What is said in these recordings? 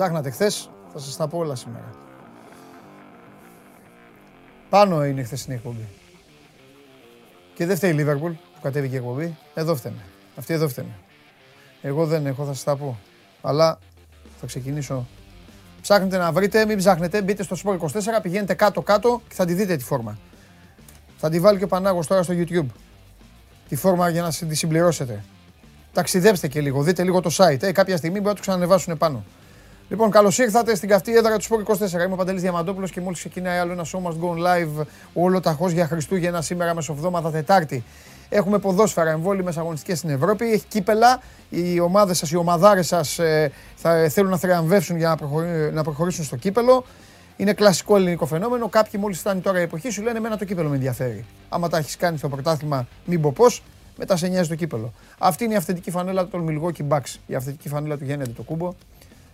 Ψάχνατε χθες, θα σας τα πω όλα σήμερα. Πάνω είναι η χθεσινή εκπομπή. Και δεν φταίει η Λίβερπουλ που κατέβηκε η εκπομπή. Εδώ φταίνε. Αυτή εδώ φταίνε. Εγώ δεν έχω, θα σας τα πω. Αλλά θα ξεκινήσω. Ψάχνετε να βρείτε, μην ψάχνετε, μπείτε στο Sport 24, πηγαίνετε κάτω-κάτω και θα τη δείτε τη φόρμα. Θα τη βάλει και ο Πανάγος τώρα στο YouTube. Τη φόρμα για να τη συμπληρώσετε. Ταξιδέψτε και λίγο, δείτε λίγο το site. Ε, κάποια στιγμή μπορεί να το ξανανεβάσουν πάνω. Λοιπόν, καλώς ήρθατε στην καυτή έδρα του Σπορ 24. Είμαι ο Παντελής Διαμαντόπουλος και μόλις ξεκινάει άλλο ένα show must go live όλο ταχώς για Χριστούγεννα σήμερα μεσοβδόματα Τετάρτη. Έχουμε ποδόσφαιρα εμβόλυμες αγωνιστικές στην Ευρώπη. Έχει κύπελα. Οι ομάδες σας, οι ομαδάρες σας ε, θα θέλουν να θριαμβεύσουν για να, να προχωρήσουν στο κύπελο. Είναι κλασικό ελληνικό φαινόμενο. Κάποιοι μόλις φτάνει τώρα η εποχή σου λένε Εμένα το κύπελο με ενδιαφέρει. Άμα τα έχεις κάνει στο πρωτάθλημα, μην πω πώς, μετά σε νοιάζει το κύπελο. Αυτή είναι η αυθεντική φανέλα του Milwaukee Bucks. Η αυθεντική φανέλα του Γέννεντε το κούμπο.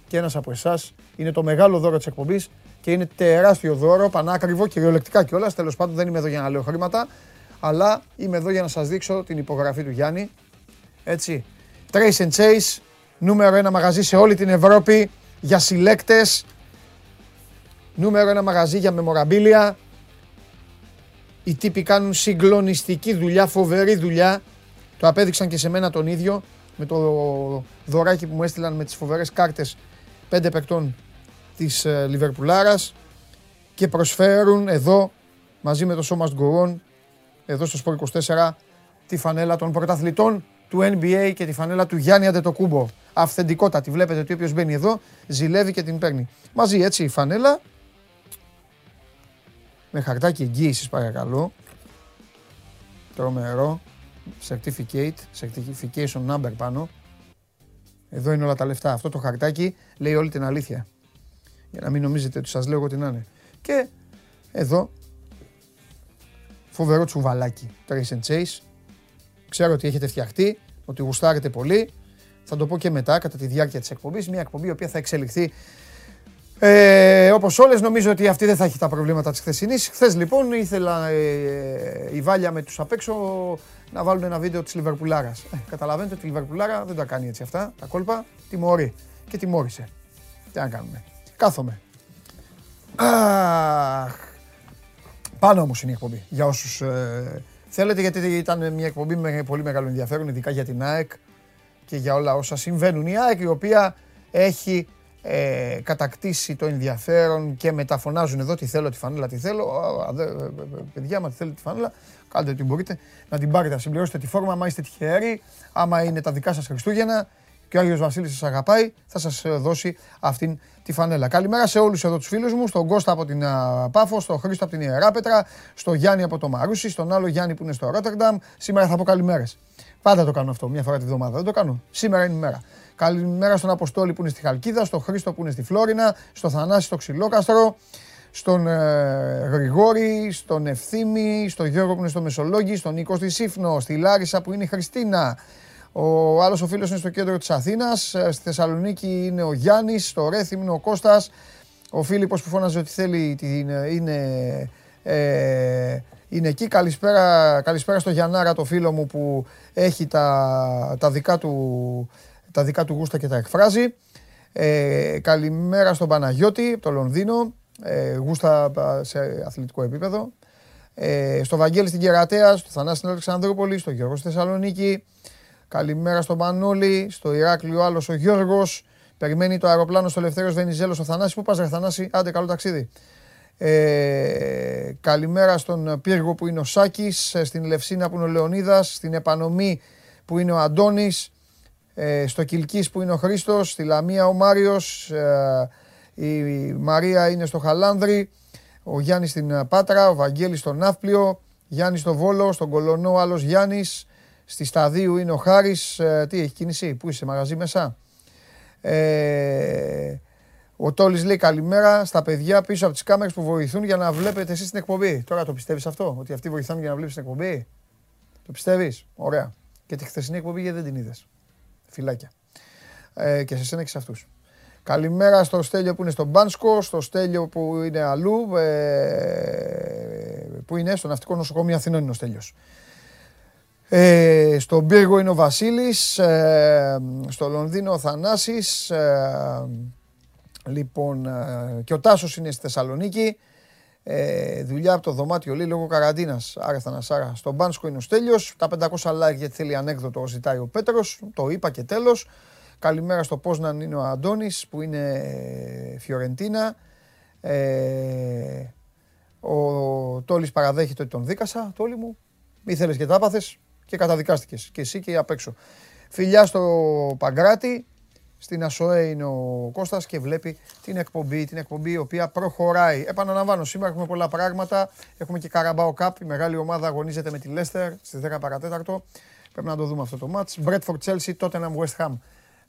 Και ένας από εσάς είναι το μεγάλο δώρο της εκπομπής και είναι τεράστιο δώρο, πανάκριβο, κυριολεκτικά κιόλας. Τέλος πάντων, δεν είμαι εδώ για να λέω χρήματα, αλλά είμαι εδώ για να σας δείξω την υπογραφή του Γιάννη. Έτσι. Trace and Chase, νούμερο ένα μαγαζί σε όλη την Ευρώπη για συλλέκτες. Νούμερο ένα μαγαζί για μεμοραμπίλια. Οι τύποι κάνουν συγκλονιστική δουλειά, φοβερή δουλειά. Το απέδειξαν και σε μένα τον ίδιο με το δωράκι που μου έστειλαν με τις φοβερές κάρτες πέντε παικτών της ε, Λιβερπουλάρας και προσφέρουν εδώ μαζί με το Σώμα Γκορών εδώ στο Σπορ 24 τη φανέλα των πρωταθλητών του NBA και τη φανέλα του Γιάννη Αντετοκούμπο. Αυθεντικότατη. Βλέπετε ότι όποιος μπαίνει εδώ ζηλεύει και την παίρνει. Μαζί έτσι η φανέλα με χαρτάκι εγγύησης παρακαλώ. Τρομερό. Certificate, certification number πάνω. Εδώ είναι όλα τα λεφτά. Αυτό το χαρτάκι λέει όλη την αλήθεια. Για να μην νομίζετε ότι σας λέω εγώ τι να είναι. Και εδώ φοβερό τσουβαλάκι. Trace and Chase. Ξέρω ότι έχετε φτιαχτεί, ότι γουστάρετε πολύ. Θα το πω και μετά, κατά τη διάρκεια της εκπομπής. Μια εκπομπή η οποία θα εξελιχθεί ε, Όπως όλες, νομίζω ότι αυτή δεν θα έχει τα προβλήματα της χθεσινής. Χθες λοιπόν ήθελα ε, η Βάλια με τους απ' έξω να βάλουν ένα βίντεο της Λιβερπουλάρας. Ε, καταλαβαίνετε ότι η Λιβερπουλάρα δεν τα κάνει έτσι αυτά τα κόλπα. Τιμωρεί. Και τιμώρησε. Τι να κάνουμε. Κάθομαι. Αχ. Πάνω όμως είναι η εκπομπή. Για όσους ε, θέλετε, γιατί ήταν μια εκπομπή με πολύ μεγάλο ενδιαφέρον, ειδικά για την ΑΕΚ και για όλα όσα συμβαίνουν. Η ΑΕΚ η οποία έχει ε, κατακτήσει το ενδιαφέρον και μεταφωνάζουν εδώ τι θέλω, τη φανέλα, τι θέλω. Α, ε, ε, παιδιά, άμα τη θέλετε τη φανέλα, κάντε ό,τι μπορείτε να την πάρετε, να συμπληρώσετε τη φόρμα. Άμα είστε τυχεροί, άμα είναι τα δικά σας Χριστούγεννα και ο Άγιος Βασίλης σας αγαπάει, θα σας δώσει αυτήν τη φανέλα. Καλημέρα σε όλους εδώ τους φίλους μου, στον Κώστα από την Πάφο, στον Χρήστο από την Ιεράπετρα, στον Γιάννη από το Μαρούσι, στον άλλο Γιάννη που είναι στο Ρότερνταμ. Σήμερα θα πω καλημέρες. Πάντα το κάνω αυτό, μια φορά τη βδομάδα. Δεν το κάνω. Σήμερα είναι η μέρα. Καλημέρα στον Αποστόλη που είναι στη Χαλκίδα, στον Χρήστο που είναι στη Φλόρινα, στο Θανάση στο Ξυλόκαστρο, στον ε, Γρηγόρη, στον Ευθύμη, στον Γιώργο που είναι στο Μεσολόγγι, στον Νίκο στη Σύφνο, στη Λάρισα που είναι η Χριστίνα. Ο άλλος ο φίλος είναι στο κέντρο της Αθήνας, ε, στη Θεσσαλονίκη είναι ο Γιάννης, στο Ρέθιμ είναι ο Κώστας, ο Φίλιππος που φώναζε ότι θέλει την, είναι, ε, είναι εκεί. Καλησπέρα, καλησπέρα στο Γιαννάρα το φίλο μου που έχει τα, τα δικά του τα δικά του γούστα και τα εκφράζει. Ε, καλημέρα στον Παναγιώτη από το Λονδίνο, ε, γούστα σε αθλητικό επίπεδο. Ε, στο Βαγγέλη στην Κερατέα, στο Θανάση στην Αλεξανδρούπολη, στο Γιώργος στη Θεσσαλονίκη. Καλημέρα στον Πανόλη, στο Ηράκλειο άλλος ο Γιώργος. Περιμένει το αεροπλάνο στο Ελευθέρω Βενιζέλος ο Θανάσης. Πού πας, Ρε Θανάση, άντε καλό ταξίδι. Ε, καλημέρα στον Πύργο που είναι ο Σάκης, ε, στην Λευσίνα που είναι ο Λεωνίδας, στην Επανομή που είναι ο Αντώνης, ε, στο Κιλκής που είναι ο Χρήστος, στη Λαμία ο Μάριος, ε, η Μαρία είναι στο Χαλάνδρη, ο Γιάννης στην Πάτρα, ο Βαγγέλης στο Ναύπλιο, Γιάννης στο Βόλο, στον Κολονό άλλος Γιάννης, στη Σταδίου είναι ο Χάρης, ε, τι έχει κίνηση, πού είσαι, μαγαζί μέσα; Ε, ο Τόλης λέει καλημέρα στα παιδιά πίσω από τις κάμερες που βοηθούν για να βλέπετε εσείς την εκπομπή. Τώρα το πιστεύεις αυτό, ότι αυτοί βοηθάνε για να βλέπεις την εκπομπή; Το πιστεύεις, ωραία. Και τη χθεσινή εκπομπή γιατί δεν την είδες; Φυλάκια. Ε, και σε σένα και σε αυτούς. Καλημέρα στο Στέλιο που είναι στο Μπάνσκο, στο Στέλιο που είναι αλλού, ε, που είναι στο Ναυτικό Νοσοκομείο Αθηνών είναι ο Στέλιος. Ε, στον Πύργο είναι ο Βασίλης, ε, στο Λονδίνο ο Θανάσης, ε, λοιπόν, ε, και ο Τάσος είναι στη Θεσσαλονίκη. Ε, δουλειά από το δωμάτιο λέει λόγω καραντίνας. Άρα Θανασάρα. Στον Μπάνσκο είναι ο Στέλιος. Τα 500 like γιατί θέλει ανέκδοτο ζητάει ο Πέτρος. Το είπα και τέλος. Καλημέρα στο Πόσναν είναι ο Αντώνης που είναι ε, Φιωρεντίνα. Ε, ο Τόλης παραδέχεται ότι τον δίκασα. Τόλη μου, μη θέλεις και τα άπαθες και καταδικάστηκες. Και εσύ και απ' έξω. Φιλιά στο Παγκράτη. Στην ΑΣΟΕ είναι ο Κώστας και βλέπει την εκπομπή, την εκπομπή η οποία προχωράει. Επαναλαμβάνω, σήμερα έχουμε πολλά πράγματα. Έχουμε και Καραμπάο Cup, η μεγάλη ομάδα αγωνίζεται με τη Leicester στις 10 παρατέταρτο. Πρέπει να το δούμε αυτό το match. Bradford Chelsea, Tottenham West Ham.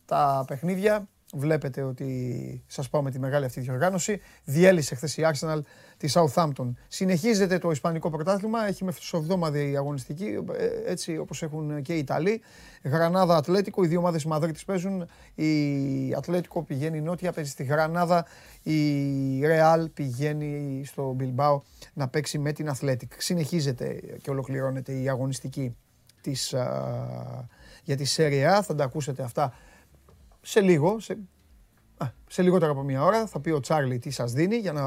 Τα παιχνίδια Βλέπετε ότι σας πάω με τη μεγάλη αυτή διοργάνωση. Διέλυσε χθες η Arsenal τη Southampton. Συνεχίζεται το Ισπανικό πρωτάθλημα. Έχει μεθοσοβδόμαδη αγωνιστική, ε, έτσι όπως έχουν και οι Ιταλοί. Γρανάδα Ατλέτικο. Οι δύο ομάδες Μαδρίτης παίζουν. Η Ατλέτικο πηγαίνει νότια, παίζει στη Γρανάδα. Η Ρεάλ πηγαίνει στο Μπιλμπάο να παίξει με την Αθλέτικ. Συνεχίζεται και ολοκληρώνεται η αγωνιστική της, για τη Σέρια. Θα τα ακούσετε αυτά σε λίγο, σε, α, σε λιγότερο από μία ώρα, θα πει ο Τσάρλι τι σας δίνει για να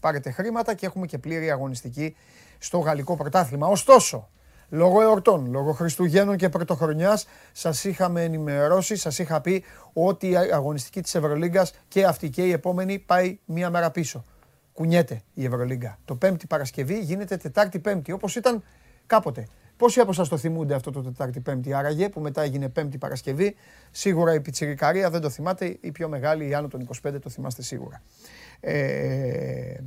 πάρετε χρήματα και έχουμε και πλήρη αγωνιστική στο γαλλικό πρωτάθλημα. Ωστόσο, λόγω εορτών, λόγω Χριστουγέννων και Πρωτοχρονιάς, σας είχαμε ενημερώσει, σας είχα πει ότι η αγωνιστική της Ευρωλίγκας και αυτή και η επόμενη πάει μία μέρα πίσω. Κουνιέται η Ευρωλίγκα. Το Πέμπτη Παρασκευή γίνεται Τετάρτη Πέμπτη, όπως ήταν κάποτε. Πόσοι από εσά το θυμούνται αυτό το Τετάρτη Πέμπτη άραγε που μετά έγινε Πέμπτη Παρασκευή. Σίγουρα η πιτσιρικαρία δεν το θυμάται. Η πιο μεγάλη, η άνω των 25, το θυμάστε σίγουρα. Ε, ε,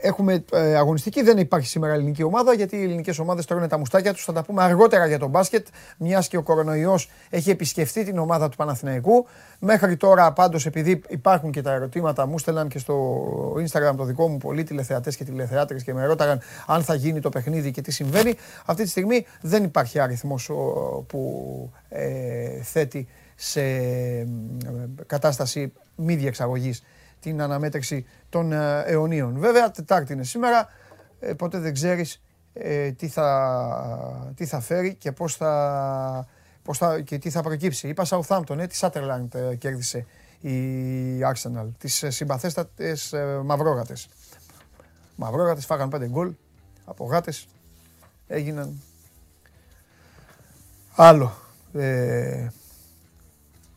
έχουμε ε, αγωνιστική, δεν υπάρχει σήμερα ελληνική ομάδα γιατί οι ελληνικές ομάδες τρώνε τα μουστάκια τους. Θα τα πούμε αργότερα για τον μπάσκετ, μιας και ο κορονοϊός έχει επισκεφτεί την ομάδα του Παναθηναϊκού. Μέχρι τώρα, πάντως, επειδή υπάρχουν και τα ερωτήματα, μου στέλναν και στο Instagram το δικό μου πολλοί τηλεθεατές και τηλεθεάτρες και με ρώταγαν αν θα γίνει το παιχνίδι και τι συμβαίνει. Αυτή τη στιγμή δεν υπάρχει αριθμό που ε, θέτει σε κατάσταση μη διεξαγωγής την αναμέτρηση των ε, αιωνίων. Βέβαια, Τετάρτη είναι σήμερα, ε, ποτέ δεν ξέρεις ε, τι, θα, τι θα φέρει και πώς θα, πώς θα, και τι θα προκύψει. Είπα Southampton, ε, τη Sutherland ε, κέρδισε η Arsenal, τις συμπαθέστατες ε, μαυρόγατες. Μαυρόγατες φάγαν πέντε γκολ από γάτες, έγιναν άλλο. Ε,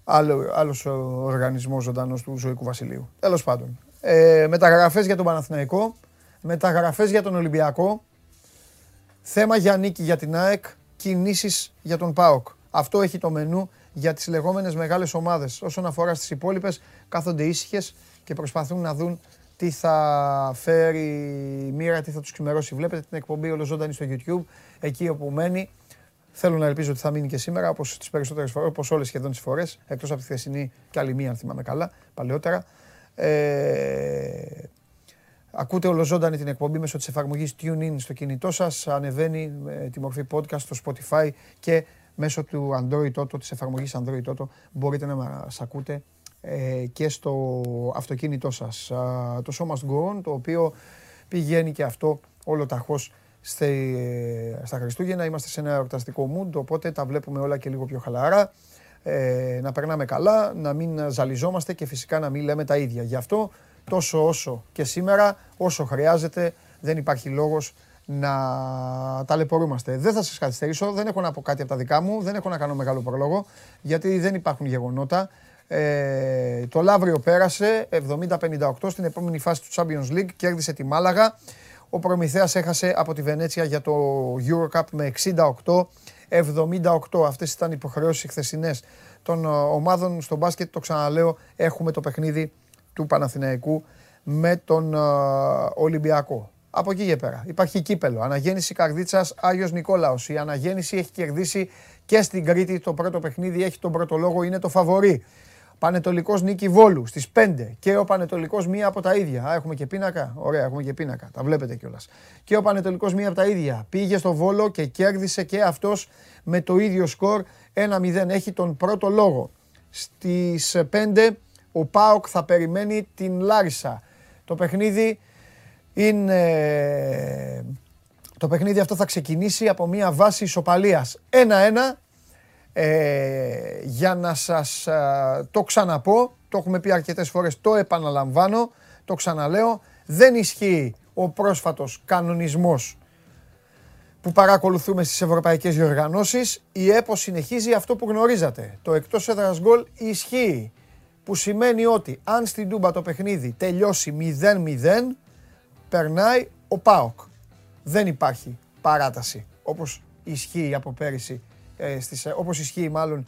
άλλο, άλλος οργανισμός ζωντανός του Ζωικού Βασιλείου. Τέλος πάντων. Ε, μεταγραφές για τον Παναθηναϊκό, μεταγραφές για τον Ολυμπιακό, θέμα για νίκη για την ΑΕΚ, κινήσεις για τον ΠΑΟΚ. Αυτό έχει το μενού για τις λεγόμενες μεγάλες ομάδες. Όσον αφορά στις υπόλοιπες, κάθονται ήσυχες και προσπαθούν να δουν τι θα φέρει η μοίρα, τι θα τους ξημερώσει. Βλέπετε την εκπομπή ολοζώντανη στο YouTube, εκεί όπου μένει. Θέλω να ελπίζω ότι θα μείνει και σήμερα, όπως τις περισσότερες φορές, όπως όλες σχεδόν τις φορές, εκτός από τη χθεσινή και άλλη μία, αν θυμάμαι καλά, παλαιότερα. Ε, ακούτε ολοζώντανη την εκπομπή μέσω της εφαρμογής TuneIn στο κινητό σας. Ανεβαίνει με τη μορφή podcast στο Spotify και μέσω του Android Auto, της εφαρμογής Android Auto, μπορείτε να μας ακούτε ε, και στο αυτοκίνητό σας. το Show Must Go On, το οποίο πηγαίνει και αυτό όλο ταχώς στα Χριστούγεννα. Είμαστε σε ένα εορταστικό mood, οπότε τα βλέπουμε όλα και λίγο πιο χαλαρά. Ε, να περνάμε καλά, να μην ζαλιζόμαστε και φυσικά να μην λέμε τα ίδια. Γι' αυτό τόσο όσο και σήμερα, όσο χρειάζεται, δεν υπάρχει λόγος να ταλαιπωρούμαστε. Δεν θα σας καθυστερήσω, δεν έχω να πω κάτι από τα δικά μου, δεν έχω να κάνω μεγάλο προλόγο, γιατί δεν υπάρχουν γεγονότα. Ε, το Λαύριο πέρασε 70-58 στην επόμενη φάση του Champions League, κέρδισε τη Μάλαγα. Ο Προμηθέας έχασε από τη Βενέτσια για το Eurocup με 68-78. Αυτές ήταν οι υποχρεώσεις χθεσινές των ε, ομάδων στο μπάσκετ. Το ξαναλέω, έχουμε το παιχνίδι του Παναθηναϊκού με τον ε, Ολυμπιακό. Από εκεί και πέρα. Υπάρχει κύπελο. Αναγέννηση Καρδίτσας, Άγιος Νικόλαος. Η αναγέννηση έχει κερδίσει και στην Κρήτη το πρώτο παιχνίδι. Έχει τον πρώτο λόγο, είναι το φαβορή. Πανετολικός νίκη Βόλου στις 5 και ο Πανετολικός μία από τα ίδια. Α, έχουμε και πίνακα. Ωραία, έχουμε και πίνακα. Τα βλέπετε κιόλας. Και ο Πανετολικός μία από τα ίδια. Πήγε στο Βόλο και κέρδισε και αυτός με το ίδιο σκορ 1-0. Έχει τον πρώτο λόγο. Στις 5 ο Πάοκ θα περιμένει την Λάρισα. Το παιχνίδι είναι. Το παιχνίδι αυτό θα ξεκινήσει από μια βάση ισοπαλίας 1-1 ε, για να σας ε, το ξαναπώ, το έχουμε πει αρκετές φορές, το επαναλαμβάνω, το ξαναλέω, δεν ισχύει ο πρόσφατος κανονισμός που παρακολουθούμε στις ευρωπαϊκές διοργανώσεις. Η ΕΠΟ συνεχίζει αυτό που γνωρίζατε. Το εκτός έδρας γκολ ισχύει, που σημαίνει ότι αν στην Τούμπα το παιχνίδι τελειώσει 0-0, περνάει ο ΠΑΟΚ. Δεν υπάρχει παράταση, όπως ισχύει από πέρυσι ε, στις, ε, όπως ισχύει μάλλον,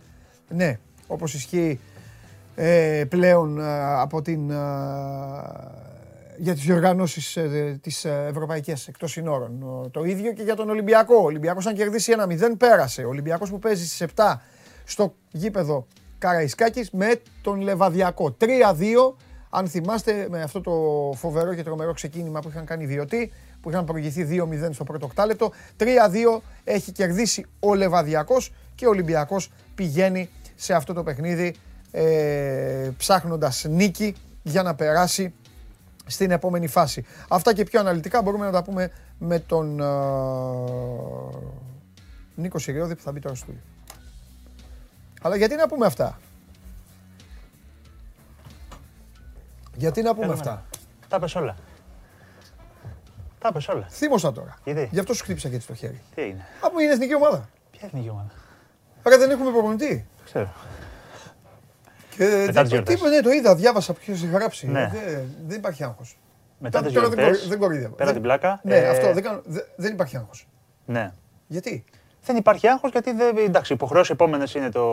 ναι, όπως ισχύει ε, πλέον ε, από την, για τις διοργανώσεις ε, τις ευρωπαϊκές εκτός συνόρων. Το ίδιο και για τον Ολυμπιακό. Ο Ολυμπιακός αν κερδίσει ένα 0 πέρασε. Ο Ολυμπιακός που παίζει στις 7 στο γήπεδο Καραϊσκάκης με τον Λεβαδιακό. 3-2 αν θυμάστε με αυτό το φοβερό και τρομερό ξεκίνημα που είχαν κάνει οι Διωτοί, που είχαν προηγηθεί 2-0 στο πρώτο οκτάλεπτο. 3-2 έχει κερδίσει ο Λεβαδιακός και ο Ολυμπιακός πηγαίνει σε αυτό το παιχνίδι ε, ψάχνοντας νίκη για να περάσει στην επόμενη φάση. Αυτά και πιο αναλυτικά μπορούμε να τα πούμε με τον ε, Νίκο Σιριώδη που θα μπει τώρα στο Αλλά γιατί να πούμε αυτά; Γιατί να πούμε αυτά; Τα πες όλα. Τα πες όλα. Θύμωσα τώρα. Γιατί; Γι' αυτό σου χτύπησα και έτσι το χέρι. Τι είναι; Από είναι εθνική ομάδα. Ποια εθνική ομάδα; Άρα δεν έχουμε προπονητή. Ξέρω. Και Μετά τις δεν, γιορτές. τι, ναι, το είδα, διάβασα ποιος έχει γράψει. Ναι. Δεν, δεν υπάρχει άγχος. Μετά τις Τώρα δεν, γιορτές, κορυ- δεν κοροϊδεύω. πέρα Δεν- την πλάκα. Ναι, ε, αυτό δεν, κάνω- δεν, δεν υπάρχει άγχος. Ναι. Γιατί; Δεν υπάρχει άγχος γιατί δεν, εντάξει, υποχρεώσεις επόμενες είναι το,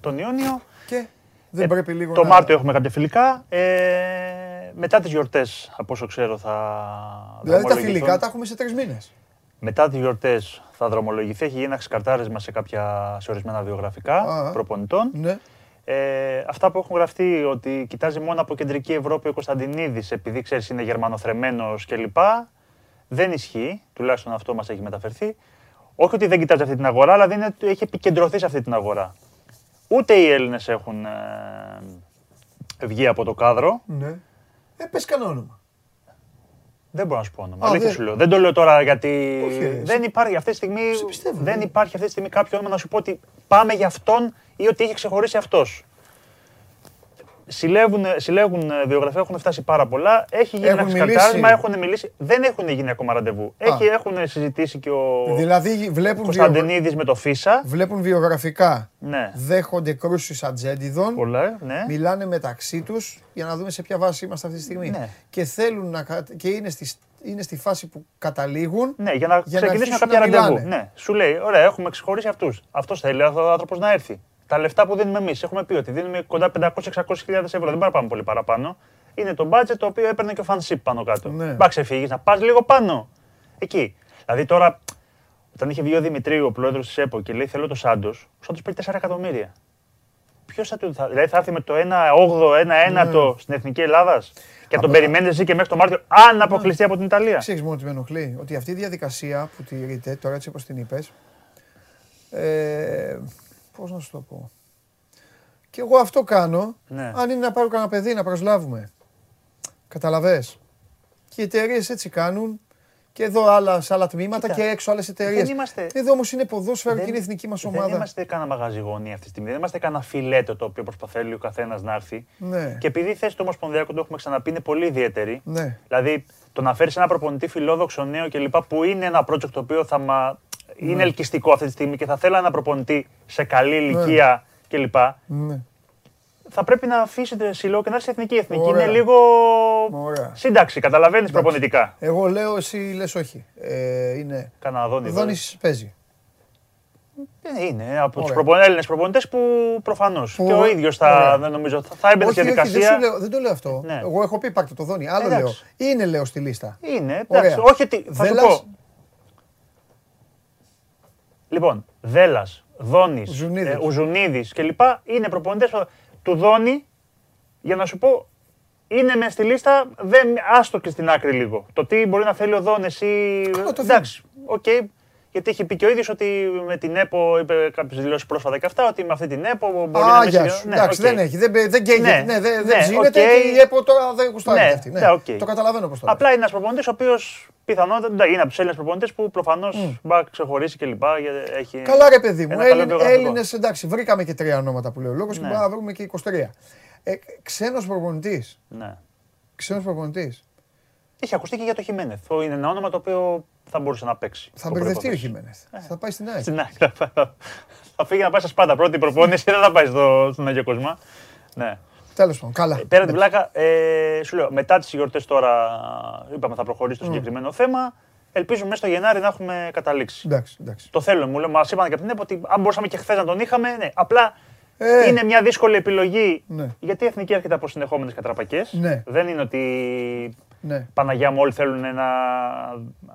τον Ιόνιο. και δεν Ε, πρέπει λίγο Το να... Μάρτιο έχουμε κάποια φιλικά. Ε, μετά τις γιορτές, από όσο ξέρω, θα Δηλαδή τα δρομολογηθούν. φιλικά τα έχουμε σε τρεις μήνες. Μετά τις γιορτές θα δρομολογηθεί. Έχει γίνει ένα ξεκαρτάρισμα σε, κάποια, σε ορισμένα βιογραφικά Α. προπονητών. Ναι. Ε, αυτά που έχουν γραφτεί ότι κοιτάζει μόνο από κεντρική Ευρώπη ο Κωνσταντινίδης επειδή ξέρεις είναι γερμανοθρεμένος κλπ. Δεν ισχύει, τουλάχιστον αυτό μας έχει μεταφερθεί. Όχι ότι δεν κοιτάζει αυτή την αγορά, αλλά δεν είναι, ότι έχει επικεντρωθεί σε αυτή την αγορά. Ούτε οι Έλληνες έχουν ε, βγει από το κάδρο. ναι. Ε, πες κανένα όνομα. Δεν μπορώ να σου πω όνομα. Α, Αλήθεια δεν- σου λέω. Δεν το λέω τώρα γιατί. Όχι, ρε, δεν υπάρχει αυτή τη στιγμή. Σε πιστεύω, δεν ναι. υπάρχει αυτή τη στιγμή κάποιο όνομα να σου πω ότι πάμε για αυτόν ή ότι έχει ξεχωρίσει αυτός. Συλλέγουν, συλλέγουν ε, βιογραφία, έχουν φτάσει πάρα πολλά. Έχει γίνει Έχουν ένα μιλήσει. ξεκαρτάρισμα, έχουν μιλήσει. Δεν έχουν γίνει ακόμα ραντεβού. Έχει, έχουν συζητήσει και ο Δηλαδή βλέπουν, βιο... Κωνσταντινίδης με το Φίσα. βλέπουν βιογραφικά, Ναι. δέχονται κρούσεις ατζέντιδων, Πολλά, ναι. μιλάνε μεταξύ τους για να δούμε σε ποια βάση είμαστε αυτή τη στιγμή. Ναι. Και θέλουν να, κα- και είναι στη, είναι στη φάση που καταλήγουν Ναι, για να Για να ξεκινήσουμε αρχίσουν κάποια να ραντεβού. μιλάνε. Ναι, σου λέει, ωραία, έχουμε ξεχωρίσει αυτούς. Αυτός θέλει ο άνθρωπος να έρθει. Τα λεφτά που δίνουμε εμείς, έχουμε πει ότι δίνουμε κοντά 500-600 χιλιάδες ευρώ. Δεν πάει να πάμε πολύ παραπάνω. Είναι το budget το οποίο έπαιρνε και ο φανσίπ πάνω κάτω. Ναι. Μπα ξεφύγεις, να πας λίγο πάνω. Εκεί. Δηλαδή τώρα, όταν είχε βγει ο Δημητρίου, ο πρόεδρος της ΕΠΟ και λέει Θέλω το Σάντος, ο Σάντος παίρνει 4 εκατομμύρια. Ποιος θα του. Θα, δηλαδή θα έρθει με το 1-8, 1-9 στην εθνική Ελλάδα και να τον περιμένεις εσύ και μέχρι το Μάρτιο, αν αποκλειστεί από την Ιταλία. Ξέρεις μόνο τι με ενοχλεί, ότι αυτή η διαδικασία που τηρείται, τώρα έτσι όπως την είπες, ε, πώς να σου το πω. Και εγώ αυτό κάνω, Ναι. αν είναι να πάρω κανένα παιδί να προσλάβουμε. Καταλαβες. Και οι εταιρείες έτσι κάνουν και εδώ άλλα, σε άλλα τμήματα Κοίτα, και έξω άλλες εταιρείες. δεν είμαστε- Εδώ όμως είναι ποδόσφαιρο και Δεν- είναι η εθνική μας Δεν ομάδα. είμαστε κανένα μαγαζί γωνία αυτή τη στιγμή. Δεν είμαστε κανένα φιλέτο το οποίο προσπαθεί ο καθένας να έρθει. Ναι. Και επειδή η θέση του Ομοσπονδιακού, το έχουμε ξαναπεί, είναι πολύ ιδιαίτερη. Ναι. Δηλαδή, το να φέρεις ένα προπονητή φιλόδοξο νέο κλπ. που είναι ένα project το οποίο θα μα... Ναι. είναι ελκυστικό αυτή τη στιγμή και θα θέλω ένα προπονητή σε καλή ηλικία κλπ. Ναι. Θα πρέπει να αφήσει το σύλλογο και να έρθει εθνική. Η εθνική Ωραία. είναι λίγο. Ωραία. Σύνταξη, καταλαβαίνεις προπονητικά. Εγώ λέω, εσύ λες όχι. Ε, είναι. Κανένα δόνι. Ο εδώ. Δόνης παίζει. Ε, Είναι από τους Ωραία. προπον... Έλληνες προπονητές που προφανώς. Που- Και ο ίδιος θα, Ωραία. δεν νομίζω, θα, θα έμπαινε στη όχι, όχι, δεν, διαδικασία. σου λέω, δεν το λέω αυτό. Ναι. Εγώ έχω πει πάρτε το Δόνη. Άλλο Εντάξει. λέω. Είναι λέω στη λίστα. Είναι, Ωραία. εντάξει. Όχι ότι. Θα σου Δέλλας. πω. Λοιπόν, Δέλλα, Δόνης, Ζουνίδης. ε, Ουζουνίδης κλπ. είναι προπονητές του Δόνη. Για να σου πω, είναι μες στη λίστα. Δεν, άστο και στην άκρη λίγο. Το τι μπορεί να θέλει ο Δόνης ή. Καλά, το εντάξει, οκ. Γιατί έχει πει και ο ίδιος ότι με την ΕΠΟ, είπε κάποιες δηλώσεις πρόσφατα και αυτά, ότι με αυτή την ΕΠΟ μπορεί Α, να μην γεια συμβεί- σου. Ναι, Εντάξει, οκ. δεν έχει. Δεν, δεν καίγεται. Ναι, Ναι, δεν, ναι, δεν ψήνεται οκ. και η ΕΠΟ τώρα δεν γουστάρει Ναι, αυτή. Ναι. ναι, οκ. Το καταλαβαίνω πώ το λέει. Απλά είναι ένας προπονητής ο οποίος πιθανότατα είναι από τους Έλληνες προπονητές που προφανώς μπορεί να ξεχωρίσει κλπ. γιατί Έχει Καλά, ρε παιδί μου. ένα καλό βιογραφικό. Έλληνες, εντάξει, βρήκαμε και τρία ονόματα που λέει ο λόγος και Ναι. μπορούμε να βρούμε και 23. Ε, ξένος προπονητής. Ναι. Ξένος προπονητής. Έχει ακουστεί και για το Χιμένεθ. Είναι ένα όνομα το οποίο θα μπορούσε να παίξει. Θα Το μπερδευτεί ο προπονητής. Χιμένεθ. Θα πάει στην ΑΕΚ. Στην ΑΕΚ. θα- θα- Θα φύγει να πάει στα Σπάντα. Πρώτη προπόνηση δεν θα πάει στο, στον Αγιο Κοσμά. Ναι. Τέλος πάντων, καλά. Πέρα την πλάκα, ε, σου λέω, μετά τις γιορτές τώρα, είπαμε θα προχωρήσει το συγκεκριμένο θέμα. Ελπίζουμε μέσα στο Γενάρη να έχουμε καταλήξει. Εντάξει, εντάξει. Το θέλουμε, μου λέει, μας είπαν και από την ΕΠΟ ότι αν μπορούσαμε και χθες να τον είχαμε, ναι. Απλά Ε. είναι μια δύσκολη επιλογή. Ναι. Γιατί η εθνική έρχεται από συνεχόμενες κατραπακές. Ναι. Δεν είναι ότι Ναι. Παναγιά μου όλοι θέλουν να,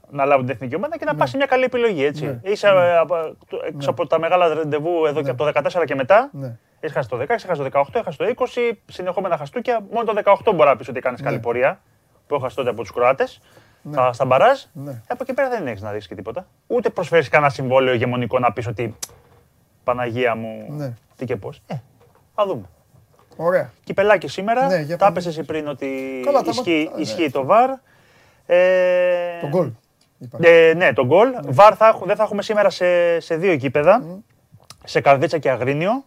να λάβουν την εθνική ομάδα και να πας σε μια καλή επιλογή, έτσι. Ναι. Είσαι ε, από, το- έξω από τα μεγάλα ρεντεβού εδώ και από το 14 και μετά. Ναι. Έχεις χάσει το 16, έχεις χάσει το 18, έχει χάσει το 20, συνεχόμενα χαστούκια. Μόνο το 18 μπορεί να πεις ότι κάνεις καλή πορεία. Που έχασε τότε από τους Κροάτες. Στα, στα μπαράζ. Ναι. Ε, Από εκεί πέρα δεν έχεις να δεις και τίποτα. Ούτε προσφέρεις κανένα συμβόλαιο ηγεμονικό να πεις ότι Παναγία μου. Ναι. Τι και πώς. Ε, θα δούμε. Ωραία. Κυπελάκι σήμερα. Ναι, για τα πάμε. έπεσες εσύ πριν ότι Καλά, τα ισχύει, μα- ναι. ισχύει το VAR. Ε, Το γκολ. είπα. ε, ναι, το γκολ. VAR θα έχουμε, δεν θα έχουμε σήμερα σε, σε δύο γήπεδα. Σε Καρδίτσα και αγρινιο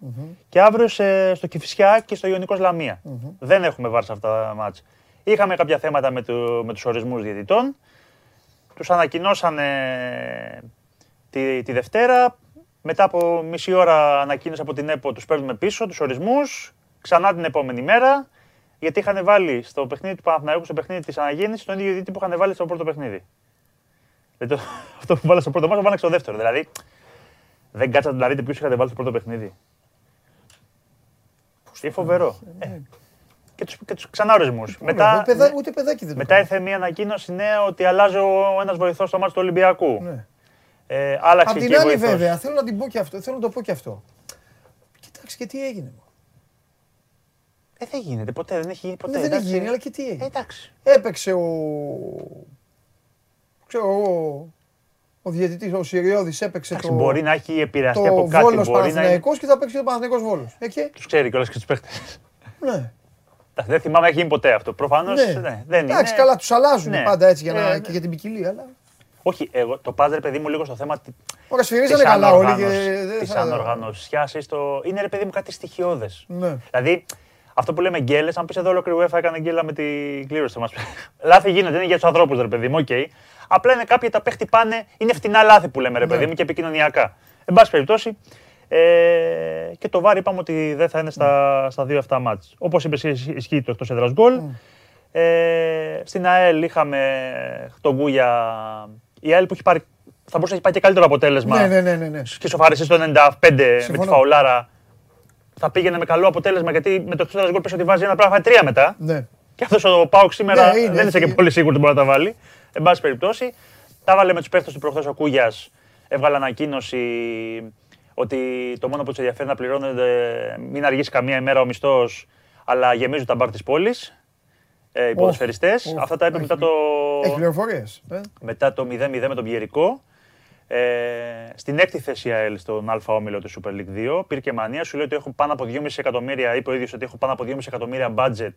Και αύριο σε, στο Κηφισιά και στο Ιωνικός Λαμία. Δεν έχουμε VAR σε αυτά τα μάτς. Είχαμε κάποια θέματα με, το, με τους ορισμούς διαιτητών. Τους ανακοινώσανε τη, τη Δευτέρα. Μετά από μισή ώρα ανακοίνωση από την ΕΠΟ τους παίρνουμε πίσω, τους ορισμούς. Ξανά την επόμενη μέρα. Γιατί είχαν βάλει στο παιχνίδι του Παναθηναϊκού, στο παιχνίδι της αναγέννησης, τον ίδιο διαιτητή που είχαν βάλει στο πρώτο παιχνίδι. Δηλαδή, το- αυτό που βάλα στο πρώτο μάτι, το βάλα και στο δεύτερο. Δηλαδή, δεν κάτσατε να δείτε ποιους είχατε βάλει στο πρώτο παιχνίδι. Τι φοβερό. Ε, και τους, και τους ξανά ορισμούς. Μετά, Ούτε παιδά- Ούτε παιδάκι δεν το μετά κάνει. ήρθε μια ανακοίνωση νέα ότι αλλάζει ο ένας βοηθός στο μάτι του Ολυμπιακού. Ναι. Ε, άλλαξε Απ' και την άλλη, βοηθός. βέβαια, θέλω να την πω και αυτό. Θέλω να το πω και αυτό. Κοιτάξτε και τι έγινε. Μου. Ε, δεν γίνεται ποτέ, δεν έχει γίνει ποτέ. Ναι, δεν έχει εντάξει. γίνει, αλλά και τι Ε, έγινε. εντάξει. Έπαιξε ο. ξέρω εγώ. Ο διαιτητής, ο Συριώδης έπαιξε Εντάξει, το. μπορεί να έχει επηρεαστεί το από κάτι. Βόλος Μπορεί να είναι... Παναθηναϊκός και θα παίξει το Παναθηναϊκός Βόλος. Ε, και, Τους ξέρει κιόλας και τους παίχτες. ναι. Εντάξει, Δεν θυμάμαι να έχει γίνει ποτέ αυτό. Προφανώς ναι. ναι, δεν είναι. Εντάξει, καλά, τους αλλάζουν Ναι. πάντα έτσι για να, Ε, ναι. και για την ποικιλία. Αλλά... Όχι, εγώ, το πάζε, ρε παιδί μου, λίγο στο θέμα τη- Ωραία, της σφυρίζανε καλά όλοι. Και... ανοργάνωσης- δεν της θα- ανοργανωσιάς ή στο... Είναι, ρε παιδί μου, κάτι στοιχειώδες. Ναι. Δηλαδή, αυτό που λέμε γκέλες, αν πεις εδώ ολόκληρη UEFA έκανε γκέλα με την κλήρωση θα μας πει. Λάθη γίνεται, είναι για τους ανθρώπους, ρε παιδί μου, οκ. Απλά είναι κάποιοι τα παίχτη πάνε, είναι φτηνά λάθη που λέμε, ρε παιδί Ναι. μου, και επικοινωνιακά. Εν πάση περιπτώσει, ε, και το βάρη είπαμε ότι δεν θα είναι στα, στα δύο αυτά μάτς. Όπως είπες, εσύ, ισχύει το εκτός έδρας γκολ. Ε, στην ΑΕΛ είχαμε τον Γκούια, η ΑΕΛ που έχει πάρει, θα μπορούσε να έχει πάει και καλύτερο αποτέλεσμα Ναι, ναι, ναι, ναι, ναι. και σοφάρισε στο 95 με τη Συμφωνώ. φαουλάρα. Θα πήγαινε με καλό αποτέλεσμα γιατί με το εκτό γκολ πες ότι βάζει ένα πράγμα τρία μετά. ναι. Και αυτός ο Πάουκ σήμερα Ναι, είναι, δεν είσαι έχει- και πολύ σίγουρος ότι μπορεί να τα βάλει. Εν πάση περιπτώσει, τα βάλε με τους παίχτες του προχθές ο Κούγιας. Έβγαλε ανακοίνωση ότι το μόνο που τους ενδιαφέρει να πληρώνεται μην αργήσει καμία ημέρα ο μισθός, αλλά γεμίζουν τα μπαρ της πόλης. Ε, οι ποδοσφαιριστές. οχ, Αυτά τα είπε έχει- μετά το, Έχει πληροφορίες. Ε. μετά το 0-0 με τον Πιερικό. Ε, στην έκτη θέση η ΑΕΛ στον Α όμιλο του Super League 2. Πήρε και μανία, σου λέει ότι έχω πάνω από 2,5 εκατομμύρια, είπε ο ίδιος ότι έχω πάνω από 2,5 εκατομμύρια budget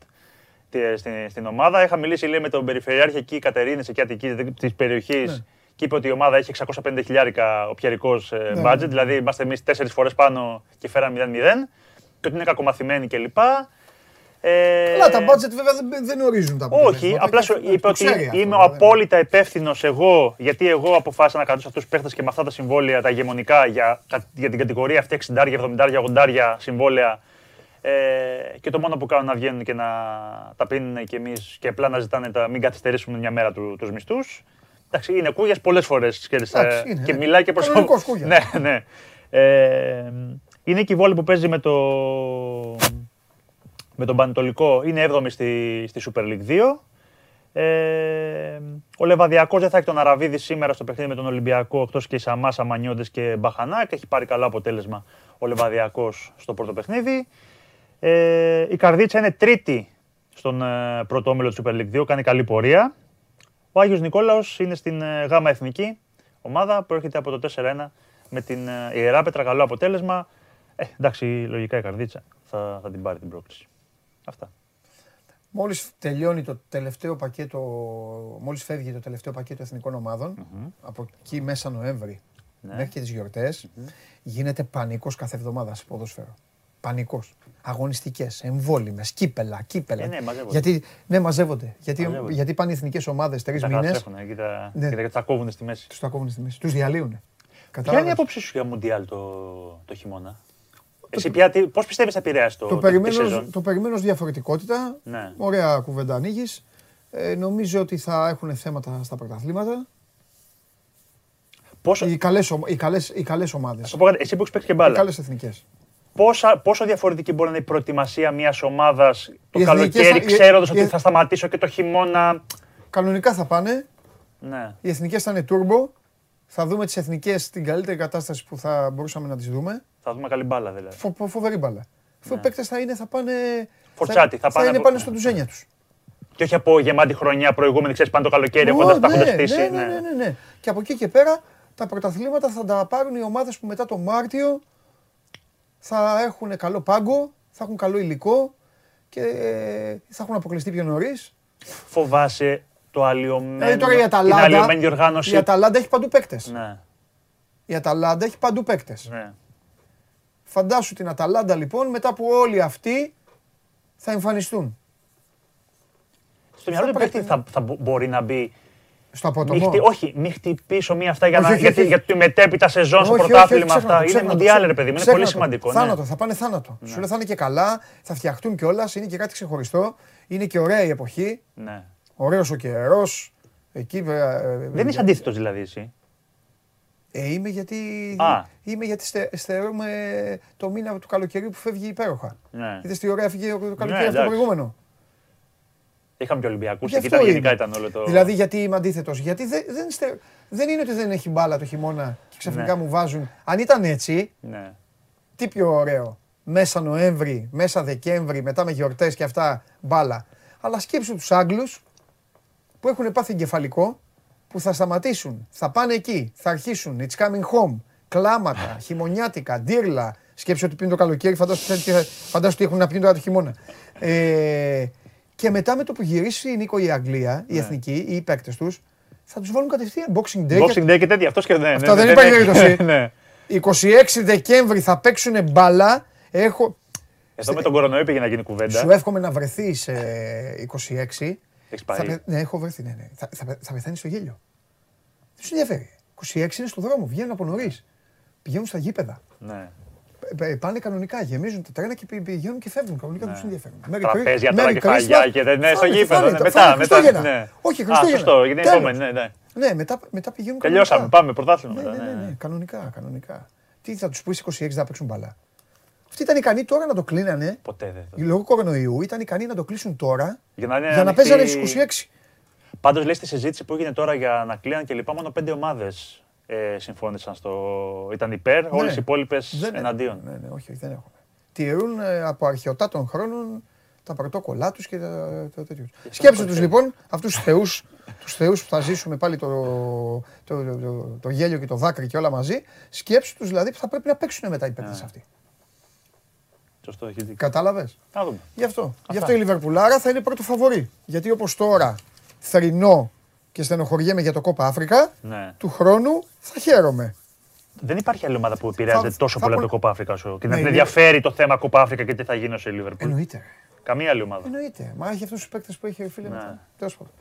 τε- στην, στην ομάδα. Είχα μιλήσει λέει, με τον Περιφερειάρχη εκεί, Κατερίνης, εκεί Αττική της περιοχής. Ναι. Και είπε ότι η ομάδα έχει 650 χιλιάρικα ο Πιερικό Ναι, budget, ναι. δηλαδή είμαστε εμείς τέσσερις φορές πάνω και φέραμε 0-0. Και ότι είναι κακομαθημένοι κλπ. Ε, Αλλά τα budget βέβαια δεν, δεν ορίζουν τα αποτελέσματα. όχι, απλά Και σου αυτό- είπε το ότι ξέρει αυτό, είμαι ο δηλαδή. απόλυτα υπεύθυνος εγώ, γιατί εγώ αποφάσισα να κρατήσω αυτούς τους παίχτες και με αυτά τα συμβόλαια, τα ηγεμονικά για, για την κατηγορία αυτή 60, 70, 80 συμβόλαια. Ε, και το μόνο που κάνουν να βγαίνουν και να τα πίνουν και εμείς και απλά να ζητάνε τα μην καθυστερήσουμε μια μέρα του τους μισθούς. Εντάξει, είναι κούγιας πολλές φορές Εντάξει, είναι, και ναι. μιλάει και προς Κανονικός κούγιας. Ναι, ναι. Ε, είναι και η βόλη που παίζει με το, με τον Πανετολικό. Είναι 7η στη, στη Super League 2. Ε, ο Λεβαδιακός δεν θα έχει τον Αραβίδη σήμερα στο παιχνίδι με τον Ολυμπιακό, εκτός και η Σαμάς, Σαμανιώτε και Μπαχανάκ. Έχει πάρει καλό αποτέλεσμα ο Λεβαδιακός στο πρώτο παιχνίδι. Ε, η Καρδίτσα είναι τρίτη στον ε, πρώτο όμιλο του Super League 2, κάνει καλή πορεία. Ο Άγιος Νικόλαος είναι στην ε, Γάμα Εθνική, ομάδα που έρχεται από το 4-1 με την ε, Ιερά Πέτρα. Καλό αποτέλεσμα. Ε, εντάξει, λογικά η καρδίτσα θα, θα την πάρει την πρόκληση. Αυτά. Μόλις τελειώνει το τελευταίο πακέτο, μόλις φεύγει το τελευταίο πακέτο εθνικών ομάδων, από εκεί μέσα Νοέμβρη Ναι. μέχρι και τις γιορτες γίνεται πανικός κάθε εβδομάδα σε ποδόσφαιρο. Πανικός. Αγωνιστικές, εμβόλυμες, κύπελα, κύπελα. Ε, ναι, μαζεύονται. Γιατί, ναι, μαζεύονται. Γιατί, Μαζεύονται. γιατί πάνε οι εθνικές ομάδες τρεις Τα μήνες, καταστρέφουν εκεί, τα, Ναι. και τα- τα κόβουν στη μέση. τους τα κόβουν στη μέση. Τους διαλύουν. Ποια είναι η Κατάλαβες. απόψη σου για Μουντιάλ το, το χειμώνα; Εσύ πια, τι- πώς πιστεύεις θα επηρεάσει το, Το, τη περιμένω, σεζόν; το περιμένω ως διαφορετικότητα. Ναι. Ωραία κουβέντα ανοίγεις. Ε, νομίζω ότι θα έχουν θέματα στα πρωταθλήματα. Πόσο, Οι καλές, ομα- οι καλές, οι καλές ομάδες. θα σου πω κάτι, εσύ που έχεις παίξει και Οι μπάλα, καλές εθνικές. πόσα, πόσο διαφορετική μπορεί να είναι η προετοιμασία μιας ομάδας το Οι εθνικές καλοκαίρι, θα- οι- ξέροντας οι- ότι θα σταματήσω και το χειμώνα; Κανονικά θα πάνε. Ναι. Οι εθνικές θα είναι turbo. Θα δούμε τις εθνικές στην καλύτερη κατάσταση που θα μπορούσαμε να τις δούμε. Θα δούμε καλή μπάλα δηλαδή. Φο, φο- φοβερή μπάλα. Αφού οι παίκτες θα είναι, θα πάνε... Φορτσάτι, θα πάνε είναι από- πάνε στο ντουζένια τους. Και όχι από γεμάτη χρονιά προηγούμενη, ξέρεις πάνε το καλοκαίρι, έχοντας, Ω, τα έχοντας ναι, χτίσει. ναι, ναι, ναι, ναι, ναι. Και από εκεί και πέρα τα πρωταθλήματα θα τα πάρουν οι ομάδες που μετά το Μάρτιο θα έχουν καλό πάγκο, θα έχουν καλό υλικό και ε, θα έχουν αποκλειστεί πιο νωρίς. Φοβάσαι το αλλοιωμένο, Δηλαδή τώρα η την Αταλάντα, αλλοιωμένη η διοργάνωση. Αταλάντα έχει παντού παίκτες. Ναι, Η Αταλάντα έχει παντού παίκτες. ναι. Φαντάσου την Αταλάντα λοιπόν μετά που όλοι αυτοί θα εμφανιστούν. Στο μυαλό του πρέπει παίκτη να- θα, θα μπο- μπορεί να μπει. Στο Μη απότομο. χτυ- όχι, μη χτυπήσω μία αυτά για, Όχι, να, όχι, γιατί, όχι. για τη μετέπειτα σεζόν στο Όχι, όχι, πρωτάθλημα όχι, ξέχνα αυτά. το, Είναι ξέχνα το, μουντιάλ, ρε ξέχνα παιδί μου. Είναι το. πολύ Ξέχνα το. σημαντικό. ναι. Θάνατο, θα πάνε θάνατο. Σου λέει θα είναι και καλά, θα φτιαχτούν κιόλας, είναι και κάτι ξεχωριστό. Είναι και ωραία η εποχή. Ναι. Ωραίος ο καιρός. Εκεί. ε, ε, Δεν είσαι αντίθετος δηλαδή εσύ. Ε, είμαι γιατί, Α. είμαι γιατί στε, στερούμε το μήνα του καλοκαιριού που φεύγει υπέροχα. Ναι. Είδες τι ωραία φύγε το καλοκαίρι Ναι, αυτό το εντάξει. προηγούμενο; Είχαμε και Ολυμπιακούς Γι' και αυτό ήταν, είναι. γενικά ήταν όλο το. Δηλαδή γιατί είμαι αντίθετος; Γιατί δεν, δεν, στε- δεν είναι ότι δεν έχει μπάλα το χειμώνα και ξαφνικά Ναι. μου βάζουν. Αν ήταν έτσι, Ναι. τι πιο ωραίο; Μέσα Νοέμβρη, μέσα Δεκέμβρη, μετά με γιορτές και αυτά μπάλα. Αλλά σκέψου τους Άγγλους που έχουν πάθει εγκεφαλικό, που θα σταματήσουν, θα πάνε εκεί, θα αρχίσουν. It's coming home. Κλάματα, χειμωνιάτικα, ντύρλα. Σκέψου ότι πίνουν το καλοκαίρι, φαντάσου ότι, φαντάσου ότι έχουν να πίνουν τώρα το χειμώνα. Ε, και μετά με το που γυρίσει η Νίκο η Αγγλία, οι εθνικοί ή οι παίκτες τους, θα τους βάλουν κατευθείαν Boxing Day. και- Boxing Day και τέτοια. Αυτός και δεν. Αυτά ναι, δεν ναι, υπάρχει ναι. περίπτωση. Ναι. 26 Δεκέμβρη θα παίξουν μπάλα. Έχω... Εδώ με τον κορονοϊό πήγε να γίνει κουβέντα. Σου εύχομαι να βρεθείς 26. Έχεις Θα πάει; πε- Ναι, έχω βρεθεί. Ναι, ναι. Θα, θα, πε- θα πεθάνεις στο γέλιο. Δεν σου ενδιαφέρει. 26 είναι στο δρόμο, βγαίνουν από νωρίς. Πηγαίνουν στα γήπεδα. Ναι. Ε, ε, Πάνε κανονικά, γεμίζουν τα τρένα και πη- πηγαίνουν και φεύγουν. Κανονικά δεν τους ενδιαφέρουν. Merry Τραπέζια Chris- τώρα Merry και φαγιά Christmas. και τέτοια. Ναι, στο Φάνε, γήπεδο. φάνε, ναι, φάνε, Μετά, μετά. Χριστούγεννα. ναι. Όχι, Α, Χριστούγεννα. σωστό, για την Τέλος. επόμενη. Ναι, ναι. Ναι, μετά, μετά πηγαίνουν Τελειώσαμε. κανονικά. Πάμε πρωτάθλημα. Ναι, μετά, ναι, ναι, ναι. ναι, κανονικά, κανονικά. Τι θα τους πεις 26 να παίξουν μπαλά. Αυτοί ήταν ικανοί τώρα να το κλείνανε. Ποτέ δεν. Λόγω κορονοϊού ήταν ικανοί να το κλείσουν τώρα Για να, είναι για να ανοιχτή- παίζανε στις 26. Πάντως, λέει στη συζήτηση που έγινε τώρα για να κλείναν και λοιπά, μόνο πέντε ομάδες ε, συμφώνησαν στο. ήταν υπέρ, όλες οι υπόλοιπες Δεν- εναντίον. Ναι, ναι, όχι, δεν έχουν. Τηρούν ε, από αρχαιοτά των χρόνων τα πρωτόκολλά τους και τα, τα τέτοια. Σκέψου τους λοιπόν, αυτούς τους θεούς τους θεούς που θα ζήσουμε πάλι το, το, το, το, το γέλιο και το δάκρυ και όλα μαζί. Σκέψου τους δηλαδή που θα πρέπει να παίξουν μετά οι παίκτες Ναι. αυτοί. Σωστό, έχει δίκιο. Κατάλαβες; Να δούμε. Γι' αυτό. Γι' αυτό η Λιβερπουλάρα θα είναι πρώτο φαβορή. Γιατί όπως τώρα θρυνώ και στενοχωριέμαι για το Κόπα Αφρικα, Ναι. του χρόνου θα χαίρομαι. Δεν υπάρχει άλλη ομάδα που επηρεάζεται Θα- τόσο θα πολύ προ- από το Κόπα Αφρικα σου και Ναι, να την είναι- ενδιαφέρει το θέμα Κόπα Αφρικα και τι θα γίνει ω η Λίβερπουλ. Εννοείται. ρε. Καμία άλλη ομάδα. Εννοείται. Μα έχει αυτούς τους παίκτες που έχει φίλε Ναι. μετά. Τέλος πάντων.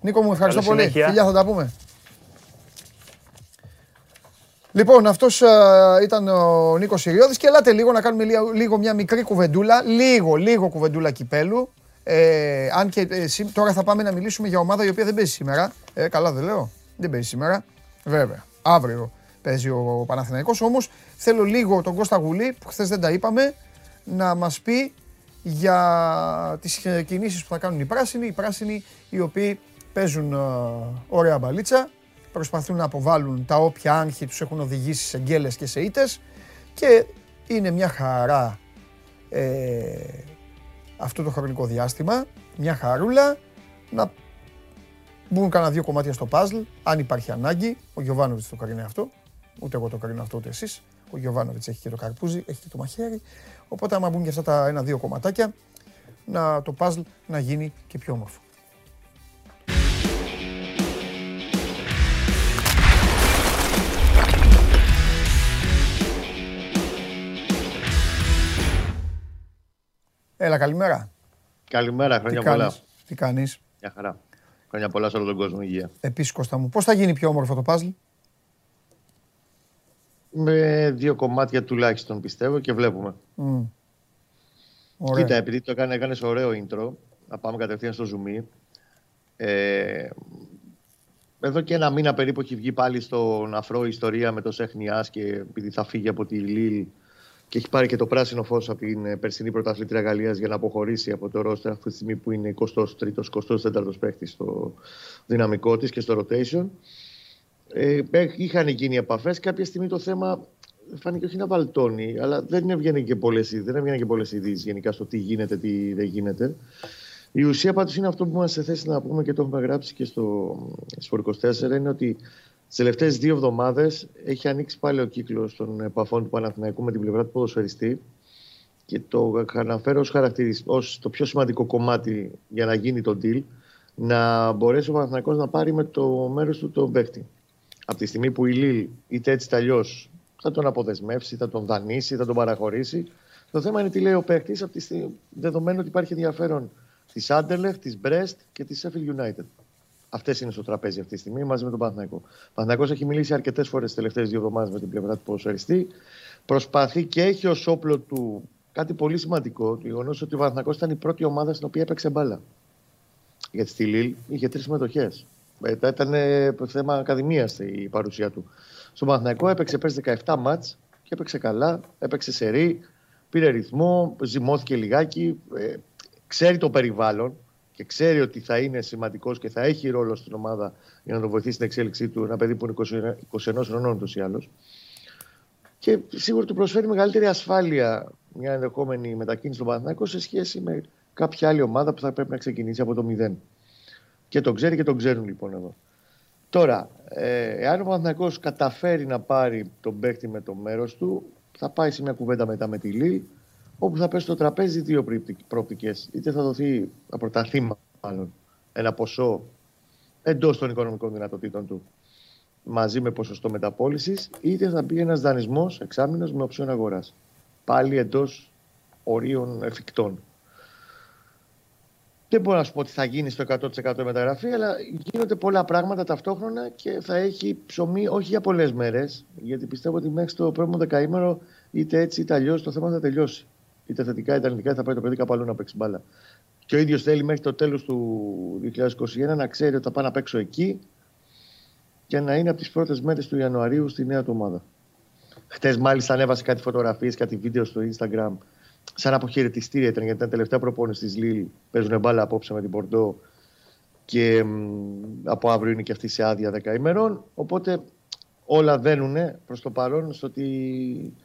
Νίκο μου, ευχαριστώ Καλή πολύ. συνέχεια. Φιλιά, θα τα πούμε. Λοιπόν, αυτός ήταν ο Νίκος Σιριώδης και ελάτε λίγο να κάνουμε λίγο, λίγο μια μικρή κουβεντούλα. Λίγο, λίγο κουβεντούλα κυπέλου. Ε, αν και ε, σή- τώρα θα πάμε να μιλήσουμε για ομάδα η οποία δεν παίζει σήμερα. Ε, καλά δεν λέω. Δεν παίζει σήμερα. Βέβαια. Αύριο παίζει ο Παναθηναϊκός. Όμως θέλω λίγο τον Κώστα Γουλή, που χθες δεν τα είπαμε, να μας πει για τις ε, κινήσεις που θα κάνουν οι πράσινοι. Οι πράσινοι οι οποίοι παίζουν ε, ωραία μπαλίτσα, προσπαθούν να αποβάλουν τα όποια άγχη τους έχουν οδηγήσει σε γκέλες και σε ήττες και είναι μια χαρά ε, αυτό το χρονικό διάστημα, μια χαρούλα να Μπουν κάνα δύο κομμάτια στο puzzle, αν υπάρχει ανάγκη. Ο Γιωβάνοβιτς το κάνει αυτό. Ούτε εγώ το κάνω αυτό, ούτε εσείς. Ο Γιωβάνοβιτς έχει και το καρπούζι, έχει και το μαχαίρι. Οπότε, άμα μπουν και αυτά τα ένα-δύο κομματάκια, να, το puzzle να γίνει και πιο όμορφο. Έλα, καλημέρα. Καλημέρα, χρόνια Τι πολλά. Κάνεις, τι κάνεις; Μια χαρά. Χρόνια πολλά σε όλο τον κόσμο, υγεία. Επίσης, Κώστα μου, πώς θα γίνει πιο όμορφο το puzzle; Με δύο κομμάτια τουλάχιστον πιστεύω και βλέπουμε. Mm. Ωραία. Κοίτα, επειδή το έκανε, έκανες ωραίο intro, να πάμε κατευθείαν στο zoom. Ε, εδώ και ένα μήνα περίπου έχει βγει πάλι στον αφρό ιστορία με το Σέχνιάς και επειδή θα φύγει από τη Λίλ και έχει πάρει και το πράσινο φως από την ε, περσινή πρωταθλήτρια Γαλλίας για να αποχωρήσει από το ρόστερ αυτή τη στιγμή που είναι 23ο-24ο παίχτης στο δυναμικό της και στο rotation. Ε, είχαν γίνει επαφές. Κάποια στιγμή το θέμα φάνηκε όχι να βαλτώνει, αλλά δεν έβγαινε και πολλές ειδήσει γενικά στο τι γίνεται, τι δεν γίνεται. Η ουσία πάντως είναι αυτό που είμαστε σε θέση να πούμε και το έχουμε γράψει και στο Σπορ 24 είναι ότι τις τελευταίες δύο εβδομάδες έχει ανοίξει πάλι ο κύκλος των επαφών του Παναθηναϊκού με την πλευρά του ποδοσφαιριστή και το αναφέρω ως το πιο σημαντικό κομμάτι για να γίνει το deal να μπορέσει ο Παναθηναϊκός να πάρει με το μέρος του τον παίχτη. Από τη στιγμή που η Λίλ είτε έτσι είτε αλλιώς θα τον αποδεσμεύσει, θα τον δανείσει, θα τον παραχωρήσει. Το θέμα είναι τι λέει ο παίχτης, δεδομένου ότι υπάρχει ενδιαφέρον της Άντερλεχ, της Μπρέστ και της Sheffield United. Αυτές είναι στο τραπέζι αυτή τη στιγμή μαζί με τον Παναθηναϊκό. Ο Παναθηναϊκός έχει μιλήσει αρκετές φορές τις τελευταίες δύο εβδομάδες με την πλευρά του ποδοσφαιριστή. Προσπαθεί και έχει ως όπλο του κάτι πολύ σημαντικό. Το γεγονός ότι ο Παναθηναϊκός ήταν η πρώτη ομάδα στην οποία έπαιξε μπάλα. Γιατί στη Λίλ είχε τρεις συμμετοχές. Ήταν θέμα ακαδημίας η παρουσία του. Στον Παναθηναϊκό έπαιξε πέρσι 17 μάτς και έπαιξε καλά. Έπαιξε σε ρί, πήρε ρυθμό, ζυμώθηκε λιγάκι. Ε, ξέρει το περιβάλλον και ξέρει ότι θα είναι σημαντικός και θα έχει ρόλο στην ομάδα για να τον βοηθήσει στην εξέλιξή του, ένα παιδί που είναι 21 χρονών ούτως ή άλλως. Και σίγουρα του προσφέρει μεγαλύτερη ασφάλεια μια ενδεχόμενη μετακίνηση στον Παναθηναϊκό σε σχέση με κάποια άλλη ομάδα που θα πρέπει να ξεκινήσει από το μηδέν. Και τον ξέρει και τον ξέρουν λοιπόν εδώ. Τώρα, ε, εάν ο Παναθηναϊκός καταφέρει να πάρει τον παίκτη με το μέρος του, θα πάει σε μια κουβέντα μετά με τη Λίλ όπου θα πέσει στο τραπέζι δύο προοπτικές. Είτε θα δοθεί, θα προταθεί μάλλον ένα ποσό εντός των οικονομικών δυνατοτήτων του μαζί με ποσοστό μεταπόλησης, είτε θα μπει ένας δανεισμός εξάμεινος με οψιόν αγοράς. Πάλι εντός ορίων εφικτών. Δεν μπορώ να σου πω ότι θα γίνει στο 100% μεταγραφή, αλλά γίνονται πολλά πράγματα ταυτόχρονα και θα έχει ψωμί όχι για πολλές μέρες, γιατί πιστεύω ότι μέχρι το πρώτο δεκαήμερο είτε έτσι είτε αλλιώς το θέμα θα τελειώσει είτε θετικά είτε αρνητικά, θα πάει το παιδί κάπου αλλού να παίξει μπάλα. Και ο ίδιος θέλει μέχρι το τέλος του 2021 να ξέρει ότι θα πάει να παίξω εκεί και να είναι από τις πρώτες μέρες του Ιανουαρίου στη νέα του ομάδα. Χτες, μάλιστα, ανέβασε κάτι φωτογραφίες, κάτι βίντεο στο Instagram. Σαν αποχαιρετιστήρια ήταν γιατί ήταν τελευταία προπόνηση της Λίλ. Παίζουν μπάλα απόψε με την Πορντό και από αύριο είναι και αυτή σε άδεια 10 ημερών. Οπότε όλα δένουν προς το παρόν στο ότι ο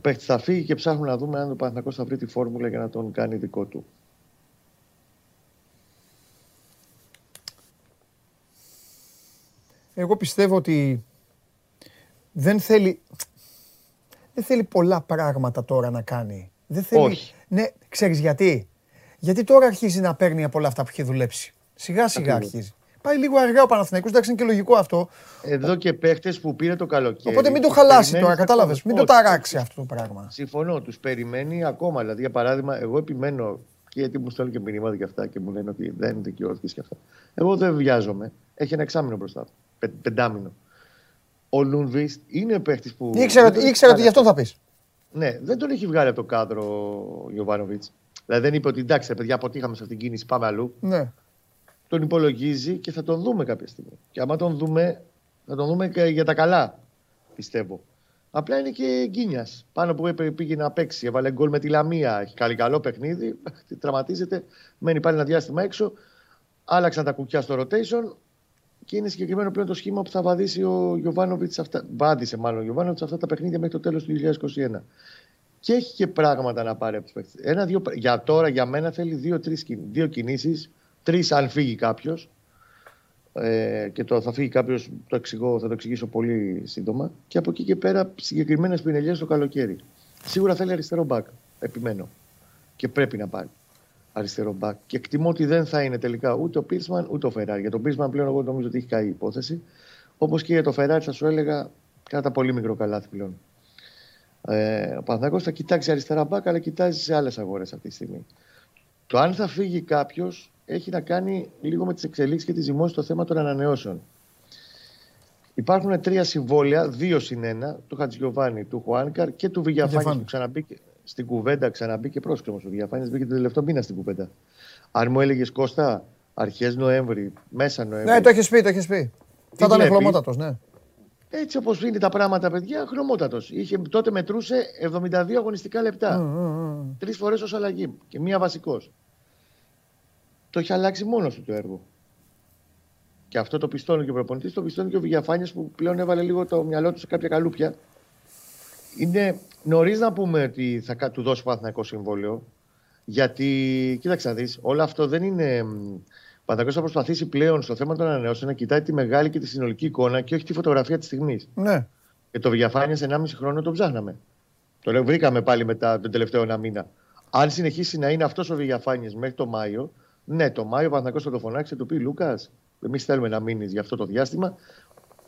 παίχτης θα φύγει και ψάχνουμε να δούμε αν ο Παναθηναϊκός θα βρει τη φόρμουλα για να τον κάνει δικό του. Εγώ πιστεύω ότι δεν θέλει, δεν θέλει πολλά πράγματα τώρα να κάνει. Δεν θέλει, Όχι. Ναι, ξέρεις γιατί; Γιατί τώρα αρχίζει να παίρνει από όλα αυτά που έχει δουλέψει. Σιγά σιγά αρχίζει. Πάει λίγο αργά ο Παναθηναϊκός, εντάξει είναι και λογικό αυτό. Εδώ και παίχτες που πήρε το καλοκαίρι. Οπότε μην το χαλάσει τώρα, κατάλαβες. Μην το ταράξει αυτό το πράγμα. Συμφωνώ, τους περιμένει ακόμα. Δηλαδή, για παράδειγμα, εγώ επιμένω και γιατί μου στέλνουν και μηνύματα και αυτά και μου λένε ότι δεν είναι δικαιώθηκες και αυτά. Εγώ δεν βιάζομαι. Έχει ένα εξάμεινο μπροστά. Πε, πεντάμινο. Ο Λούνβιστ είναι παίχτης που. ήξερα, ήξερα ότι γι' αυτό θα πεις. Ναι, δεν τον έχει βγάλει από το κάδρο ο Ιωβάνοβιτ. Δηλαδή δεν είπε ότι εντάξει, παιδιά, αποτύχαμε σε αυτήν την κίνηση, πάμε αλλού. Ναι τον υπολογίζει και θα τον δούμε κάποια στιγμή. Και άμα τον δούμε, θα τον δούμε και για τα καλά, πιστεύω. Απλά είναι και γκίνιας. Πάνω που πήγε να παίξει, έβαλε γκολ με τη Λαμία. Έχει καλή καλό παιχνίδι. Τραυματίζεται, μένει πάλι ένα διάστημα έξω. Άλλαξαν τα κουκιά στο rotation και είναι συγκεκριμένο πλέον το σχήμα που θα βαδίσει ο Γιωβάνοβιτς. Βάδισε μάλλον ο Γιωβάνοβιτς αυτά τα παιχνίδια μέχρι το τέλος του 2021. Και έχει και πράγματα να πάρει από τους παίχτε. Για τώρα, για μένα θέλει δύο-τρει δύο κινήσεις τρεις αν φύγει κάποιος. Ε, και το, θα φύγει κάποιος, το εξηγώ, θα το εξηγήσω πολύ σύντομα. Και από εκεί και πέρα συγκεκριμένες πινελιές το καλοκαίρι. Σίγουρα θέλει αριστερό μπακ. Επιμένω. Και πρέπει να πάρει αριστερό μπακ. Και εκτιμώ ότι δεν θα είναι τελικά ούτε ο Πίρσμαν ούτε ο Φεράρι. Για τον Πίρσμαν πλέον εγώ νομίζω ότι έχει καεί η υπόθεση. Όπως και για το Φεράρι θα σου έλεγα κατά πολύ μικρό καλάθι πλέον. Ε, ο Παναθηναϊκός θα κοιτάξει αριστερά μπακ, αλλά κοιτάζει σε άλλες αγορές αυτή τη στιγμή. Το αν θα φύγει κάποιος έχει να κάνει λίγο με τις εξελίξεις και τη ζυμώσεις στο θέμα των ανανεώσεων. Υπάρχουν τρία συμβόλαια, δύο συν ένα, του Χατζιωβάνη, του Χουάνκαρ και του Βηγιαφάνης που ξαναμπήκε στην κουβέντα, ξαναμπήκε πρόσκλημα. Ο Βηγιαφάνης μπήκε τον τελευταίο μήνα στην κουβέντα. Αν μου έλεγες Κώστα, αρχές Νοέμβρη, μέσα Νοέμβρη. Ναι, το έχεις πει, το έχεις πει. Θα ήταν χλωμότατο, ναι. Έτσι όπως είναι τα πράγματα, παιδιά, χρωμότατος. Τότε μετρούσε 72 αγωνιστικά λεπτά. Mm, mm, Τρεις φορές ως αλλαγή και μία βασικός. Το έχει αλλάξει μόνος του το έργο. Και αυτό το πιστώνει και ο προπονητής, το πιστώνει και ο Βηγιαφάνια που πλέον έβαλε λίγο το μυαλό του σε κάποια καλούπια. Είναι νωρίς να πούμε ότι θα του δώσει παθηνακό συμβόλαιο. Γιατί, κοίταξε να δεις, όλο αυτό δεν είναι. Ο Παναθυνακό θα προσπαθήσει πλέον στο θέμα των ανανεώσεων να κοιτάει τη μεγάλη και τη συνολική εικόνα και όχι τη φωτογραφία της στιγμής. Ναι. Και το Βηγιαφάνια σε 1,5 χρόνο το ψάχναμε. Το λέω, βρήκαμε πάλι μετά τον τελευταίο ένα μήνα. Αν συνεχίσει να είναι αυτός ο Βηγιαφάνια μέχρι το Μάιο, ναι, το Μάιο ο Παναθυνακό θα το φωνάξει και του πει Λούκας, εμείς θέλουμε να μείνεις για αυτό το διάστημα.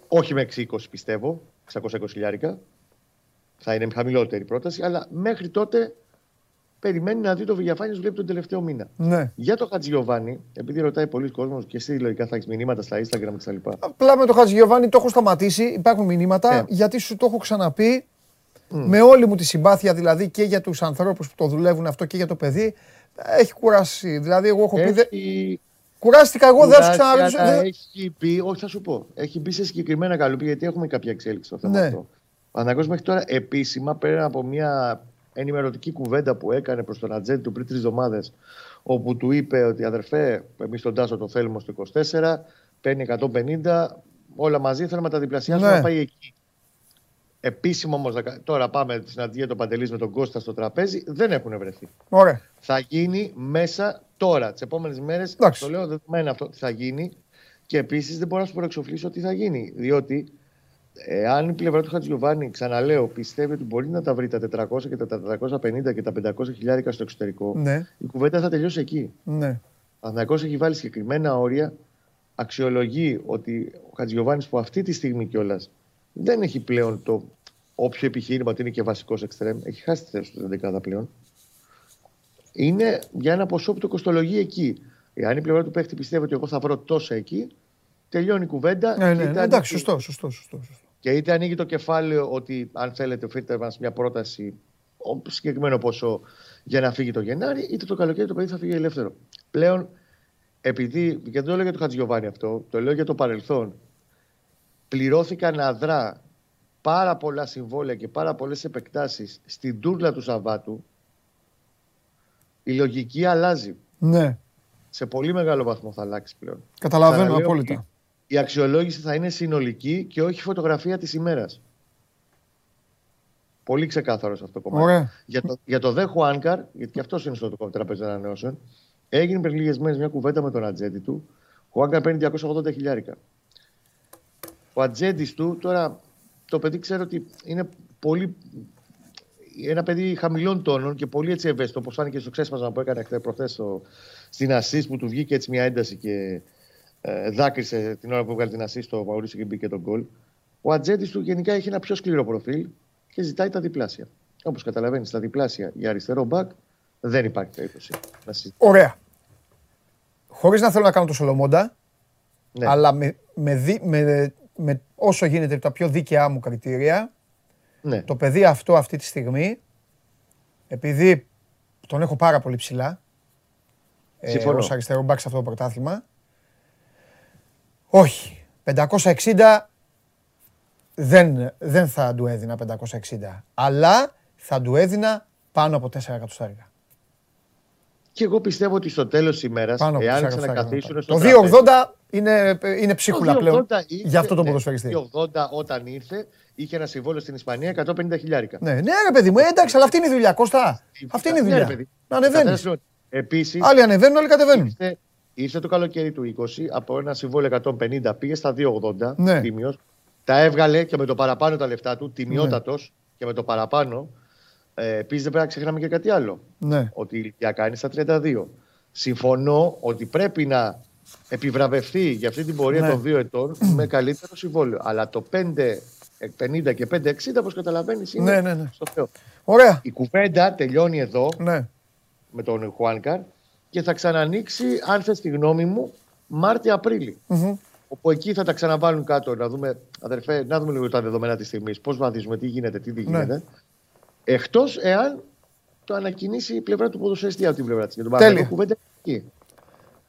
Όχι με 620 πιστεύω, 620 χιλιάρικα. Θα είναι χαμηλότερη πρόταση, αλλά μέχρι τότε περιμένει να δει το Βηγιαφάνη βλέπει τον τελευταίο μήνα. Ναι. Για το Χατζιωβάνι, επειδή ρωτάει πολλοί κόσμος και εσύ λογικά θα έχεις μηνύματα στα Instagram κτλ. Απλά με το Χατζιωβάνι το έχω σταματήσει. Υπάρχουν μηνύματα ναι. γιατί σου το έχω ξαναπεί. Με όλη μου τη συμπάθεια δηλαδή και για τους ανθρώπους που το δουλεύουν αυτό και για το παιδί. Έχει κουράσει. Δηλαδή, εγώ έχω πει. Κουράστηκα εγώ, δεν σου ξαναρωτήσω. Έχει πει, όχι θα σου πω. Έχει μπει σε συγκεκριμένα καλούπι γιατί έχουμε κάποια εξέλιξη στο θέμα ναι. αυτό. Ο μέχρι τώρα επίσημα πέρα από μια ενημερωτική κουβέντα που έκανε προς τον ατζέντη του πριν τρεις εβδομάδες, όπου του είπε ότι αδερφέ, εμείς τον Τάσο το θέλουμε στο 24, παίρνει 150, όλα μαζί θέλουμε να τα διπλασιάσουμε ναι. να πάει εκεί. Επίσημο όμως, τώρα πάμε στην αντία του Παντελής με τον Κώστα στο τραπέζι, δεν έχουν βρεθεί. Ωραία. Θα γίνει μέσα τώρα, τις επόμενες μέρες. Το λέω δεδομένο αυτό θα γίνει. Και επίσης δεν μπορώ να σου προεξοφλήσω τι θα γίνει. Διότι αν η πλευρά του Χατζιωβάνη, ξαναλέω, πιστεύει ότι μπορεί να τα βρει τα 400 και τα 450 και τα 500 χιλιάρικα στο εξωτερικό, ναι. η κουβέντα θα τελειώσει εκεί. Ναι. Ο έχει βάλει συγκεκριμένα όρια, αξιολογεί ότι ο Χατζιωβάνη που αυτή τη στιγμή κιόλας δεν έχει πλέον το όποιο επιχείρημα ότι είναι και βασικός εξτρέμ, έχει χάσει τη θέση του 11 πλέον. Είναι για ένα ποσό που το κοστολογεί εκεί. Εάν η πλευρά του παίχτη πιστεύει ότι εγώ θα βρω τόσα εκεί, τελειώνει η κουβέντα. Ναι, ναι, ναι, εντάξει, σωστό, σωστό, σωστό, σωστό. Και είτε ανοίγει το κεφάλαιο ότι αν θέλετε οφείλετε μα μια πρόταση συγκεκριμένο ποσό για να φύγει το Γενάρη, είτε το καλοκαίρι το παιδί θα φύγει ελεύθερο. Πλέον, επειδή, και δεν το λέω για τον Χατζιωβάνι αυτό, το λέω για το παρελθόν, πληρώθηκαν αδρά πάρα πολλά συμβόλαια και πάρα πολλές επεκτάσεις στην τούρλα του Σαββάτου, η λογική αλλάζει. Ναι. Σε πολύ μεγάλο βαθμό θα αλλάξει πλέον. Καταλαβαίνω απόλυτα η αξιολόγηση θα είναι συνολική και όχι φωτογραφία της ημέρας. Πολύ ξεκάθαρο αυτό το κομμάτι. Για το, για το Δε Χουάνκαρ, γιατί και αυτός είναι στο τραπέζι ανανεώσεων, έγινε πριν λίγες μέρες μια κουβέντα με τον ατζέντη του. Ο Χουάνκαρ παίρνει 280 χιλιάρικα. Ο ατζέντης του, τώρα το παιδί ξέρω ότι είναι πολύ. Ένα παιδί χαμηλών τόνων και πολύ έτσι ευαίσθητο, όπως φάνηκε στο ξέσπασμα που έκανε χθες προχθές στην Ασή, που του βγήκε έτσι μια ένταση και ε, δάκρυσε την ώρα που έβγαλε την ασή στο Μαουρίσιο και μπήκε τον γκολ. Ο ατζέντης του γενικά έχει ένα πιο σκληρό προφίλ και ζητάει τα διπλάσια. Όπως καταλαβαίνεις, τα διπλάσια για αριστερό μπακ δεν υπάρχει περίπτωση. Ωραία. Χωρίς να θέλω να κάνω το Σολομόντα, ναι. αλλά με, με, με, με, όσο γίνεται τα πιο δίκαια μου κριτήρια, ναι. το παιδί αυτό αυτή τη στιγμή, επειδή τον έχω πάρα πολύ ψηλά, ε, ως αριστερό μπακς σε αυτό το πρωτάθλημα, όχι. 560 δεν, δεν θα του έδινα 560. Αλλά θα του έδινα πάνω από 4 εκατοστάρικα. Και εγώ πιστεύω ότι στο τέλος της ημέρας, εάν ξανακαθίσουν στο. Το 280 είναι, είναι ψίχουλα πλέον για αυτό το ναι, ποδοσφαιριστή. Το 280 όταν ήρθε είχε ένα συμβόλαιο στην Ισπανία 150 χιλιάρικα. Ναι, ναι, ρε παιδί μου, εντάξει, αλλά αυτή είναι η δουλειά. Κώστα. Αυτή είναι η ναι, δουλειά. Να ανεβαίνεις. Επίσης, άλλοι ανεβαίνουν, άλλοι κατεβαίνουν ήρθε το καλοκαίρι του 20 από ένα συμβόλαιο 150 πήγε στα 280 Ναι. τίμιος. Τα έβγαλε και με το παραπάνω τα λεφτά του, τιμιότατος και με το παραπάνω. Ε, Επίσης δεν πρέπει να ξεχνάμε και κάτι άλλο. Ναι. Ότι η ηλικιακά είναι στα 32. Συμφωνώ ότι πρέπει να επιβραβευτεί για αυτή την πορεία Ναι. των δύο ετών με καλύτερο συμβόλαιο. Αλλά το 5-50 και 5-60, όπως καταλαβαίνεις, είναι Ναι, ναι, ναι. στο Θεό. Ωραία. Η κουβέντα τελειώνει εδώ Ναι. με τον Χουάνκαρ και θα ξανανοίξει, αν θες τη γνώμη μου, Μάρτιο-Απρίλη. Μμμ. Όπου εκεί θα τα ξαναβάλουν κάτω, να δούμε, αδερφέ, να δούμε λίγο τα δεδομένα της στιγμή. Πώς βαδίζουμε, τι γίνεται, τι δεν Ναι. Γίνεται. Εκτός εάν το ανακοινήσει η πλευρά του ποδοσφαιριστή από την πλευρά της. Για τον Τέλεια. Παναγιώτο κουβέντα εκεί.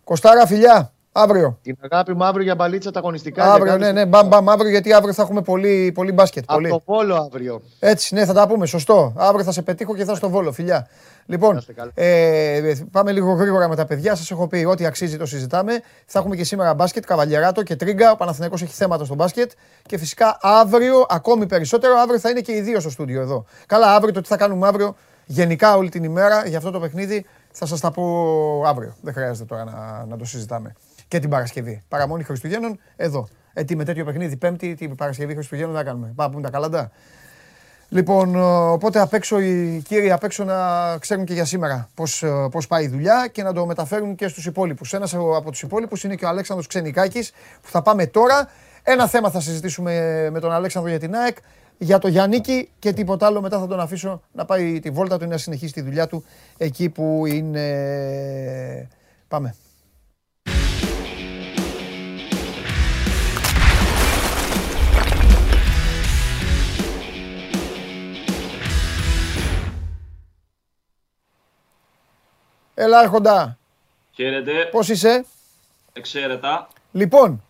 Κοστάρα, φιλιά. Αύριο. Την αγάπη μου αύριο για μπαλίτσα τα αγωνιστικά. Αύριο, για ναι, κάτω- ναι. Μπαμ, μπαμ, αύριο γιατί αύριο θα έχουμε πολύ, πολύ μπάσκετ. Από Πολύ. το Βόλο αύριο. Έτσι, ναι, θα τα πούμε. Σωστό. Αύριο θα σε πετύχω και θα στο βόλο. Φιλιά. Λοιπόν, Να είστε καλά. ε, πάμε λίγο γρήγορα με τα παιδιά. Σας έχω πει ό,τι αξίζει το συζητάμε. Θα έχουμε και σήμερα μπάσκετ, καβαλιεράτο και τρίγκα. Ο Παναθηναϊκός έχει θέματα στο μπάσκετ. Και φυσικά αύριο, ακόμη περισσότερο, αύριο θα είναι και οι δύο στο στούντιο εδώ. Καλά, αύριο το τι θα κάνουμε αύριο, γενικά όλη την ημέρα για αυτό το παιχνίδι, θα σας τα πω αύριο. Δεν χρειάζεται τώρα να, να το συζητάμε. Και την Παρασκευή. Παραμονή Χριστουγέννων εδώ. Ε, τι με τέτοιο παιχνίδι, Πέμπτη, την Παρασκευή Χριστουγέννων θα κάνουμε. Πάμε πούμε τα καλαντά. Λοιπόν, ε, οπότε απ' έξω οι κύριοι απ' έξω να ξέρουν και για σήμερα πώς, ε, πώς πάει η δουλειά και να το μεταφέρουν και στους υπόλοιπους. Ένας από τους υπόλοιπους είναι και ο Αλέξανδρος Ξενικάκης που θα πάμε τώρα. Ένα θέμα θα συζητήσουμε με τον Αλέξανδρο για την ΑΕΚ, για το Γιάννικη και τίποτα άλλο. Μετά θα τον αφήσω να πάει τη βόλτα του ή να συνεχίσει τη δουλειά του εκεί που είναι. Πάμε. Έλα, Άρχοντα. Χαίρετε, Πώς είσαι; εξαίρετα. Λοιπόν,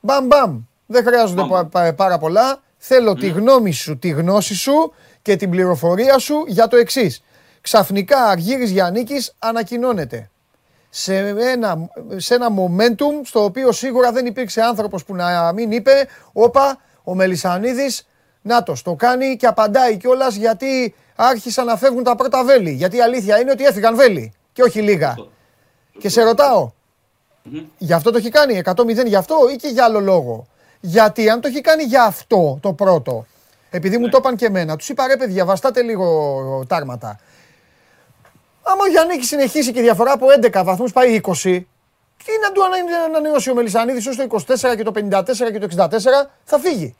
μπαμ μπαμ. Δεν χρειάζονται Μπαμ. πα- πα- πάρα πολλά. Θέλω τη γνώμη σου, τη γνώση σου και την πληροφορία σου για το εξής. Ξαφνικά Αργύρης Γιαννίκης ανακοινώνεται σε ένα, σε ένα momentum στο οποίο σίγουρα δεν υπήρξε άνθρωπος που να μην είπε «Όπα, ο Μελισανίδης, νάτος, το κάνει και απαντάει κιόλας γιατί άρχισαν να φεύγουν τα πρώτα βέλη. Γιατί η αλήθεια είναι ότι έφυγαν βέλη και όχι λίγα. Και σε ρωτάω, Γι' αυτό το έχει κάνει, 100-0 γι' αυτό ή και για άλλο λόγο; Γιατί αν το έχει κάνει για αυτό το πρώτο, επειδή μου το είπαν και εμένα, τους είπα ρε παιδιά, βαστάτε λίγο τάρματα. Άμα ο Γιάννης συνεχίσει και η διαφορά από 11 βαθμούς πάει 20, τι να του ανα- ανανεώσει ο Μελισανίδης ως το 24 και το 54 και το 64, θα φύγει.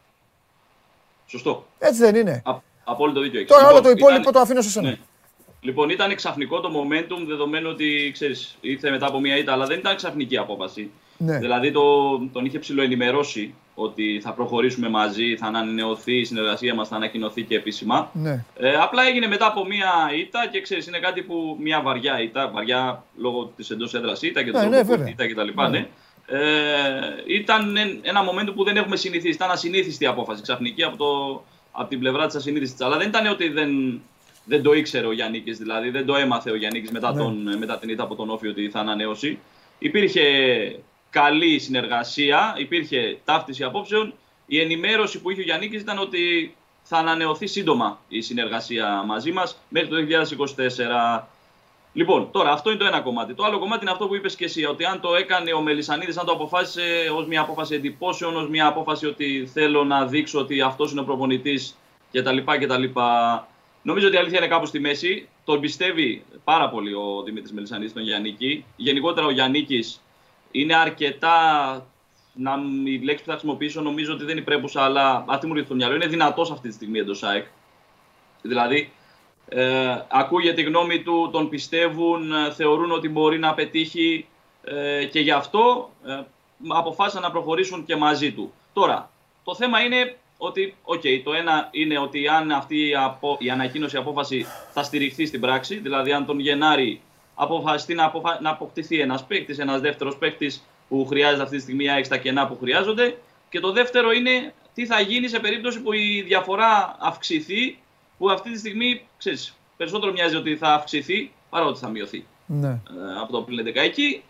Σωστό. Έτσι δεν είναι. Α, απόλυτο δίκιο έχεις. Τώρα όλο Λοιπόν, το υπόλοιπο ήταν- το αφήνω σε σένα. Ναι. Λοιπόν, ήταν ξαφνικό το momentum δεδομένου ότι ξέρεις, ήρθε μετά από μια ήττα, αλλά δεν ήταν ξαφνική απόφαση. Ναι. Δηλαδή το, τον είχε ψηλοενημερώσει ότι θα προχωρήσουμε μαζί, θα ανανεωθεί η συνεργασία μας, θα ανακοινωθεί και επίσημα. Ναι. Ε, απλά έγινε μετά από μία ήττα και ξέρεις, είναι κάτι που μία βαριά ήττα, βαριά λόγω της εντός έδρας ήττα και του Ναι, τρόπου ναι, που βέβαια. ήττα κτλ. Ναι. Ε, ήταν εν- ένα moment που δεν έχουμε συνηθίσει. Ήταν ασυνήθιστη απόφαση ξαφνική από, το, από την πλευρά της ασυνήθιστη. Αλλά δεν ήταν ότι δεν, δεν το ήξερε ο Γιάννη, δηλαδή δεν το έμαθε ο Γιάννη μετά, Ναι. τον, μετά την ήττα από τον Όφη ότι θα ανανεώσει. Υπήρχε καλή συνεργασία, υπήρχε ταύτιση απόψεων. Η ενημέρωση που είχε ο Γιάννη ήταν ότι θα ανανεωθεί σύντομα η συνεργασία μαζί μας μέχρι το 2024. Λοιπόν, τώρα αυτό είναι το ένα κομμάτι. Το άλλο κομμάτι είναι αυτό που είπες και εσύ, ότι αν το έκανε ο Μελισανίδης, αν το αποφάσισε ως μια απόφαση εντυπώσεων, ως μια απόφαση ότι θέλω να δείξω ότι αυτός είναι ο προπονητής κτλ. κτλ. Νομίζω ότι η αλήθεια είναι κάπου στη μέση. Τον πιστεύει πάρα πολύ ο Δημήτρης Μελισανίδης τον Γιάννικη. Γενικότερα ο Γιάννικης είναι αρκετά να, η λέξη που θα χρησιμοποιήσω νομίζω ότι δεν είναι πρέπουσα, αλλά αυτή μου ήρθε στο μυαλό. Είναι δυνατός αυτή τη στιγμή εντός ΑΕΚ. Δηλαδή, ε, ακούγεται η γνώμη του, τον πιστεύουν, ε, θεωρούν ότι μπορεί να πετύχει ε, και γι' αυτό ε, αποφάσισαν να προχωρήσουν και μαζί του. Τώρα, το θέμα είναι ότι, οκ, το ένα είναι ότι αν αυτή η, απο, η ανακοίνωση, η απόφαση θα στηριχθεί στην πράξη, δηλαδή αν τον Γενάρη αποφασιστεί να, αποφα... να αποκτηθεί ένας παίκτης, ένας δεύτερος παίκτης που χρειάζεται αυτή τη στιγμή ΑΕΚ στα κενά που χρειάζονται. Και το δεύτερο είναι τι θα γίνει σε περίπτωση που η διαφορά αυξηθεί, που αυτή τη στιγμή ξέρεις, περισσότερο μοιάζει ότι θα αυξηθεί παρά ότι θα μειωθεί Ναι. ε, από το πριν 11 εκεί.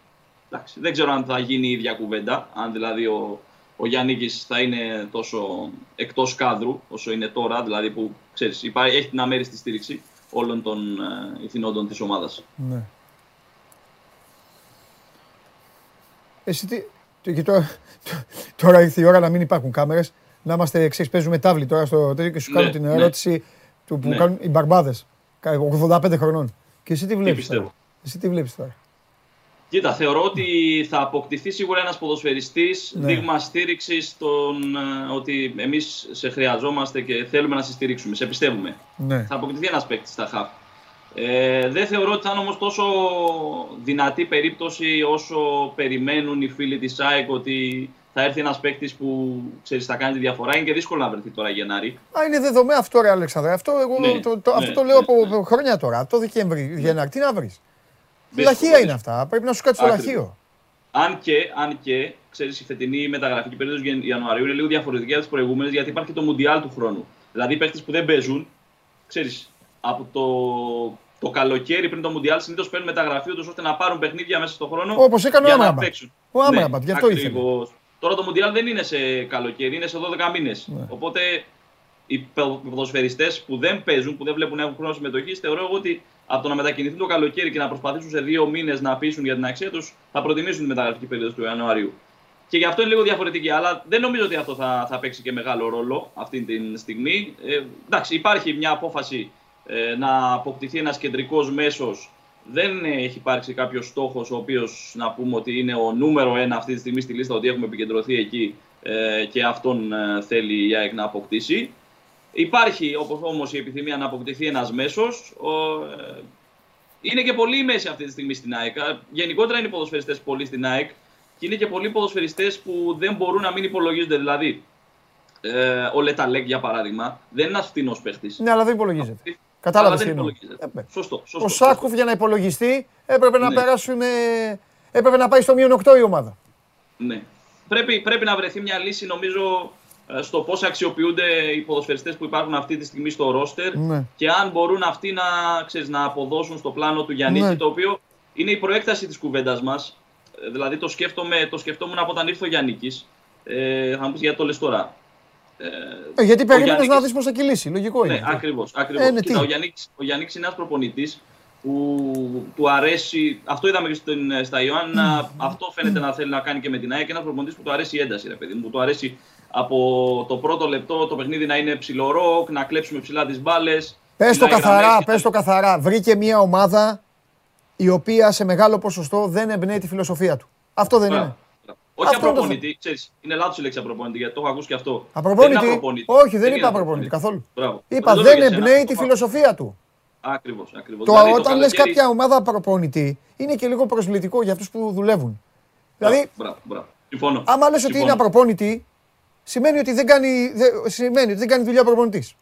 Εντάξει, δεν ξέρω αν θα γίνει η ίδια κουβέντα, αν δηλαδή ο, ο Γιάννικης θα είναι τόσο εκτός κάδρου όσο είναι τώρα, δηλαδή που ξέρεις, υπάρχει, έχει την αμέριστη στήριξη όλων των ε, ηθινόντων της ομάδας. ναι. Εσύ τι. Και τώρα, τώρα ήρθε η ώρα να μην υπάρχουν κάμερες. Να είμαστε εξή. Παίζουμε τάβλη τώρα στο τέτοιο και σου Ναι, κάνω την ναι. Ερώτηση του που Ναι. κάνουν οι μπαρμπάδες. 85 χρονών. Και εσύ τι βλέπεις πιστεύω. τώρα; Εσύ τι βλέπεις τώρα; Κοίτα, θεωρώ ότι θα αποκτηθεί σίγουρα ένας ποδοσφαιριστής Ναι. δείγμα στήριξης στον ε, ότι εμείς σε χρειαζόμαστε και θέλουμε να σε στηρίξουμε, σε πιστεύουμε. Ναι. Θα αποκτηθεί ένας παίκτης στα χαφ. Ε, δεν θεωρώ ότι θα είναι όμως τόσο δυνατή περίπτωση όσο περιμένουν οι φίλοι της ΑΕΚ ότι θα έρθει ένας παίκτης που ξέρεις, θα κάνει τη διαφορά. Είναι και δύσκολο να βρεθεί τώρα Γενάρη. Α, είναι δεδομένο αυτό, ρε Αλέξανδρε. Αυτό, εγώ, Ναι, το, το, ναι, αυτό το ναι, λέω από ναι. από χρόνια τώρα. Το Δεκέμβρη, Γενάρη. Τι να βρεις. Δύσκολο, Λαχεία είναι δύσκολο. αυτά. Πρέπει να σου κάτσεις το Ακριβώς. λαχείο. Αν και, αν και ξέρεις, η φετινή μεταγραφική περίοδος Ιανουαρίου είναι λίγο διαφορετική από τις προηγούμενες γιατί υπάρχει και το Μουντιάλ του χρόνου. Δηλαδή οι παίχτε που δεν παίζουν, ξέρεις, από το, το καλοκαίρι πριν το Μουντιάλ συνήθως παίρνουν μεταγραφή ούτως ώστε να πάρουν παιχνίδια μέσα στον χρόνο. Όπως έκανε ο για να Άμραμπατ. παίξουν. Ο Άμραμπατ, γι' αυτό ήθελε. Ακριβώς. Τώρα το Μουντιάλ δεν είναι σε καλοκαίρι, είναι σε 12 μήνες. Ναι. Οπότε οι ποδοσφαιριστές που δεν παίζουν, που δεν βλέπουν να έχουν χρόνο συμμετοχής, θεωρώ εγώ ότι από το να μετακινηθούν το καλοκαίρι και να προσπαθήσουν σε δύο μήνες να πείσουν για την αξία τους, θα προτιμήσουν τη μεταγραφική περίοδο του Ιανουαρίου. Και γι' αυτό είναι λίγο διαφορετική. Αλλά δεν νομίζω ότι αυτό θα, θα παίξει και μεγάλο ρόλο αυτή τη στιγμή. Ε, εντάξει, υπάρχει μια απόφαση ε, να αποκτηθεί ένας κεντρικός μέσος. Δεν έχει υπάρξει κάποιος στόχος ο οποίος να πούμε ότι είναι ο νούμερο ένα αυτή τη στιγμή στη λίστα, ότι έχουμε επικεντρωθεί εκεί ε, και αυτόν ε, θέλει η ΑΕΚ να αποκτήσει. Υπάρχει όπως όμως η επιθυμία να αποκτηθεί ένας μέσος. Ο, ε, είναι και πολλοί μέση αυτή τη στιγμή στην ΑΕΚ. Α, Γενικότερα είναι οι ποδοσφαιριστές πολλοί στην ΑΕΚ και είναι και πολλοί ποδοσφαιριστές που δεν μπορούν να μην υπολογίζονται. Δηλαδή, ε, ο Λεταλέκ για παράδειγμα δεν είναι ένας φτηνός παίχτης. Ναι, αλλά δεν υπολογίζεται. Αλλά Κατάλαβε δεν τι εννοώ. υπολογίζεται. Ε, ναι. Σωστό, σωστό. Ο Σάκουφ για να υπολογιστεί έπρεπε να Ναι. περάσουν. ε, Έπρεπε να πάει στο μείον 8 η ομάδα. Ναι. Πρέπει, πρέπει να βρεθεί μια λύση νομίζω ε, στο πώς αξιοποιούνται οι ποδοσφαιριστές που υπάρχουν αυτή τη στιγμή στο ρόστερ Ναι. και αν μπορούν αυτοί να, ξέρεις, να αποδώσουν στο πλάνο του Γιάννη, Ναι. το οποίο είναι η προέκταση της κουβέντας μας. Ε, Δηλαδή το, σκέφτομαι, το σκεφτόμουν από όταν ήρθε ο Γιάννικης. Ε, θα μου πεις γιατί το λες τώρα. Ε, Ε, γιατί ο περίμενε να Γιάννικης- δεις πώς θα κυλήσει. Λογικό είναι. ναι, αυτό. ακριβώς. Ακριβώς. Ε, ναι, Κοίτα, τι; ο Γιάννης, ο Γιάννης είναι ένας προπονητής που του αρέσει. Αυτό είδαμε και στην, στα Ιωάννα. αυτό φαίνεται να θέλει να κάνει και με την ΑΕΚ. Ένας προπονητής που του αρέσει η ένταση, ρε παιδί μου. Που του αρέσει από το πρώτο λεπτό το παιχνίδι να είναι ψηλό ροκ, να κλέψουμε ψηλά τις μπάλες. Πες το καθαρά, πες το καθαρά. Βρήκε μια ομάδα η οποία σε μεγάλο ποσοστό δεν εμπνέει τη φιλοσοφία του. Αυτό δεν είναι. Όχι Αυτό είναι το απροπονητή, ξέρεις, είναι λάθος η λέξη απροπονητή, γιατί το έχω ακούσει και αυτό. Δεν Απροπονητή. είναι απροπονητή; Όχι, δεν είπα είναι απροπονητή καθόλου. Μπράβο. Είπα το λέω δεν για εσένα. εμπνέει τη Το- φιλοσοφία του. Ακριβώς, ακριβώς. Το, Δηλαδή, το όταν λες καλοκαίρι- κάποια ομάδα προπονητή είναι και λίγο προσβλητικό για αυτούς που δουλεύουν. Δηλαδή, Μπράβο, μπράβο. Συμφωνώ. άμα λες ότι είναι Συμφωνώ. απροπόνητη, σημαίνει ότι δεν κάνει, δε- σημαίνει ότι δεν κάνει δουλειά προπονητής.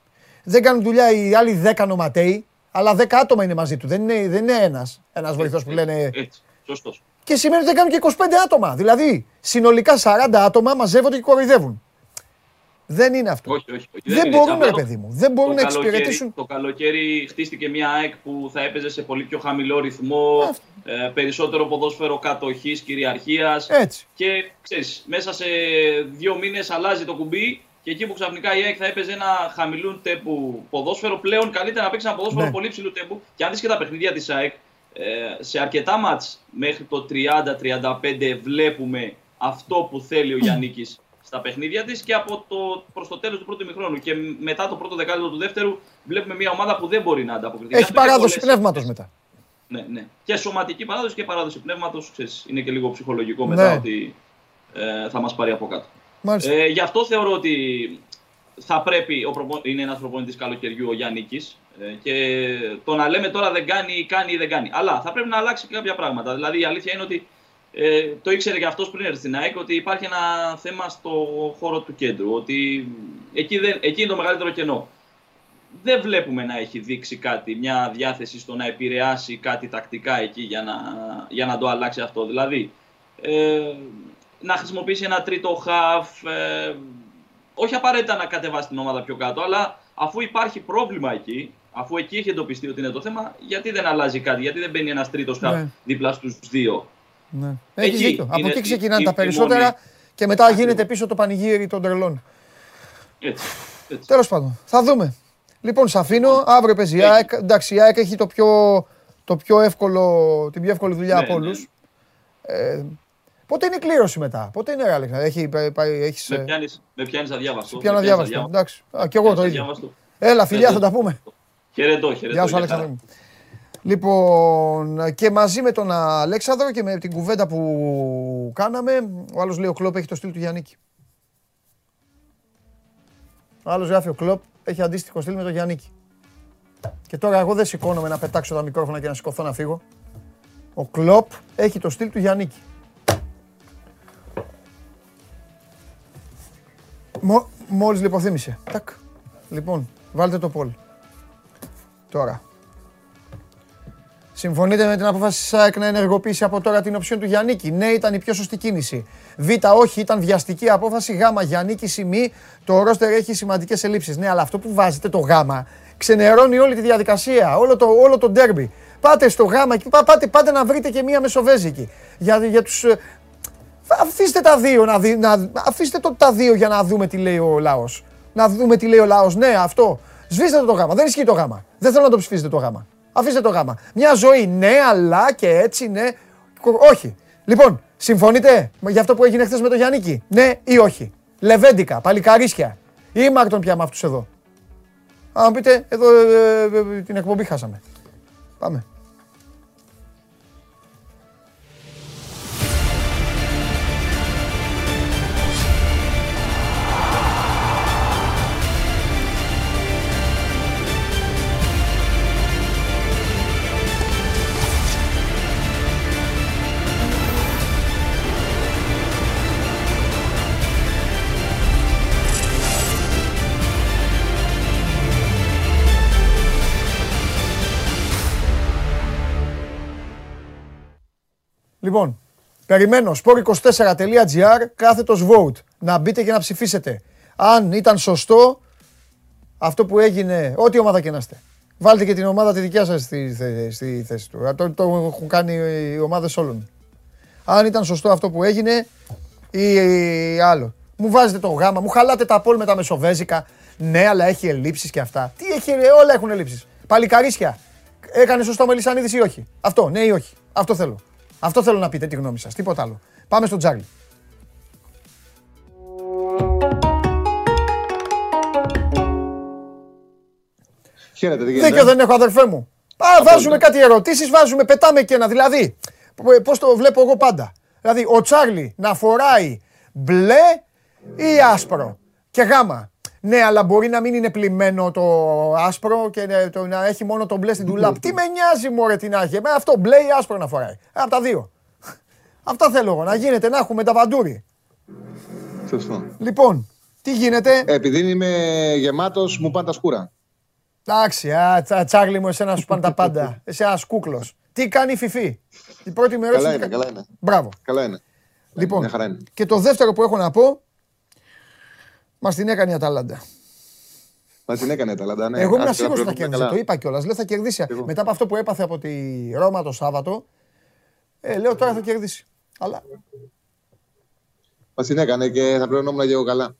Δεν κάνουν δουλειά οι άλλοι 10 νοματέοι, αλλά 10 άτομα είναι μαζί του. Δεν είναι, δεν είναι ένας, ένας βοηθός που λένε Έτσι, σωστός. Και σημαίνει ότι δεν κάνουν και 25 άτομα. Δηλαδή, συνολικά 40 άτομα μαζεύονται και κοροϊδεύουν. Δεν είναι αυτό. Όχι, όχι. όχι. Δεν είναι έτσι. μπορούν, Απλά ρε το- παιδί μου. Δεν μπορούν το να καλοκαίρι- εξυπηρετήσουν. Το καλοκαίρι χτίστηκε μια ΑΕΚ που θα έπαιζε σε πολύ πιο χαμηλό ρυθμό, Αυτό. ε, περισσότερο ποδόσφαιρο κατοχής, κυριαρχίας. Έτσι. Και ξέρεις, μέσα σε δύο μήνες αλλάζει το κουμπί και εκεί που ξαφνικά η ΑΕΚ θα έπαιζε ένα χαμηλού τέπου ποδόσφαιρο, πλέον καλύτερα να παίξει ένα ποδόσφαιρο Ναι. πολύ ψηλού τέπου. Και αν δεις και τα παιχνίδια της ΑΕΚ, ε, σε αρκετά μάτς μέχρι το 30-35 βλέπουμε αυτό που θέλει ο Γιάννικης στα παιχνίδια της και από το, προς το τέλος του πρώτου ημιχρόνου. Και μετά το πρώτο δεκάλεπτο του δεύτερου βλέπουμε μια ομάδα που δεν μπορεί να ανταποκριθεί. Γι' Έχει αυτό και παράδοση πολλές- πνεύματος μετά. ναι, ναι. Και σωματική παράδοση και παράδοση πνεύματος, ξέρεις, είναι και λίγο ψυχολογικό μετά Ναι. ότι ε, θα μας πάρει από κάτω. Μάλιστα. Ε, γι' αυτό θεωρώ ότι θα πρέπει, ο προπο... είναι ένας προπονητής καλοκαιριού ο Γιάννικης ε, και το να λέμε τώρα δεν κάνει, κάνει ή δεν κάνει. Αλλά θα πρέπει να αλλάξει και κάποια πράγματα. Δηλαδή η αλήθεια είναι ότι ε, το ήξερε και αυτός πριν έρθει στην ΑΕΚ ότι υπάρχει ένα θέμα στο χώρο του κέντρου. Ότι εκεί, δεν, εκεί είναι το μεγαλύτερο κενό. Δεν βλέπουμε να έχει δείξει κάτι, μια διάθεση στο να επηρεάσει κάτι τακτικά εκεί για να, για να το αλλάξει αυτό. Δηλαδή, ε, να χρησιμοποιήσει ένα τρίτο χαφ, ε, όχι απαραίτητα να κατεβάσει την ομάδα πιο κάτω, αλλά αφού υπάρχει πρόβλημα εκεί, αφού εκεί έχει εντοπιστεί ότι είναι το θέμα, γιατί δεν αλλάζει κάτι, γιατί δεν μπαίνει ένας τρίτος χαφ Ναι. δίπλα στους δύο. Ναι. Έχεις Εκεί δίκιο. Από είναι εκεί η- ξεκινάνε η- τα η περισσότερα μόνη- και μετά Ακριβώς. γίνεται πίσω το πανηγύρι των τρελών. Έτσι. έτσι. Τέλος πάντων, θα δούμε. Λοιπόν, σε αφήνω. Αύριο παίζει η Έχει. ΑΕΚ. Εντάξει, η ΑΕΚ έχει το πιο, το πιο εύκολο, την πιο εύκολη δουλειά Ναι, από ναι. όλου. Ε, Πότε είναι η κλήρωση μετά, πότε είναι Άλεξα, έχει, έχεις... Με πιάνεις, με πιάνεις αδιάβαστο. Πιάνω αδιάβαστο, εντάξει. Α, κι εγώ το ίδιο. Έλα, φιλιά, θα τα πούμε. Χαιρετώ, χαιρετώ. Γεια σου, Αλέξανδρο. Λοιπόν, και μαζί με τον Αλέξανδρο και με την κουβέντα που κάναμε, ο άλλος λέει ο Κλόπ έχει το στυλ του Γιάννικη. Ο άλλος γράφει ο Κλόπ έχει αντίστοιχο στυλ με τον Γιάννικη. Και τώρα εγώ δεν σηκώνομαι να πετάξω τα μικρόφωνα και να σηκωθώ να φύγω. Ο Κλόπ έχει το στυλ του Γιάννικη. Μο, μόλις λιποθύμησε. Τακ. Λοιπόν, βάλτε το πόλ. Τώρα. Συμφωνείτε με την απόφαση της ΣΑΕΚ να ενεργοποιήσει από τώρα την οψιόν του Γιάννικη; Ναι, ήταν η πιο σωστή κίνηση. Β, όχι, ήταν βιαστική απόφαση. Γ, Γιάννικη, σημεί. Το ρόστερ έχει σημαντικές ελλείψεις. Ναι, αλλά αυτό που βάζετε το Γ ξενερώνει όλη τη διαδικασία, όλο το, όλο το ντέρμπι. Πάτε στο Γ και πάτε, πάτε να βρείτε και μία μεσοβέζικη. Για, για τους, ε, αφήστε τα δύο, να, δει, να αφήστε το, τα δύο για να δούμε τι λέει ο λαός. Να δούμε τι λέει ο λαός. Ναι, αυτό. Σβήστε το, το γάμα. Δεν ισχύει το γάμα. Δεν θέλω να το ψηφίσετε το γάμα. Αφήστε το γάμα. Μια ζωή ναι, αλλά και έτσι ναι. Όχι. Λοιπόν, συμφωνείτε για αυτό που έγινε χθες με τον Γιάννικη; Ναι ή όχι; Λεβέντικα, παλικαρίσια. Ή Μάρτον πια με αυτούς εδώ. Αν πείτε, εδώ ε, ε, ε, την εκπομπή χάσαμε. Πάμε. Λοιπόν, περιμένω sport24.gr κάθετος vote. Να μπείτε και να ψηφίσετε. Αν ήταν σωστό αυτό που έγινε, ό,τι ομάδα και να είστε. Βάλτε και την ομάδα τη δικιά σας στη, στη θέση του. Το, το έχουν κάνει οι ομάδες όλων. Αν ήταν σωστό αυτό που έγινε ή, ή άλλο. Μου βάζετε το γάμα, μου χαλάτε τα πόλ με τα μεσοβέζικα. Ναι, αλλά έχει ελλείψεις και αυτά. Τι έχει, όλα έχουν ελλείψεις. Παλικαρίσια. Έκανε σωστό ο Μελισανίδης ή όχι; Αυτό, ναι ή όχι; Αυτό θέλω. Αυτό θέλω να πείτε τη γνώμη σας, τίποτα άλλο. Πάμε στο Τζάρλι. Χαίρετε, τι γίνεται; Δίκιο δεν έχω αδερφέ μου. Α, βάζουμε κάτι ερωτήσεις, βάζουμε, πετάμε και ένα. Δηλαδή, πώς το βλέπω εγώ πάντα. Δηλαδή, ο Τσάρλι να φοράει μπλε ή άσπρο και γάμα. Ναι, αλλά μπορεί να μην είναι πλημμένο το άσπρο και το, να έχει μόνο το μπλε στην τουλάπ. Τι με νοιάζει μωρέ τι να έχει. Με αυτό μπλε ή άσπρο να φοράει. Από τα δύο. Αυτά θέλω εγώ. Να γίνεται, να έχουμε τα βαντούρι. Σωστό. Λοιπόν, τι γίνεται; Επειδή είμαι γεμάτος, μου πάνε τα σκούρα. Εντάξει, α, τσάρλι μου, εσένα σου πάνε τα πάντα. Εσύ ένα κούκλος. Τι κάνει η Φιφή; Η πρώτη μέρα Καλά είναι, καλά είναι. Μπράβο. Καλά είναι. Λοιπόν, είναι. και το δεύτερο που έχω να πω Μας την έκανε η Αταλάντα. Μα την έκανε η Αταλάντα, ναι. Εγώ ήμουν σίγουρο ότι θα κερδίσει. Το είπα κιόλας. Λέω θα κερδίσει. Μετά από αυτό που έπαθε από τη Ρώμα το Σάββατο, ε, λέω τώρα θα κερδίσει. Αλλά. Μα την έκανε και θα πληρωνόμουν και εγώ καλά.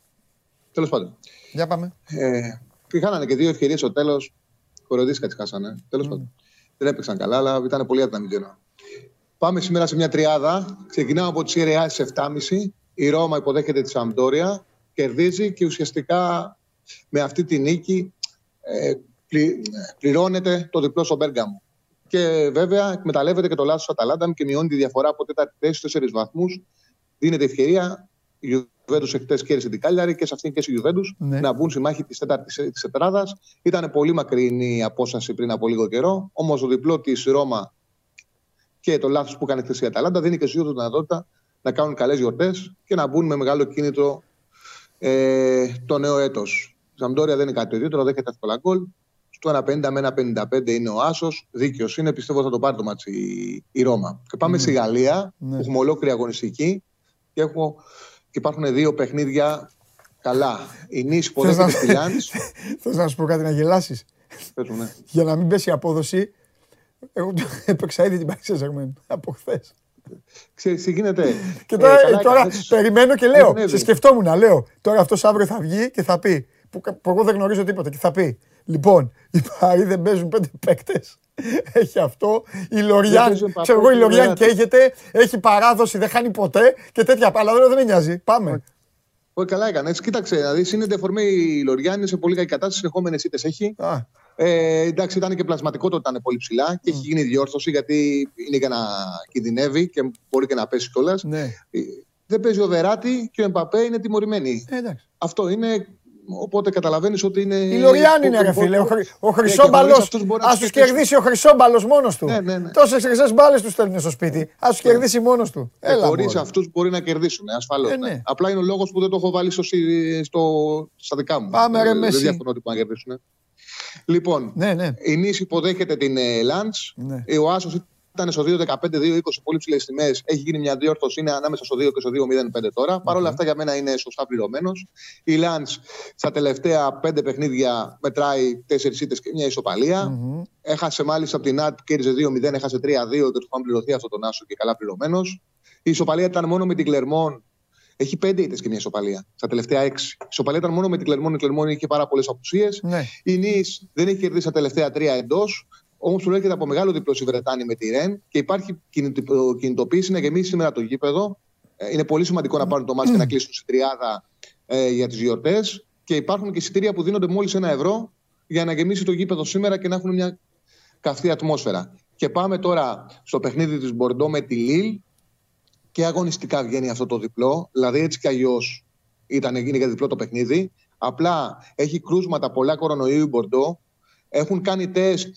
Τέλος πάντων. Για πάμε. Ε, είχαν και δύο ευκαιρίες στο τέλος. Κοροδίσκα τι χάσανε. Τέλος mm. πάντων. Δεν έπαιξαν καλά, αλλά ήταν πολύ αδυναμητικό. Πάμε σήμερα σε μια τριάδα. Ξεκινάμε από τη Συρία στις 7.30. Η Ρώμα υποδέχεται τη Σαμπτόρια κερδίζει και ουσιαστικά με αυτή τη νίκη ε, πληρώνεται το διπλό στο Μπέργαμο. Και βέβαια εκμεταλλεύεται και το λάθος του Αταλάντα και μειώνει τη διαφορά από τέταρτη θέση στους τέσσερις βαθμούς. Δίνεται ευκαιρία η Ιουβέντου εχθές κέρδισε την Κάλιαρη και σε αυτήν και στη Ιουβέντου ναι. να μπουν στη μάχη της τέταρτης τετράδας. Ήταν πολύ μακρινή η απόσταση πριν από λίγο καιρό. Όμως το διπλό της Ρώμα και το λάθος που έκανε χθες η Αταλάντα δίνει και στους τη δυνατότητα να κάνουν καλές γιορτές και να μπουν με μεγάλο κίνητρο ε, το νέο έτος. Η Ζαμπτόρια δεν είναι κάτι το ιδιαίτερο, δέχεται εύκολα γκολ. Στο 1,50 με 1,55 είναι ο Άσος. Δίκαιο είναι, πιστεύω θα το πάρει το μάτσι η, η Ρώμα. Και πάμε mm. στη Γαλλία, mm. που έχουμε ολόκληρη αγωνιστική και, έχω, και υπάρχουν δύο παιχνίδια καλά. Η Νη υποδέχεται τη Λιάντ. Θες να σου πω κάτι να γελάσεις; Ναι. Για να μην πέσει η απόδοση, εγώ έπαιξα ήδη την Παρίσι από χθες. Ξέρεις τι γίνεται; Και τώρα, ε, τώρα περιμένω και λέω, σε σκεφτόμουν, λέω, τώρα αυτός αύριο θα βγει και θα πει, που, που εγώ δεν γνωρίζω τίποτα και θα πει, Λοιπόν, οι Παρί δεν παίζουν πέντε παίκτες. Έχει αυτό. Η Λοριάν, ξέρω εγώ, η Λοριάν καίγεται. Έχει παράδοση, δεν χάνει ποτέ και τέτοια. Αλλά δεν με νοιάζει. Πάμε. Όχι, καλά έκανε. Κοίταξε, δηλαδή είναι δεφορμή η Λοριάν, είναι σε πολύ καλή κατάσταση. Συνεχόμενε ήττες έχει. Ε, εντάξει, ήταν και πλασματικό το ήταν πολύ ψηλά και έχει γίνει διόρθωση γιατί είναι για να κινδυνεύει και μπορεί και να πέσει κιόλας. Ναι. Ε, δεν παίζει ο Βεράτη και ο Εμπαπέ είναι τιμωρημένοι. Ε, Αυτό είναι Οπότε καταλαβαίνεις ότι είναι. Η Λοριάν είναι ρε φίλε. Ο, ο Χρυσόμπαλος. Α τους κερδίσει ο Χρυσόμπαλος μόνος του. Ναι, ναι, ναι. Τόσες χρυσές μπάλες τους στέλνει στο σπίτι. Α τους κερδίσει μόνος του. Ε, Χωρίς αυτούς μπορεί να κερδίσουν, ασφαλώς. Ε, ναι. Απλά είναι ο λόγος που δεν το έχω βάλει στο, στο, στα δικά μου. Πάμε ρε ε, Δεν διαφωνώ ότι πάνε να κερδίσουν. Λοιπόν, ναι, ναι. η Νίση υποδέχεται την ε, Λαντ. Ναι. Ο Άσος ήταν στο 2-15-2-20 πολύ ψηλές τιμές. Έχει γίνει μια διόρθωση, είναι ανάμεσα στο 2 και στο 2-0-5 τώρα. Παρ' όλα αυτά για μένα είναι σωστά πληρωμένος. Η Λαντ στα τελευταία 5 παιχνίδια μετράει 4 ήττες και μια ισοπαλία. Mm-hmm. Έχασε μάλιστα από την ΑΤ, κέρδιζε 2-0, έχασε 3-2 και του είχαν πληρωθεί αυτόν τον Άσο και καλά πληρωμένος. Η ισοπαλία ήταν μόνο με την Κλερμόν. Έχει 5 ήττες και μια ισοπαλία στα τελευταία 6. Η ισοπαλία ήταν μόνο με την Κλερμόν. Η Κλερμόν είχε πάρα πολλές απουσίες. Ναι. Η Νη δεν έχει κερδίσει τα τελευταία 3 εντός. Όμως προέρχεται από μεγάλο διπλό η Βρετάνη με τη Ρεν και υπάρχει κινητοποίηση να γεμίσει σήμερα το γήπεδο. Ε, είναι πολύ σημαντικό να πάρουν το μάτι και να κλείσουν στην τριάδα ε, για τις γιορτές. Και υπάρχουν και εισιτήρια που δίνονται μόλις ένα ευρώ για να γεμίσει το γήπεδο σήμερα και να έχουν μια καυτή ατμόσφαιρα. Και πάμε τώρα στο παιχνίδι της Μπορντό με τη Λίλ. Και αγωνιστικά βγαίνει αυτό το διπλό. Δηλαδή έτσι κι αλλιώς ήταν γίνει για διπλό το παιχνίδι. Απλά έχει κρούσματα πολλά κορονοϊού η Μπορντό. Έχουν κάνει τεστ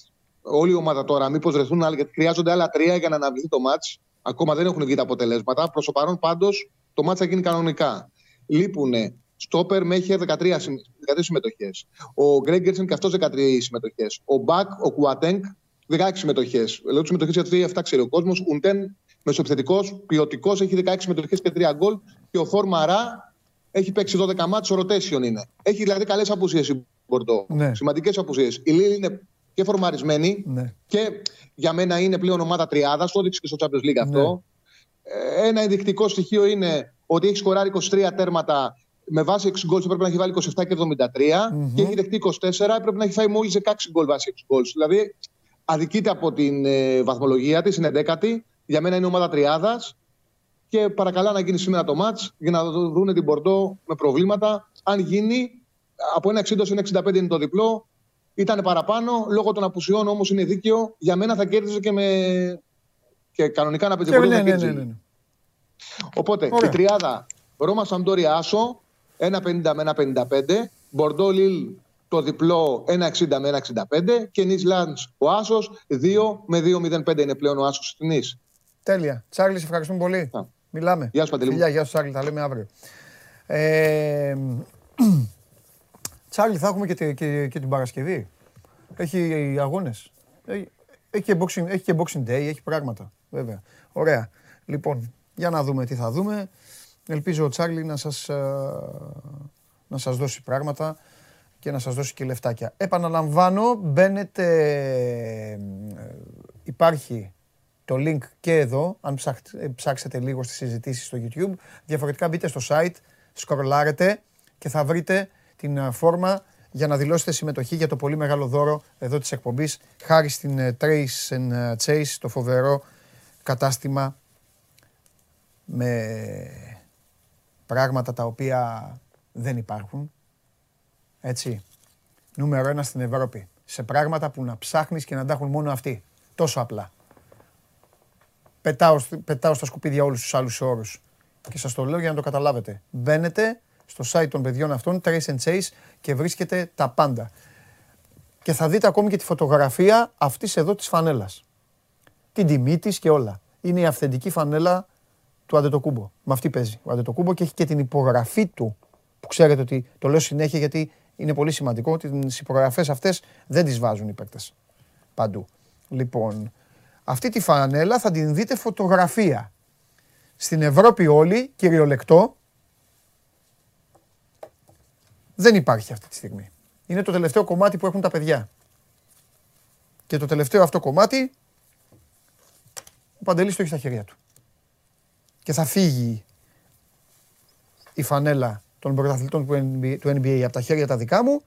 όλη η ομάδα τώρα, μήπως βρεθούν άλλοι, γιατί χρειάζονται άλλα τρία για να αναβληθεί το μάτς. Ακόμα δεν έχουν βγει τα αποτελέσματα. Προς το παρόν πάντως το μάτς θα γίνει κανονικά. Λείπουν Στόπερ μέχρι 13, 13 συμμετοχές. Ο Γκρέγκερσεν και αυτός 13 συμμετοχές. Ο Μπακ, ο Κουατέγκ 16 συμμετοχές. Λέω τι συμμετοχές γιατί αυτά ξέρει ο κόσμος. Ουντέν, μεσοεπιθετικό, ποιοτικός, έχει 16 συμμετοχές και 3 γκολ. Και ο Φόρμαρα έχει παίξει 12 μάτς, ο rotation είναι. Έχει δηλαδή καλές απουσίες η Μπορντό. Ναι. Σημαντικές απουσίες. Η Λίλ είναι και φορμαρισμένη. Ναι. Και για μένα είναι πλέον ομάδα τριάδας. Το έδειξε και στο Champions League αυτό. Ναι. Ένα ενδεικτικό στοιχείο είναι ότι έχει σκοράρει 23 τέρματα με βάση 6 γκολ πρέπει να έχει βάλει 27 και 73 mm-hmm. και έχει δεχτεί 24, πρέπει να έχει φάει μόλις 16 γκολ βάσει 6 γκολς. Δηλαδή αδικείται από την ε, βαθμολογία της, είναι 10η. Για μένα είναι ομάδα τριάδας. Και παρακαλά να γίνει σήμερα το μάτ για να δουν την Πορτό με προβλήματα. Αν γίνει, από ένα 60 ένα 65 είναι το διπλό. Ήταν παραπάνω, λόγω των απουσιών όμως είναι δίκαιο. Για μένα θα κέρδιζε και με. και κανονικά να παίζει πολύ ναι, ναι, ναι, ναι, Οπότε Ωραία. η τριάδα Ρώμα Σαμπτόρια Άσο 1,50 με 1,55. Μπορντό Λίλ το διπλό 1,60 με 1,65. Και Νις Λάντς ο Άσος 2 με 2,05 είναι πλέον ο Άσος στην Νης. Τέλεια. Τσάρλι, ευχαριστούμε πολύ. Μιλάμε. Γεια σου Παντελή. Φιλιά, γεια σου Τσάρλι, τα λέμε αύριο. Ε, Τσάρλι, θα έχουμε και, και, και την Παρασκευή. Έχει αγώνες. Έχει, έχει, και boxing, έχει και boxing day, έχει πράγματα. Βέβαια. Ωραία. Λοιπόν, για να δούμε τι θα δούμε. Ελπίζω ο Τσάρλι να σας, ε, να σας δώσει πράγματα και να σας δώσει και λεφτάκια. Επαναλαμβάνω, μπαίνετε, ε, υπάρχει το link και εδώ, αν ψάξετε λίγο στις συζητήσεις στο YouTube. Διαφορετικά μπείτε στο site, σκορλάρετε και θα βρείτε την ε, φόρμα για να δηλώσετε συμμετοχή για το πολύ μεγάλο δώρο εδώ της εκπομπής χάρη στην ε, Trace and ε, Chase, το φοβερό κατάστημα με πράγματα τα οποία δεν υπάρχουν. Έτσι. Νούμερο ένα στην Ευρώπη. Σε πράγματα που να ψάχνεις και να τα έχουν μόνο αυτοί. Τόσο απλά. Πετάω, πετάω στα σκουπίδια όλους τους άλλους όρους. Και σας το λέω για να το καταλάβετε. Μπαίνετε, στο site των παιδιών αυτών, Trace and Chase, και βρίσκεται τα πάντα. Και θα δείτε ακόμη και τη φωτογραφία αυτής εδώ της φανέλας. Την τιμή της και όλα. Είναι η αυθεντική φανέλα του Αντετοκούμπο. Με αυτή παίζει ο Αντετοκούμπο και έχει και την υπογραφή του. Που ξέρετε ότι το λέω συνέχεια γιατί είναι πολύ σημαντικό ότι τις υπογραφές αυτές δεν τις βάζουν οι παίκτες. Παντού. Λοιπόν, αυτή τη φανέλα θα την δείτε φωτογραφία. Στην Ευρώπη όλη, κυριολεκτό, δεν υπάρχει αυτή τη στιγμή. Είναι το τελευταίο κομμάτι που έχουν τα παιδιά. Και το τελευταίο αυτό κομμάτι ο Παντελής το έχει στα χέρια του. Και θα φύγει η φανέλα των πρωταθλητών του NBA από τα χέρια τα δικά μου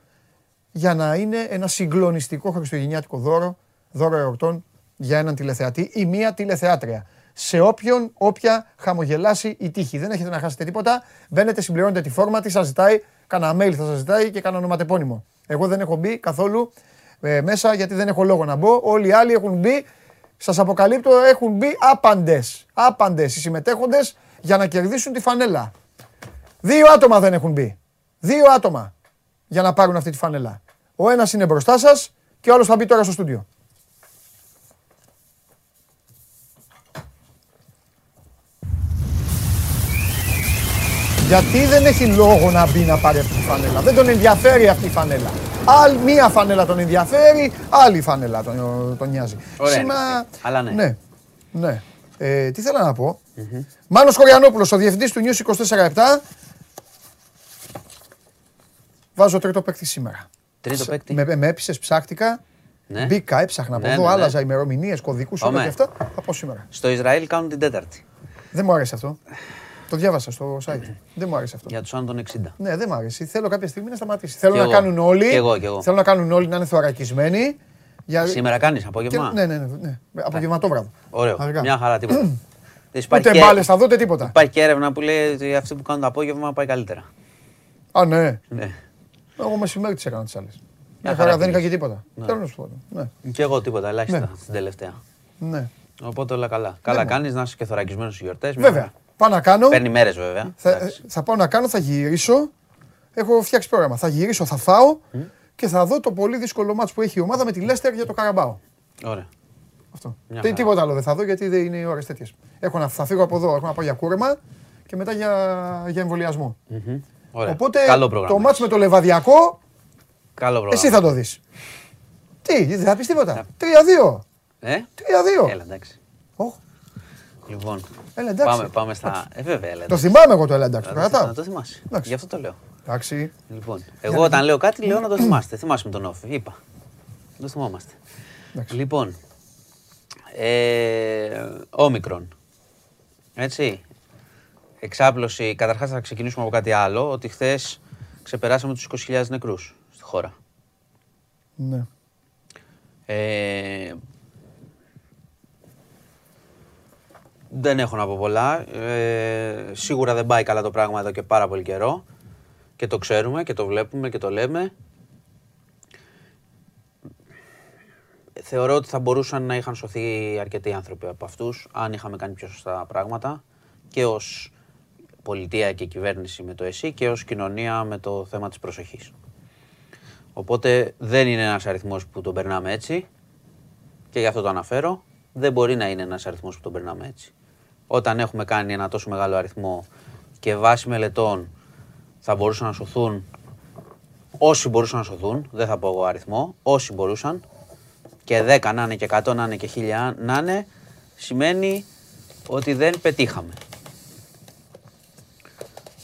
για να είναι ένα συγκλονιστικό χριστουγεννιάτικο δώρο, δώρο εορτών για έναν τηλεθεατή ή μία τηλεθεάτρια. Σε όποιον, όποια χαμογελάσει η τύχη. Δεν έχετε να χάσετε τίποτα. Μπαίνετε, συμπληρώνετε τη φόρμα, τι σας ζητάει, κάνα mail θα σας ζητάει και κάνα ονοματεπώνυμο. Εγώ δεν έχω μπει καθόλου ε, μέσα γιατί δεν έχω λόγο να μπω. Όλοι οι άλλοι έχουν μπει. Σας αποκαλύπτω, έχουν μπει άπαντες. Άπαντες οι συμμετέχοντες για να κερδίσουν τη φανέλα. Δύο άτομα δεν έχουν μπει. Δύο άτομα για να πάρουν αυτή τη φανέλα. Ο ένας είναι μπροστά σας και ο άλλος θα μπει τώρα στο στούντιο. Γιατί δεν έχει λόγο να μπει να πάρει αυτή τη φανέλα. Δεν τον ενδιαφέρει αυτή η φανέλα. Άλλη μία φανέλα τον ενδιαφέρει, άλλη φανέλα τον, τον νοιάζει. Ωραία Σήμερα... είναι αυτή. Αλλά ναι. Ναι. ναι. Ε, τι θέλω να πω; Μάνος Χωριανόπουλος, ο διευθυντής του News 24-7. Βάζω τρίτο παίκτη σήμερα. Τρίτο παίκτη. Με, με έπεισες, ψάχτηκα. Ναι. Μπήκα, έψαχνα από Ναι, εδώ, ναι, ναι. άλλαζα ημερομηνίες, κωδικούς, όλα Πάμε. και αυτά. Θα πω σήμερα. Στο Ισραήλ κάνουν την τέταρτη. Δεν μου άρεσε αυτό. Το διάβασα στο site. δεν μου άρεσε αυτό. Για τους άνω των 60. Ναι, δεν μου άρεσε. Θέλω κάποια στιγμή να σταματήσει. Θέλω Κι να εγώ. κάνουν όλοι. Κι εγώ, κι εγώ. Θέλω να κάνουν όλοι να είναι θωρακισμένοι. Για... Σήμερα κάνεις Και- απόγευμα. Ναι, ναι, ναι. ναι. Απογευματόβραδο. Ωραίο. Αργά. Μια χαρά τίποτα. Δεν Ούτε υπάρχει, μπάλες θα δω, τίποτα. υπάρχει και έρευνα που λέει ότι αυτοί που κάνουν το απόγευμα πάει καλύτερα. Α, ναι. Ναι. Εγώ μεσημέρι τις έκανα τις άλλες. Μια χαρά χαρά δεν είχα πήγες. και τίποτα. Θέλω να σου πω. Ναι. Και εγώ τίποτα, ελάχιστα Ναι. στην τελευταία. ναι. Οπότε όλα καλά. Καλά μου. κάνεις να είσαι και θωρακισμένος στις γιορτές. Βέβαια. Πάω να κάνω. Παίρνει μέρες βέβαια. Θα, Εντάξει. θα πάω να κάνω, θα γυρίσω. Έχω φτιάξει πρόγραμμα. Θα γυρίσω, θα φάω και θα δω το πολύ δύσκολο μάτς που έχει η ομάδα με τη Λέστερ για το Καραμπάο. Ωραία. Αυτό. Μια Τι, χαρά. τίποτα άλλο δεν θα δω γιατί δεν είναι οι ώρες τέτοιες. Έχω να θα φύγω από εδώ, έχω να πάω για κούρεμα και μετά για, για εμβολιασμό. Μμμ. Ωραία. Οπότε Καλό πρόγραμμα. το μάτς με το Λεβαδιακό Καλό πρόγραμμα. εσύ θα το δεις. Τι, δεν θα πεις τίποτα. 3-2. Ε; 3-2. Έλα, εντάξει. Οχ, Λοιπόν. Έλα, εντάξει. Πάμε, πάμε στα. Ε, βέβαια, έλα. Το εντάξει. θυμάμαι εγώ το έλα εντάξει. Να Το το- κρατάω. Να το θυμάσαι. Εντάξει. Γι' αυτό το λέω. Εντάξει. Λοιπόν, εγώ όταν λέω κάτι λέω να το θυμάστε. Θυμάσαι με τον Όφη. Είπα. Το θυμόμαστε. Εντάξει. Λοιπόν. Ε, όμικρον. Έτσι. Εξάπλωση. Καταρχάς θα ξεκινήσουμε από κάτι άλλο. Ότι χθες ξεπεράσαμε τους 20.000 νεκρούς στη χώρα. Ναι. Ε, δεν έχω να πω πολλά. Ε, σίγουρα δεν πάει καλά το πράγμα εδώ και πάρα πολύ καιρό. Και το ξέρουμε και το βλέπουμε και το λέμε. Θεωρώ ότι θα μπορούσαν να είχαν σωθεί αρκετοί άνθρωποι από αυτούς αν είχαμε κάνει πιο σωστά πράγματα και ως πολιτεία και κυβέρνηση με το ΕΣΥ και ως κοινωνία με το θέμα της προσοχής. Οπότε δεν είναι ένας αριθμός που τον περνάμε έτσι και γι' αυτό το αναφέρω. Δεν μπορεί να είναι ένας αριθμός που τον περνάμε έτσι. Όταν έχουμε κάνει ένα τόσο μεγάλο αριθμό και βάσει μελετών θα μπορούσαν να σωθούν όσοι μπορούσαν να σωθούν, δεν θα πω εγώ αριθμό, όσοι μπορούσαν και 10 να είναι και 100 να είναι και 1000 να είναι, σημαίνει ότι δεν πετύχαμε.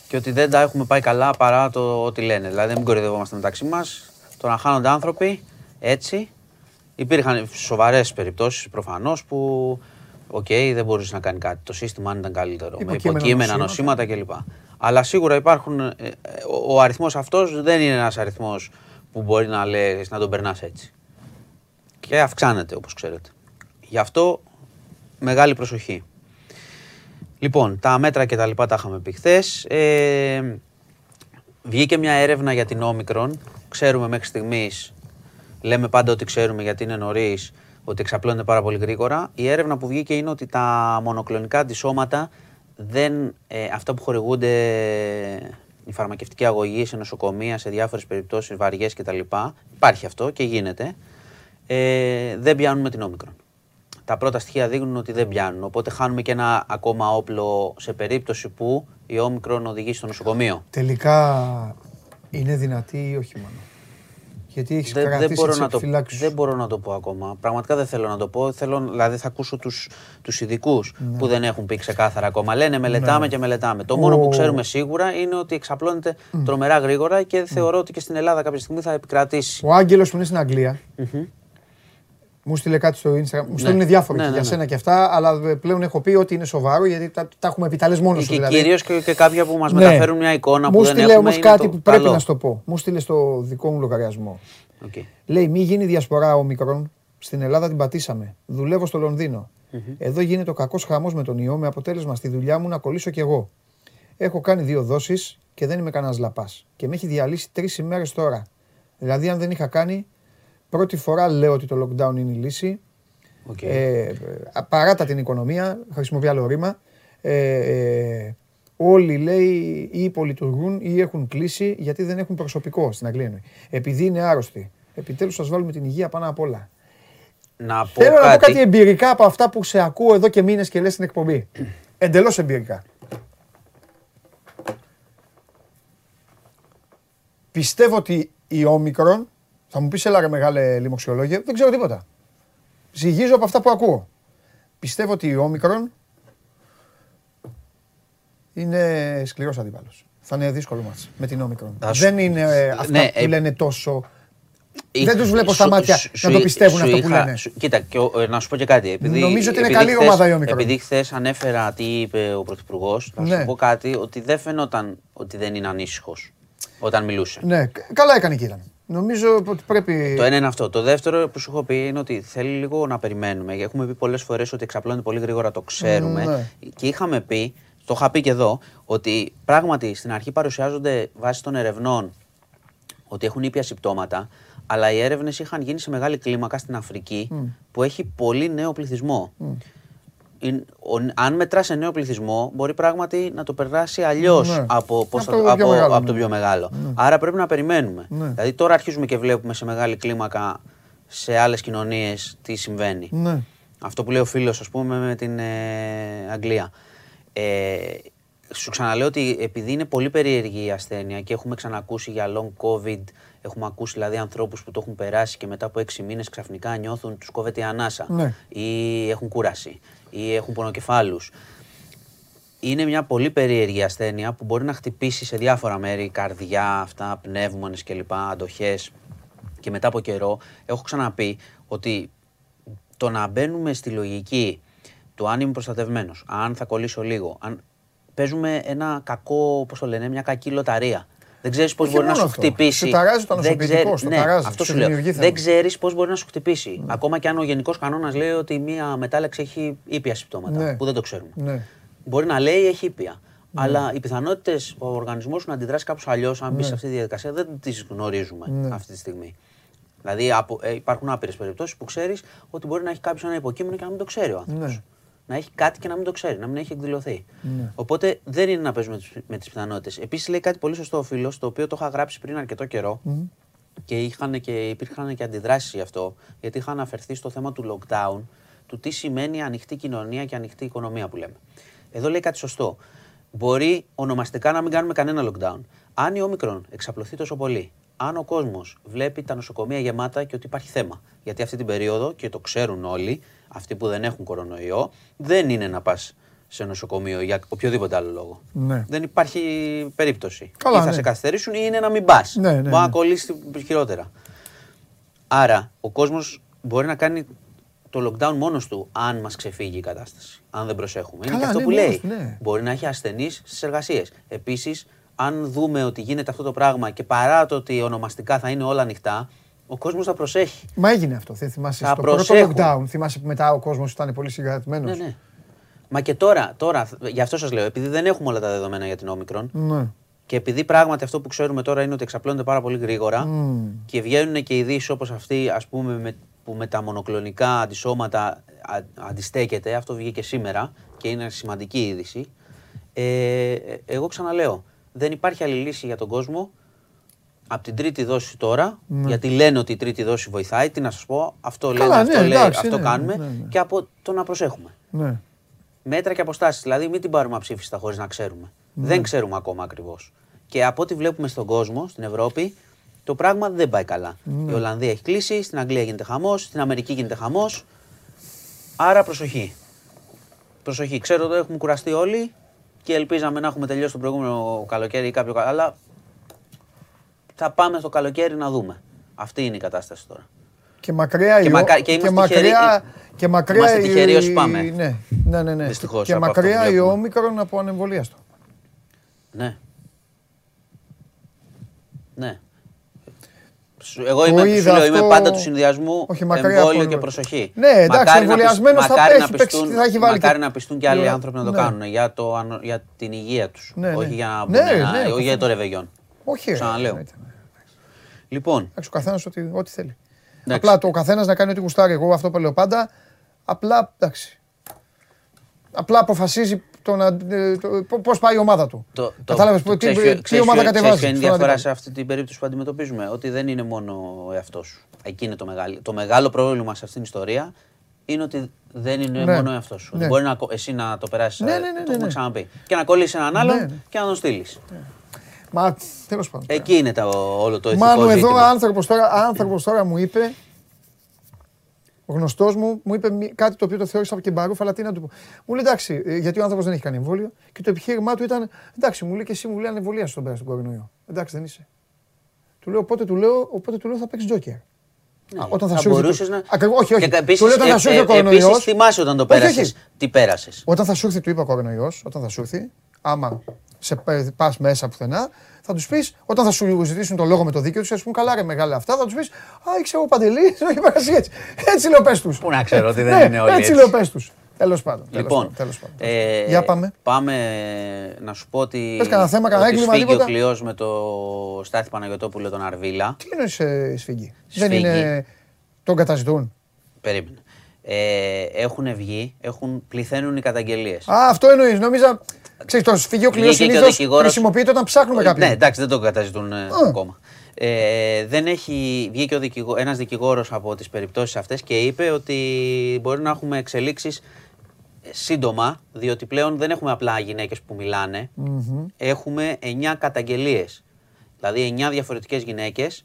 Και ότι δεν τα έχουμε πάει καλά παρά το ότι λένε. Δηλαδή, μην κοροϊδευόμαστε μεταξύ μας. Το να χάνονται άνθρωποι έτσι. Υπήρχαν σοβαρές περιπτώσεις προφανώς που. Οκ, δεν μπορούσε να κάνει κάτι. Το σύστημα αν ήταν καλύτερο. Με Υποκείμενα υποκείμενα νοσήματα. νοσήματα κλπ. Αλλά σίγουρα υπάρχουν. ε, ε, Ο, ο αριθμός αυτός δεν είναι ένας αριθμός που μπορεί να λέει να τον περνάς έτσι. Και αυξάνεται όπως ξέρετε. Γι' αυτό μεγάλη προσοχή. Λοιπόν, τα μέτρα και τα λοιπά τα είχαμε πει χθες. Ε, βγήκε μια έρευνα για την όμικρον. Ξέρουμε μέχρι στιγμής, λέμε πάντα ότι ξέρουμε γιατί είναι νωρίς, ότι εξαπλώνεται πάρα πολύ γρήγορα. Η έρευνα που βγήκε είναι ότι τα μονοκλονικά αντισώματα, δεν, ε, αυτά που χορηγούνται η φαρμακευτική αγωγή σε νοσοκομεία, σε διάφορες περιπτώσεις βαριές κτλ. Υπάρχει αυτό και γίνεται. Ε, δεν πιάνουν με την όμικρον. Τα πρώτα στοιχεία δείχνουν ότι δεν πιάνουν. Οπότε χάνουμε και ένα ακόμα όπλο σε περίπτωση που η όμικρον οδηγεί στο νοσοκομείο. Τελικά είναι δυνατή ή όχι μόνο; Γιατί έχεις Δεν, κρατήσει δεν, μπορώ τις να το, επιφυλάξεις σου. δεν μπορώ να το πω ακόμα. Πραγματικά δεν θέλω να το πω. Θέλω, δηλαδή θα ακούσω τους, τους ειδικούς Ναι. που δεν έχουν πει ξεκάθαρα ακόμα. Λένε μελετάμε και μελετάμε. Το μόνο Ο- που ξέρουμε σίγουρα είναι ότι εξαπλώνεται τρομερά γρήγορα Mm. και θεωρώ ότι και στην Ελλάδα κάποια στιγμή θα επικρατήσει. Ο Άγγελος που είναι στην Αγγλία, Μμμ. Μου 'στειλε κάτι στο Instagram. Μου στέλνουν διάφοροι Ναι, και ναι, για ναι. σένα και αυτά, αλλά πλέον έχω πει ότι είναι σοβαρό γιατί τα, τα έχουμε πει. Τα λες μόνος σου Και δηλαδή. κυρίως και, και κάποια που μας Ναι. μεταφέρουν μια εικόνα που Μου δεν 'στειλε έχουμε. όμως είναι κάτι το που πρέπει καλό. να σου το πω. Μου 'στειλε στο δικό μου λογαριασμό. Οκ. Λέει, μη γίνει διασπορά όμικρον. Στην Ελλάδα την πατήσαμε. Δουλεύω στο Λονδίνο Εδώ γίνεται ο κακός χαμός με τον ιό, με αποτέλεσμα στη δουλειά μου να κολλήσω κι εγώ. Έχω κάνει δύο δόσεις και δεν είμαι κανένας λαπάς. Και με έχει διαλύσει τρεις ημέρες τώρα. Δηλαδή, αν δεν είχα κάνει, πρώτη φορά λέω ότι το lockdown είναι η λύση. Οκ. Ε, παράτα την οικονομία, χρησιμοποιεί άλλο ρήμα. Ε, ε, όλοι λέει ή υπολειτουργούν ή έχουν κλείσει γιατί δεν έχουν προσωπικό στην Αγγλία. εννοεί. Επειδή είναι άρρωστοι. Επιτέλους σας βάλουμε την υγεία πάνω απ' όλα. Να πω Θέλω να πω κάτι κάτι. εμπειρικά από αυτά που σε ακούω εδώ και μήνες και λες στην εκπομπή. Εντελώς εμπειρικά. Πιστεύω ότι η όμικρον, θα μου πεις έλα ρε μεγάλε λοιμοξιολόγια, δεν ξέρω τίποτα. Ζυγίζω από αυτά που ακούω. Πιστεύω ότι η όμικρον είναι σκληρός αντίπαλος. Θα είναι δύσκολο μάτς με την όμικρον. Θα σου- Δεν είναι ε, αυτά Ναι, που ε, λένε τόσο... Είχα- δεν τους βλέπω σου- στα μάτια σου- να το σου- πιστεύουν σου αυτό που είχα- λένε. σου- Κοίτα, και ο- ε, να σου πω και κάτι. Επειδή, Νομίζω ότι είναι επειδή καλή χθες- ομάδα η Όμικρον. Επειδή χθες ανέφερα τι είπε ο Πρωθυπουργός, θα Ναι. σου πω κάτι ότι δεν φαινόταν ότι δεν είναι ανήσυχος όταν μιλούσε. Ναι, κα- καλά έκανε και ήταν. Νομίζω ότι πρέπει. Το ένα είναι αυτό. Το δεύτερο που σου έχω πει είναι ότι θέλει λίγο να περιμένουμε. Έχουμε πει πολλές φορές ότι εξαπλώνεται πολύ γρήγορα, το ξέρουμε. Ναι. Και είχαμε πει, το είχα πει και εδώ, ότι πράγματι στην αρχή παρουσιάζονται βάσει των ερευνών ότι έχουν ήπια συμπτώματα, αλλά οι έρευνες είχαν γίνει σε μεγάλη κλίμακα στην Αφρική που έχει πολύ νέο πληθυσμό. Είναι- ο- αν μετράς σε νέο πληθυσμό, μπορεί πράγματι να το περάσει αλλιώς Ναι. από, πώς Από θα- το πιο από- μεγάλο, από το ναι. πιο μεγάλο. Άρα πρέπει να περιμένουμε. Ναι. Δηλαδή τώρα αρχίζουμε και βλέπουμε σε μεγάλη κλίμακα σε άλλες κοινωνίες τι συμβαίνει. Ναι. Αυτό που λέει ο φίλος, ας πούμε, με την ε, Αγγλία. Ε, σου ξαναλέω ότι επειδή είναι πολύ περίεργη η ασθένεια και έχουμε ξανακούσει για long COVID, έχουμε ακούσει δηλαδή ανθρώπους που το έχουν περάσει και μετά από έξι μήνες ξαφνικά νιώθουν τους κόβεται η ανάσα Ναι. ή έχουν κούραση ή έχουν πονοκεφάλους. Είναι μια πολύ περίεργη ασθένεια που μπορεί να χτυπήσει σε διάφορα μέρη, καρδιά, αυτά, πνεύμονες κλπ, αντοχές. Και μετά από καιρό έχω ξαναπεί ότι το να μπαίνουμε στη λογική του αν είμαι προστατευμένος, αν θα κολλήσω λίγο, αν παίζουμε ένα κακό, πώς το λένε, μια κακή λοταρία. Δεν ξέρεις πώς Όχι μπορεί να μόνο σου αυτό. χτυπήσει. Σε ταράζει το Δεν νοσοποιητικό, ξέρει- στο ναι, ταράζει, αυτό σου σου λέω. δημιουργεί Δεν θέμα. ξέρεις πώς μπορεί να σου χτυπήσει. Ακόμα και αν ο γενικός κανόνας λέει ότι μία μετάλλαξη έχει ήπια συμπτώματα, Ναι. που δεν το ξέρουμε. Ναι. Μπορεί να λέει έχει ήπια. Αλλά οι πιθανότητες ο οργανισμός σου να αντιδράσει κάπως αλλιώς, αν μπει σε αυτή τη διαδικασία, δεν τις γνωρίζουμε Ναι. αυτή τη στιγμή. Δηλαδή από, ε, υπάρχουν άπειρες περιπτώσεις που ξέρεις ότι μπορεί να έχει κάποιος ένα υποκείμενο και να μην το ξέρει ο άνθρωπος. Ναι. Να έχει κάτι και να μην το ξέρει, να μην έχει εκδηλωθεί. Ναι. Οπότε δεν είναι να παίζουμε τις- με τις πιθανότητες. Επίσης λέει κάτι πολύ σωστό ο φίλος, το οποίο το είχα γράψει πριν αρκετό καιρό και, είχαν και υπήρχαν και αντιδράσεις γι' αυτό, γιατί είχα αναφερθεί στο θέμα του lockdown, του τι σημαίνει ανοιχτή κοινωνία και ανοιχτή οικονομία που λέμε. Εδώ λέει κάτι σωστό. Μπορεί ονομαστικά να μην κάνουμε κανένα lockdown. Αν η όμικρον εξαπλωθεί τόσο πολύ, αν ο κόσμος βλέπει τα νοσοκομεία γεμάτα και ότι υπάρχει θέμα. Γιατί αυτή την περίοδο, και το ξέρουν όλοι, αυτοί που δεν έχουν κορονοϊό, δεν είναι να πας σε νοσοκομείο για οποιοδήποτε άλλο λόγο. Ναι. Δεν υπάρχει περίπτωση. Καλά, ή θα ναι. σε καθυστερήσουν ή είναι να μην πας. Ναι, ναι, Μπορεί να ναι. κολλήσεις χειρότερα. Άρα, ο κόσμος μπορεί να κάνει το lockdown μόνος του, αν μας ξεφύγει η κατάσταση. Αν δεν προσέχουμε. Είναι Καλά, και αυτό ναι, που μόνος λέει. του, ναι. Μπορεί να έχει ασθενείς στις εργασίες. Επίσης, αν δούμε ότι γίνεται αυτό το πράγμα και παρά το ότι ονομαστικά θα είναι όλα ανοιχτά, ο κόσμος θα προσέχει. Μα έγινε αυτό. Δεν θυμάσαι. Θα Στο πρώτο προσέχουν. lockdown, θυμάσαι που μετά ο κόσμος ήταν πολύ συγκρατημένος. Ναι, ναι. Μα και τώρα, τώρα, γι' αυτό σας λέω, επειδή δεν έχουμε όλα τα δεδομένα για την όμικρον, ναι. Και επειδή πράγματι αυτό που ξέρουμε τώρα είναι ότι εξαπλώνεται πάρα πολύ γρήγορα και βγαίνουν και ειδήσεις όπως αυτή ας πούμε, με, που με τα μονοκλονικά αντισώματα α, αντιστέκεται, αυτό βγήκε σήμερα και είναι σημαντική είδηση. Ε, ε, εγώ ξαναλέω, δεν υπάρχει άλλη λύση για τον κόσμο από την τρίτη δόση τώρα, γιατί λένε ότι η τρίτη δόση βοηθάει. Τι να σας πω, αυτό Καλά, λένε, αυτό ναι, λέει, εντάξει, αυτό ναι, κάνουμε. ναι, ναι. Και από το να προσέχουμε. ναι. Μέτρα και αποστάσεις. Δηλαδή, μην την πάρουμε αψήφιστα χωρίς να ξέρουμε. Ναι. Δεν ξέρουμε ακόμα ακριβώς. Και από ό,τι βλέπουμε στον κόσμο, στην Ευρώπη, το πράγμα δεν πάει καλά. Ναι. Η Ολλανδία έχει κλείσει, στην Αγγλία γίνεται χαμός, στην Αμερική γίνεται χαμός. Άρα προσοχή. Προσοχή. Ξέρω ότι έχουμε κουραστεί όλοι και ελπίζαμε να έχουμε τελειώσει το προηγούμενο καλοκαίρι ή κάποιο. κα- Αλλά θα πάμε στο καλοκαίρι να δούμε. Αυτή είναι η κατάσταση τώρα. Και μακριά Και η μακα- ο- και και είμαστε μακριά, τυχεροί- και μακριά είμαστε η- τυχεροί όσοι πάμε. Ναι, ναι, ναι. ναι. Δυστυχώς, και από αυτό μακριά που η βλέπουμε. όμικρον από ανεμβολίαστο. Ναι. Ναι. Σου- Εγώ είμαι, σου είδα λέω, είμαι αυτό- πάντα του συνδυασμού Όχι, μακριά από εμβόλιο και εμβόλιο. προσοχή. Ναι, εντάξει, Μακάρι να πισ- εμβολιασμένος θα μακάρι έχει να παίξει, πιστούν- θα έχει βάλει Μακάρι και- να πιστούν και άλλοι Ναι, άνθρωποι να το ναι. κάνουν για, το, ανο- για την υγεία τους. Ναι, ναι. όχι για να Ναι, μπουν ένα- ναι, όχι για το προφανώς. ρεβεγιόν. Όχι. ρε, Ξαναλέω. εννοείται. Λοιπόν, Εντάξει, ο καθένας ό,τι, ό,τι θέλει. Εντάξει. Απλά το καθένας να κάνει ό,τι γουστάρει. Εγώ αυτό που λέω πάντα. Απλά εντάξει. Απλά αποφασίζει το να, ε, το, πώς πάει η ομάδα του. το, Κατάλαβες το, τι, ξέρεις τι, ποιο- ξέρεις ομάδα ποιο- ξέρεις κατεβάζεις. ποια είναι η στον διαφορά αντίπαλο. σε αυτή την περίπτωση που αντιμετωπίζουμε. Ότι δεν είναι μόνο ο εαυτός σου. Εκεί είναι το μεγάλο. Το μεγάλο πρόβλημα σε αυτήν την ιστορία είναι ότι δεν είναι Ναι. μόνο ο εαυτός σου. Ναι. Ότι μπορεί να, κο- εσύ να το περάσεις. Ναι, ναι, ναι, το ναι, έχουμε ναι. ξαναπεί. Και να κολλήσεις έναν άλλον Ναι, ναι. και να τον στείλεις. Μα τέλος πάντων. Εκεί είναι το, όλο το ηθικό Μάνου εδώ ζήτημα. άνθρωπος τώρα, άνθρωπος τώρα μου είπε, ο γνωστός μου, μου είπε μη- κάτι το οποίο το θεώρησα και μπαρούφα, αλλά τι να του πω. Μου λέει εντάξει, ε, γιατί ο άνθρωπος δεν έχει κάνει εμβόλιο και το επιχείρημά του ήταν, εντάξει, μου λέει και εσύ μου λέει ανεμβολία στον πέρα στον κορονοϊό. Εντάξει, δεν είσαι. Του λέω, οπότε του λέω, οπότε του λέω θα παίξει τζόκερ. Α, όταν θα, θα σου έρθει. μπορούσες το- να- Ακριβώς, όχι, όχι. Και επίσης, του λέω όταν θα σου ε, έρθει ο ε, κορονοϊός. Επίσης θυμάσαι όταν το Όχι, όχι. πέρασες, τι πέρασες. Όταν θα σου έρθει, του είπα ο κορονοϊός, όταν θα σου έρθει, άμα σε πας μέσα πουθενά, θα τους πεις, όταν θα σου ζητήσουν το λόγο με το δίκαιο τους, ας πούμε, καλά ρε μεγάλα αυτά, θα τους πεις, Α, ήξερα ο Παντελής, όχι πέρασε έτσι. Έτσι λέω πες τους. Πού να ξέρω ότι δεν είναι όλοι Έτσι έτσι. λέω πες τους. Τέλος πάντων. τέλος Λοιπόν, πάντων, τέλος πάντων. ε, Για πάμε. Πάμε να σου πω ότι. Πες κανένα θέμα, κανένα ότι έγκλημα, σφίγγει τίποτα. ο κλειός με το Στάθη Παναγιωτόπουλο τον Αρβίλα. Τι είναι ε, σφίγγι. Δεν Σφίγγι. είναι. Τον καταζητούν. Περίμενε. Ε, έχουν βγει, έχουν, πληθαίνουν οι καταγγελίες. Α, αυτό εννοείς. Νόμιζα. Ξέρεις, το σφυγείο κλειό Βγήκε και ο συνήθως δικηγόρος. χρησιμοποιείται όταν ψάχνουμε κάποιον. Ναι, εντάξει, δεν το καταζητούν ε, ακόμα. Ε, δεν έχει βγει και ο δικηγό, ένας δικηγόρος από τις περιπτώσεις αυτές και είπε ότι μπορεί να έχουμε εξελίξεις σύντομα, διότι πλέον δεν έχουμε απλά γυναίκες που μιλάνε, έχουμε 9 καταγγελίες. Δηλαδή 9 διαφορετικές γυναίκες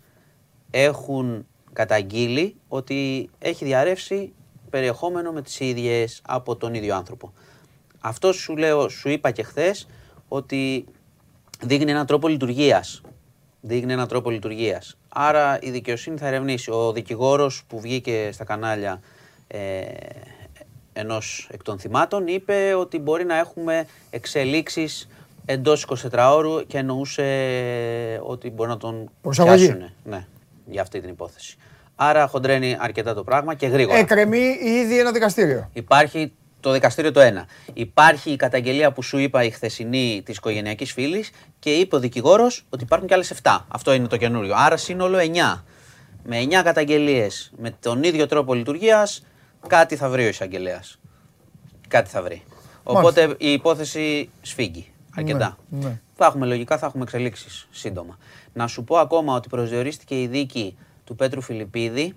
έχουν καταγγείλει ότι έχει διαρρεύσει περιεχόμενο με τις ίδιες από τον ίδιο άνθρωπο. Αυτό σου λέω, σου είπα και χθες ότι δείχνει έναν τρόπο λειτουργίας. Δείχνει έναν τρόπο λειτουργίας. Άρα η δικαιοσύνη θα ερευνήσει. Ο δικηγόρος που βγήκε στα κανάλια ε, ενός εκ των θυμάτων είπε ότι μπορεί να έχουμε εξελίξεις εντός 24 ώρου και εννοούσε ότι μπορεί να τον Προσαγωγή. πιάσουν. Ναι, για αυτή την υπόθεση. Άρα χοντρένει αρκετά το πράγμα και γρήγορα. Εκρεμεί ήδη ένα δικαστήριο. Υπάρχει το δικαστήριο το ένα. Υπάρχει η καταγγελία που σου είπα η χθεσινή της οικογενειακής φίλης και είπε ο δικηγόρος ότι υπάρχουν και άλλες 7. Αυτό είναι το καινούριο. Άρα σύνολο 9. Με 9 καταγγελίες με τον ίδιο τρόπο λειτουργίας, κάτι θα βρει ο εισαγγελέας. Κάτι θα βρει. Οπότε η υπόθεση σφίγγει αρκετά. Ναι, ναι. Θα έχουμε λογικά, θα έχουμε εξελίξεις σύντομα. Να σου πω ακόμα ότι προσδιορίστηκε η δίκη του Πέτρου Φιλιππίδη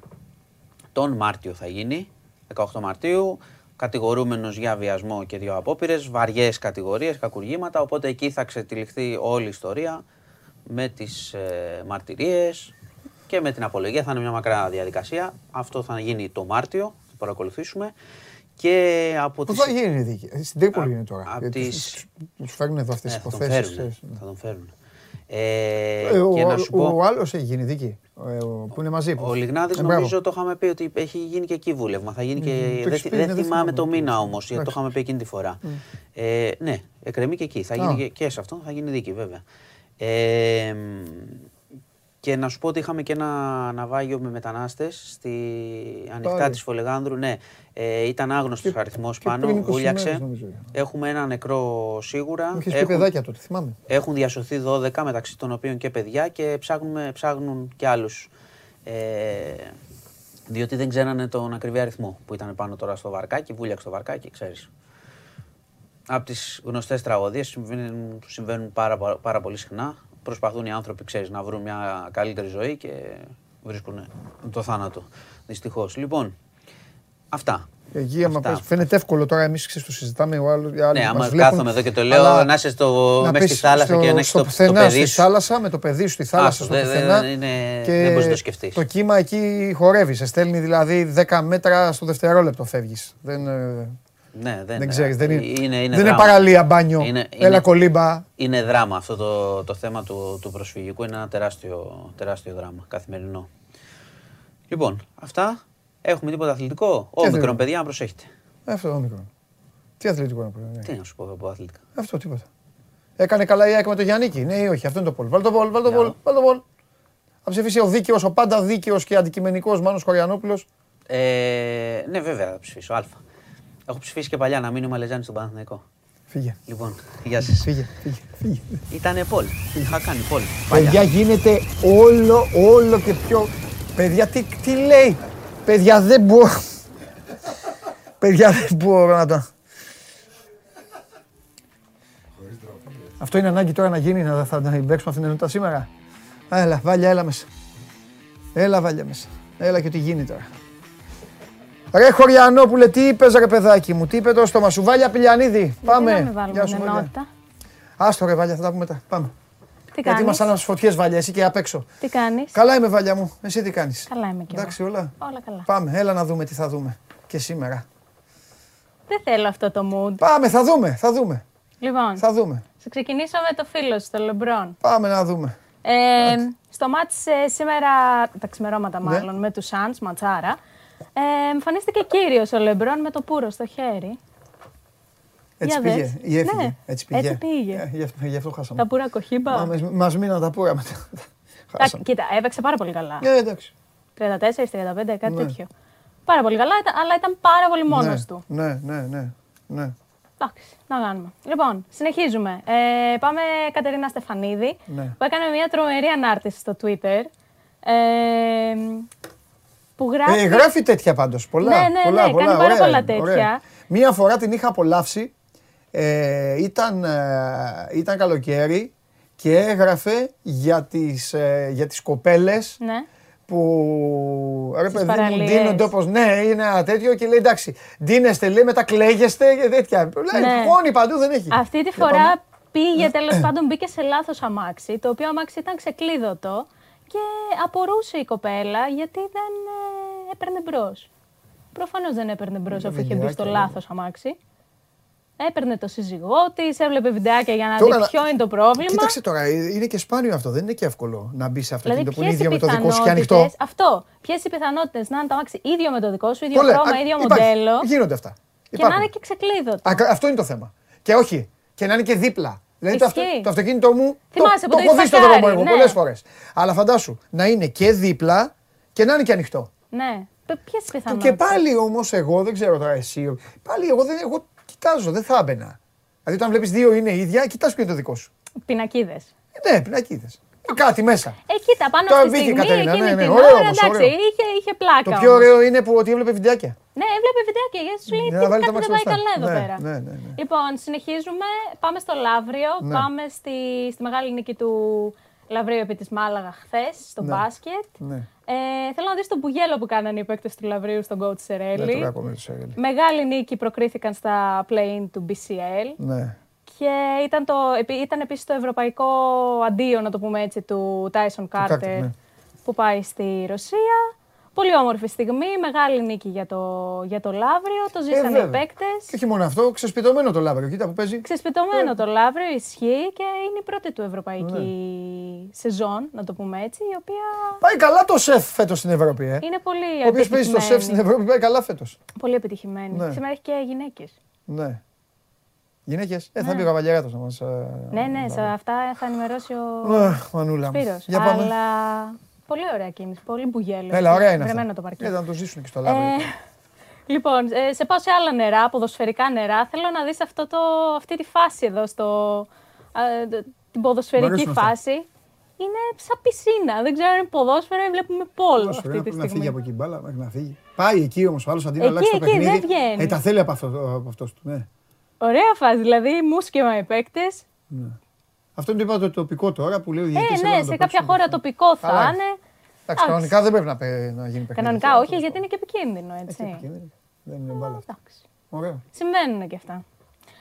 τον Μάρτιο θα γίνει, 18 Μαρτίου, κατηγορούμενος για βιασμό και δύο απόπειρες, βαριές κατηγορίες, κακουργήματα, οπότε εκεί θα ξετυλιχθεί όλη η ιστορία με τις ε, μαρτυρίες και με την απολογία. Θα είναι μια μακρά διαδικασία. Αυτό θα γίνει το Μάρτιο, θα παρακολουθήσουμε. Και από Πού τις... θα γίνει η δίκη; Ε, Στην Τρίπολη είναι τώρα. απ' Γιατί τις- τους- Τους φέρνουν εδώ αυτές Ε, τις θα τον υποθέσεις. φέρουν. ξέρεις. Θα τον φέρουν. Ε, Ε, ο- και να σου πω... Ο άλλος έχει γίνει δίκη. ε, ο- Που είναι μαζί. Ο Λιγνάδης Ε, μπράβο. νομίζω το είχαμε πει ότι έχει γίνει και εκεί βούλευμα. Θα γίνει και. το δεν έχεις θυ- πει, δεν ναι, δεν θυμάμαι θυμάμαι. το μήνα όμως, γιατί το Εντάξει. είχαμε πει εκείνη τη φορά. Ε, ναι, εκκρεμεί και εκεί. Θα γίνει Α. και, και σε αυτό θα γίνει δίκη, βέβαια. Ε, μ, και να σου πω ότι είχαμε και ένα ναυάγιο με μετανάστες στη ανοιχτά Πάλι. της Φολεγάνδρου. Ναι, ε, ήταν άγνωστος Και- αριθμός και πάνω, πριν 20 βούλιαξε. μέρες, νομίζω. Έχουμε ένα νεκρό σίγουρα. Μου είχες πει Έχουν- παιδάκια τότε, θυμάμαι. έχουν διασωθεί 12 μεταξύ των οποίων και παιδιά και ψάχνουμε, ψάχνουν και άλλους. Ε, διότι δεν ξέρανε τον ακριβή αριθμό που ήταν πάνω τώρα στο βαρκάκι, βούλιαξε το βαρκάκι, ξέρεις. Από τις γνωστές τραγωδίες συμβαίνουν, συμβαίνουν πάρα, πάρα, πάρα πολύ συχνά. Προσπαθούν οι άνθρωποι, ξέρεις, να βρουν μια καλύτερη ζωή και βρίσκουν το θάνατο, δυστυχώς. Λοιπόν, αυτά. Εκεί, άμα Αυτά. πες, φαίνεται εύκολο τώρα εμείς το συζητάμε. Ο άλλος, οι άλλοι Ναι, μας άμα βλέπουν, κάθομαι εδώ και το λέω, αλλά να είσαι στο, να μέσα στη πεις θάλασσα στο- και να έχεις στο το, το πουθενά, παιδί στη σου. θάλασσα, με το παιδί σου στη θάλασσα, Άστο, στο δεν- δεν πουθενά. είναι- και δεν μπορείς να το σκεφτείς. Το κύμα εκεί χορεύει. Σε στέλνει δηλαδή 10 μέτρα στο δευτερόλεπτο φεύγεις. Δεν, ε, Ναι, δεν, δεν ξέρεις. Δεν είναι, είναι, είναι δεν είναι δράμα. παραλία μπάνιο. Είναι- Έλα είναι- κολύμπα. Είναι δράμα αυτό το, το θέμα του, του προσφυγικού. Είναι ένα τεράστιο, τεράστιο δράμα καθημερινό. Λοιπόν, αυτά. Έχουμε τίποτα αθλητικό; Όμικρον, αθλητικό; παιδιά, να προσέχετε. Αυτό το μικρό. Τι αθλητικό να πω. ναι. Τι να σου πω από αθλητικά. Αυτό τίποτα. Έκανε καλά η ΑΕΚ με το Γιάννικη; Ναι ή όχι, αυτό είναι το πόλ. Βάλ το πόλ, βάλ το Για πόλ. να. Βάλ το πόλ. Θα ψηφίσει ο δίκαιος, ο πάντα δίκαιος και αντικειμενικός Μάνος Κοριανόπουλο. Ε, ναι, βέβαια, θα ψηφίσω. Α. Έχω ψηφίσει και παλιά να μείνει ο Μαλεζάνη στον Παναθηναϊκό. Φύγε. Λοιπόν, γεια σας. Φύγε, φύγε, φύγε. Ήτανε Πολ. Είχα κάνει Πολ. Παλιά. Παιδιά γίνεται όλο, όλο και πιο. Παιδιά, τι, τι λέει; Παιδιά, δεν μπορώ. Παιδιά, δεν μπορώ να το. Αυτό είναι ανάγκη τώρα να γίνει, να θα να παίξουμε αυτήν την ενότητα σήμερα. Έλα, βάλια, έλα μέσα. Έλα, βάλια μέσα. Έλα και τι γίνει τώρα. Ρε Χωριανόπουλε, τι είπες ρε παιδάκι μου, τι είπε το στόμα σου. Βάλια Πηλιανίδη, πάμε. Γιατί να μην βάλουμε Γεια σου, την Βάλια. ενότητα. Άστο ρε Βάλια, θα τα πούμε μετά. Πάμε. Τι Γιατί κάνεις, είμαστε σαν φωτιές Βάλια, εσύ και απ' έξω. τι κάνεις; Καλά είμαι Βάλια μου, εσύ τι κάνεις; Καλά είμαι κι εγώ. Εντάξει όλα. Όλα καλά. Πάμε, έλα να δούμε τι θα δούμε. Και σήμερα. Δεν θέλω αυτό το mood. Πάμε, θα δούμε, θα δούμε. Λοιπόν, Θα δούμε. θα ξεκινήσω με το φίλο σου, το Λεμπρόν. Πάμε να δούμε. Ε, στο μάτς ε, σήμερα, τα ξημερώματα Ναι. μάλλον, με τους Suns, ματσάρα, ε, εμφανίστηκε κύριος ο Λεμπρόν με το πουρο στο χέρι. Έτσι Για πήγε. δες. Ή έφυγε. Ναι, έτσι πήγε. έτσι πήγε. Ε, γι' αυτό, γι' αυτό χάσαμε. Τα πουρα κοχύμπα. Μα μας- Μας μείναν τα πουρα μετά. Τα- Χάσαμε. Κοίτα, έπαιξε πάρα πολύ καλά. Ε, εντάξει. 34-35, κάτι Ναι. τέτοιο. Πάρα πολύ καλά, ήταν- αλλά ήταν πάρα πολύ μόνος Ναι, του. Ναι, ναι, ναι. ναι. Εντάξει, να κάνουμε. Λοιπόν, συνεχίζουμε. Ε, πάμε Κατερίνα Στεφανίδη, Ναι. που έκανε μια τρομερή ανάρτηση στο Twitter. Ε, που γράφει... Ε, γράφει τέτοια πάντως. Πολλά. Ναι, ναι, πολλά, ναι, πολλά. κάνει πάρα ωραία πολλά είναι, τέτοια. ωραία. Μία φορά την είχα απολαύσει. Ε, ήταν, ε, ήταν καλοκαίρι και έγραφε για τις, ε, για τις κοπέλες Ναι. που ρε Στις παιδί μου παραλίες. ντύνονται όπως ναι είναι ένα τέτοιο και λέει εντάξει ντύνεστε λέει μετά κλαίγεστε και τέτοια. Λέει Ναι. χώνει παντού δεν έχει. Αυτή τη Για πάμε. φορά πήγε τέλος πάντων, μπήκε σε λάθος αμάξι, το οποίο αμάξι ήταν ξεκλείδωτο και απορούσε η κοπέλα γιατί δεν ε, έπαιρνε μπρος. Προφανώς δεν έπαιρνε μπρος αφού είχε μπει στο βιντεάκια, λάθος αμάξι. Έπαιρνε το σύζυγό της, έβλεπε βιντεάκια για να Τώρα δει να- ποιο είναι το πρόβλημα. Κοίταξε τώρα, ε, είναι και σπάνιο αυτό. Δεν είναι και εύκολο να μπει σε αυτό Δηλαδή, το που είναι ποιες ίδιο οι με το δικό σου και πιθανότητε. ανοιχτό. Αυτό. Ποιες οι πιθανότητες να είναι το αμάξι ίδιο με το δικό σου, ίδιο Το λέω. χρώμα, Α, ίδιο υπάρχει. μοντέλο. Γίνονται αυτά. Και να Υπάρχουν. είναι και ξεκλείδωτο. Α, Αυτό είναι το θέμα. Και όχι. Και να είναι και δίπλα. Δηλαδή το, αυτο, Ισχύει. το αυτοκίνητό μου Θυμάσαι το, που το το έχω δει είχες στο δρόμο παρκάρει, εγώ ναι. πολλές φορές. Αλλά φαντάσου να είναι και δίπλα και να είναι και ανοιχτό. Ναι. Ποιες Και πιθανότητες; πάλι όμως εγώ δεν ξέρω τώρα εσύ. Πάλι εγώ, δεν, εγώ κοιτάζω, δεν θα έμπαινα. Δηλαδή όταν βλέπεις δύο είναι ίδια, κοιτάς ποιο είναι το δικό σου. Πινακίδες. Ε, Ναι, πινακίδες. Κάτι μέσα. Ε, κοίτα, πάνω Τώρα στη μπήκε η στιγμή, Κατερίνα, εκείνη ναι, ναι, την ωραίο ώρα, όμως, εντάξει, ωραίο. είχε, είχε πλάκα Το πιο όμως. ωραίο είναι που ότι έβλεπε βιντεάκια. Ναι, έβλεπε βιντεάκια, γιατί σου λέει Για τι να βάλει κάτι τα δεν μάτια πάει μπροστά. καλά εδώ Ναι, πέρα. ναι, ναι, ναι. Λοιπόν, συνεχίζουμε, πάμε στο Λαύριο, Ναι. πάμε στη, στη μεγάλη νίκη του Λαυρίου επί της Μάλαγα χθες στο Ναι. μπάσκετ. Ναι. Ε, θέλω να δεις τον μπουγέλο που κάνανε οι παίκτες του Λαυρίου στον coach Δεν το Σερέλη. βλέπω με το Σερέλη. Μεγάλη νίκη προκρίθηκαν στα play-in του BCL. Ναι. Και ήταν, το, επί- ήταν επίσης το ευρωπαϊκό αντίο, να το πούμε έτσι, του Tyson Carter, Carter ναι. που πάει στη Ρωσία. Πολύ όμορφη στιγμή, μεγάλη νίκη για το, για το Λαύριο, το ζήσανε οι Ε, βέβαια. παίκτες. Και όχι μόνο αυτό, ξεσπιτωμένο το λάβαριο. Κοίτα που παίζει. Ξεσπιτωμένο το Λαύριο, ισχύει και είναι η πρώτη του ευρωπαϊκή Ναι. σεζόν, να το πούμε έτσι, η οποία Πάει καλά το σεφ φέτος στην Ευρώπη. Ε. είναι πολύ Ο οποίος παίζει το σεφ στην επιτυχημένη. Ευρώπη πάει καλά φέτος. Πολύ επιτυχημένη. Ναι. Σήμερα έχει και γυναίκες. Ναι. Γυναίκες; Ε, θα μπει ο Καβαλιαράτος να μας. Ναι, ναι, σε αυτά θα ενημερώσει ο Μανούλα. μου. Σπύρος. Για πάμε. Αλλά πολύ ωραία κίνηση, πολύ μπουγέλο. Έλα, ωραία είναι Βρεμένο αυτό. το παρκέ. Ε, να το ζήσουν και στο λάβαριο. Ε, λοιπόν, ε, σε πάω σε άλλα νερά, ποδοσφαιρικά νερά. Θέλω να δεις αυτό το, αυτή τη φάση εδώ, στο, α, ε, την Μ' ποδοσφαιρική αρέσουν αυτά. φάση. Είναι σαν πισίνα. Δεν ξέρω αν είναι ποδόσφαιρο ή βλέπουμε πόλο Πόσο αυτή τη πρέπει να φύγει στιγμή. από εκεί η μπάλα, μέχρι να φύγει. Πάει εκεί όμως ο άλλος αντί να Εκεί, αλλάξει το εκεί, δεν παιχνίδι. βγαίνει. Ε, τα θέλει από αυτό από αυτός του. Ναι. Ωραία φάση, δηλαδή μουσκεμα οι παίκτες. Αυτό είναι το, είπα, το τοπικό τώρα που λέει ο Ε, διαιτητής, έλα ναι, να το σε κάποια παίξουμε. χώρα τοπικό θα Καλά. είναι. Εντάξει, κανονικά δεν πρέπει να, πε- να γίνει παιχνίδι. Κανονικά αυτό, όχι, τέλος γιατί είναι και επικίνδυνο, πάντων. έτσι. Έχει επικίνδυνο. Δεν είναι μπάλα. αυτό. Εντάξει. Ωραίο. Συμβαίνουν και αυτά.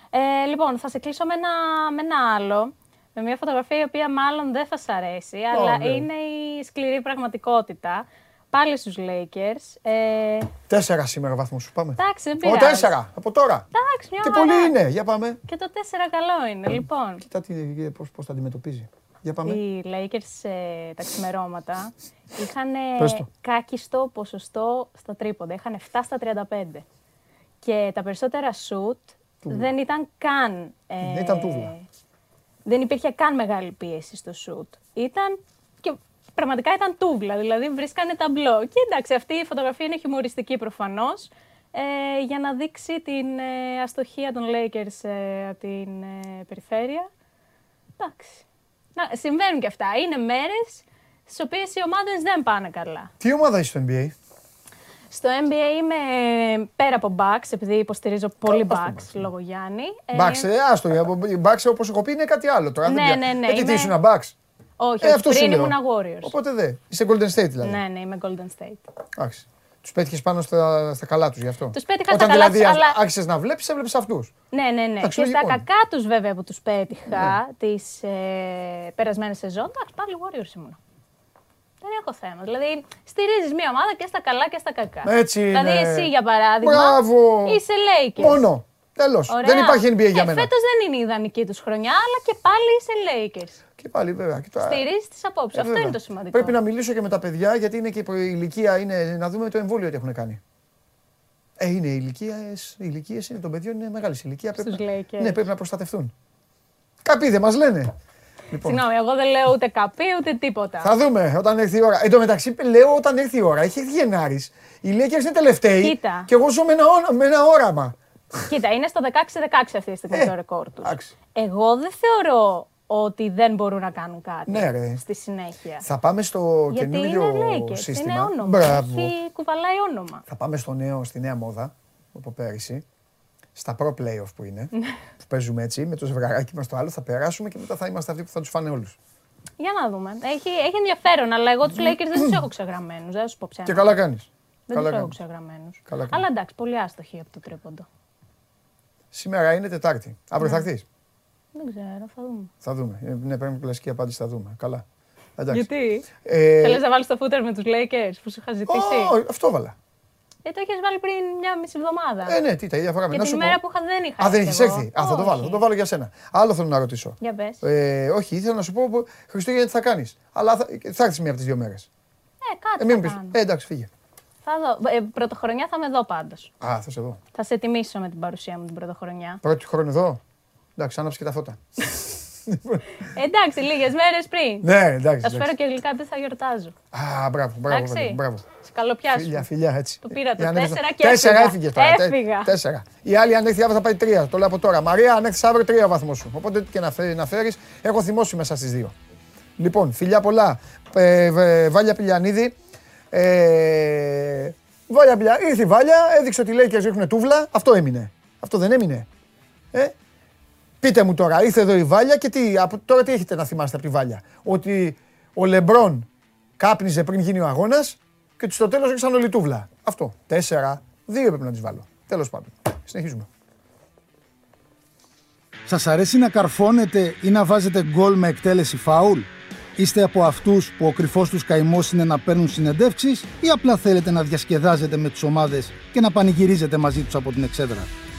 Ε, λοιπόν, θα σε κλείσω με ένα, με ένα άλλο. Με μια φωτογραφία η οποία μάλλον δεν θα σ' αρέσει, αλλά ναι. είναι η σκληρή πραγματικότητα. Πάλι στους Lakers. Ε, Τέσσερα σήμερα βαθμούς σου πάμε. εντάξει, δεν Ω, πειράζει. τέσσερα από τώρα. Εντάξει, μια Και χαρά. πολύ είναι. Για πάμε. Και το 4 καλό είναι, λοιπόν. Κοίτα τι, πώς, πώς τα αντιμετωπίζει. Για πάμε. Οι Lakers ε, τα ξημερώματα είχαν Πες το. κάκιστο ποσοστό στα τρίποντα. Είχαν 7 στα 35. Και τα περισσότερα σουτ δεν ήταν καν... ε, Δεν ήταν τούβλα. Δεν υπήρχε καν μεγάλη πίεση στο σουτ. Ήταν και πραγματικά ήταν τούβλα, δηλαδή βρίσκανε ταμπλό. Και εντάξει, αυτή η φωτογραφία είναι χιουμοριστική προφανώς, ε, για να δείξει την ε, αστοχία των Lakers ε, από την ε, περιφέρεια. Εντάξει. Να, συμβαίνουν και αυτά. Είναι μέρες στις οποίες οι ομάδες δεν πάνε καλά. Τι ομάδα είσαι στο NBA. Στο NBA είμαι πέρα από Bucks, επειδή υποστηρίζω πολύ Ας το Bucks λόγω Γιάννη. Ε, Μπάξ, ε, άστο. η Μπάξ όπως έχω πει είναι κάτι άλλο τώρα. Ναι, δεν πια- ναι, ναι, Ε, τι, τι είμαι- ήσουν Μπάξ. Όχι, Ε, όχι, αυτός σου πριν λέω. ήμουν Warriors. Οπότε δε. Είσαι Golden State δηλαδή. Ναι, ναι, είμαι Golden State. Εντάξει. Τους πέτυχες πάνω στα, στα καλά τους γι' αυτό. Τους πέτυχα Όταν στα καλά δηλαδή τους, αλλά- άρχισες να βλέπεις, έβλεπες αυτούς. Ναι, ναι, ναι. Εντάξει, και στα λογικό. κακά τους βέβαια που τους πέτυχα Ναι. τις ε, περασμένες σεζόν, εντάξει, πάλι Warriors ήμουνα. Δεν έχω θέμα. Δηλαδή, στηρίζεις μία ομάδα και στα καλά και στα κακά. Έτσι Δηλαδή, είναι. εσύ για παράδειγμα, Μπράβο. είσαι Lakers. Μόνο. Τέλος. Ωραία. Δεν υπάρχει NBA για ε, μένα. Φέτος δεν είναι η ιδανική τους χρονιά, αλλά και πάλι είσαι Lakers. Και πάλι βέβαια. Και τώρα- Στηρίζεις τις απόψεις. Ε, Αυτό βέβαια. είναι το σημαντικό. Πρέπει να μιλήσω και με τα παιδιά γιατί είναι και η ηλικία. Είναι, να δούμε το εμβόλιο τι έχουν κάνει. Ε, είναι οι ηλικίες. Οι ηλικίες είναι των παιδιών είναι μεγάλης ηλικίας. Στους Πρέπει, να- Lakers. ναι, πρέπει να προστατευτούν. Κάποιοι δεν μας λένε. Λοιπόν, Συγγνώμη, εγώ δεν λέω ούτε καπί ούτε τίποτα. θα δούμε όταν έρθει η ώρα. Εν τω μεταξύ, λέω όταν έρθει η ώρα. Έχει έρθει Γενάρη. Οι Lakers είναι τελευταίοι. Κοίτα. Και εγώ ζω με ένα, όνα- με ένα όραμα. Κοίτα, είναι στο 16-16 αυτή τη στιγμή Ε, το ρεκόρ τους. εντάξει. Εγώ δεν θεωρώ ότι δεν μπορούν να κάνουν κάτι Ναι, ρε. στη συνέχεια. Θα πάμε στο Γιατί καινούριο είναι Lakers, σύστημα. είναι όνομα. Μπράβο. Έχει κουβαλάει όνομα. Θα πάμε στο νέο, στη νέα μόδα από πέρυσι. Στα pro playoff που είναι. που παίζουμε έτσι με το ζευγαράκι μας το άλλο. Θα περάσουμε και μετά θα είμαστε αυτοί που θα τους φάνε όλους. Για να δούμε. Έχει, έχει ενδιαφέρον, αλλά εγώ τους Lakers δεν τους έχω ξεγραμμένους. Δεν θα σου πω ψέματα. Και καλά κάνεις. Δεν καλά τους έχω κάνεις. ξεγραμμένους. Καλά κάνεις. Αλλά εντάξει, πολύ άστοχοι από το τρίποντο. Σήμερα είναι Τετάρτη. Αύριο θα έρθεις. Δεν ξέρω, θα δούμε. Θα δούμε. Ε, Ναι, πρέπει κλασική απάντηση. Θα δούμε. Καλά. Εντάξει. Γιατί; Ε, Θέλεις να βάλεις το φούτερ με τους Lakers που σου είχα ζητήσει; Ω, αυτό βάλα. Ε, το έχεις βάλει πριν μια μισή εβδομάδα. Ε, ναι, τι τα ίδια φορά. Και Να την σου μέρα πω. που είχα δεν είχα. Α, δεν κι έχει εγώ. έρθει. Α, θα το βάλω. Όχι. Θα το βάλω για σένα. Άλλο θέλω να ρωτήσω. Για πες. Ε, όχι, ήθελα να σου πω που- Χριστούγεννα τι θα κάνεις. Αλλά θα, θα έρθεις μία από τις δύο μέρες. Ε, κάτι Ε, μην θα πεις. κάνω. Ε, εντάξει, φύγε. Θα δω. Ε, πρωτοχρονιά θα με δω πάντως. Α, θα σε δω. Θα σε τιμήσω με την παρουσία μου την πρωτοχρονιά. Πρώτη χρόνο εδώ; Εντάξει, άναψε και τα φώτα. Ε, εντάξει, λίγες μέρες πριν. ναι, εντάξει. Θα σου φέρω εντάξει. και γλυκά επειδή θα γιορτάζω. Α, μπράβο, μπράβο. Εντάξει. παιδί, μπράβο. Σε καλοπιάσου. Φιλιά, φιλιά, έτσι. Το πήρα το Για να τέσσερα έρθω- και Τέσσερα έφυγα. έφυγες τώρα. τε- Έφυγα. Τέσσερα. Η άλλη αν έρθει αύριο θα πάει τρία. Το λέω από τώρα. Μαρία, αν έρθεις αύριο τρία βαθμός σου. Οπότε τι και να, φέρει, να φέρεις, έχω θυμώσει μέσα στις δύο. Λοιπόν, φιλιά πολλά. Ε, ε, Βάλια Πηλιανίδη. Ε, Βάλια Πηλιανίδη. Ήρθε η Βάλια, έδειξε ότι οι Lakers ρίχνουν τούβλα. Αυτό έμεινε. Αυτό δεν έμεινε. Ε, Πείτε μου τώρα, ήρθε εδώ η Βάλια και τι, από, τώρα τι έχετε να θυμάστε από τη Βάλια; Ότι ο Λεμπρόν κάπνιζε πριν γίνει ο αγώνας και ότι στο τέλος ρίξαν όλη τούβλα. Αυτό. Τέσσερα. Δύο έπρεπε να τις βάλω. Τέλος πάντων. Συνεχίζουμε. Σας αρέσει να καρφώνετε ή να βάζετε γκολ με εκτέλεση φάουλ; Είστε από αυτούς που ο κρυφός τους καημός είναι να παίρνουν συνεντεύξεις ή απλά θέλετε να διασκεδάζετε με τις ομάδες και να πανηγυρίζετε μαζί τους από την εξέδρα;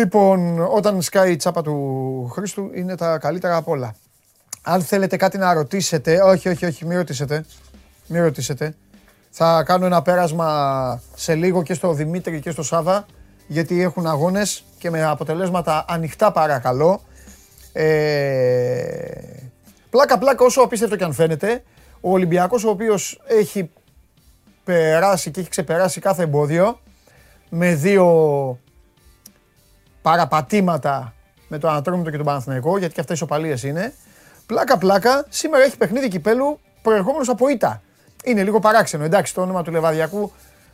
Λοιπόν, όταν σκάει η τσάπα του Χρήστου είναι τα καλύτερα απ' όλα. Αν θέλετε κάτι να ρωτήσετε, όχι, όχι, όχι, μην ρωτήσετε. Μην ρωτήσετε. Θα κάνω ένα πέρασμα σε λίγο και στο Δημήτρη και στο Σάβα, γιατί έχουν αγώνες και με αποτελέσματα ανοιχτά παρακαλώ. Ε, πλάκα πλάκα όσο απίστευτο και αν φαίνεται, ο Ολυμπιακός ο οποίος έχει περάσει και έχει ξεπεράσει κάθε εμπόδιο με δύο παραπατήματα με τον Ανατρόμητο και τον Παναθηναϊκό, γιατί και αυτά ισοπαλίε είναι. Πλάκα πλάκα, σήμερα έχει παιχνίδι κυπέλου προερχόμενος από ήττα. Είναι λίγο παράξενο. Εντάξει, το όνομα του Λεβαδιακού,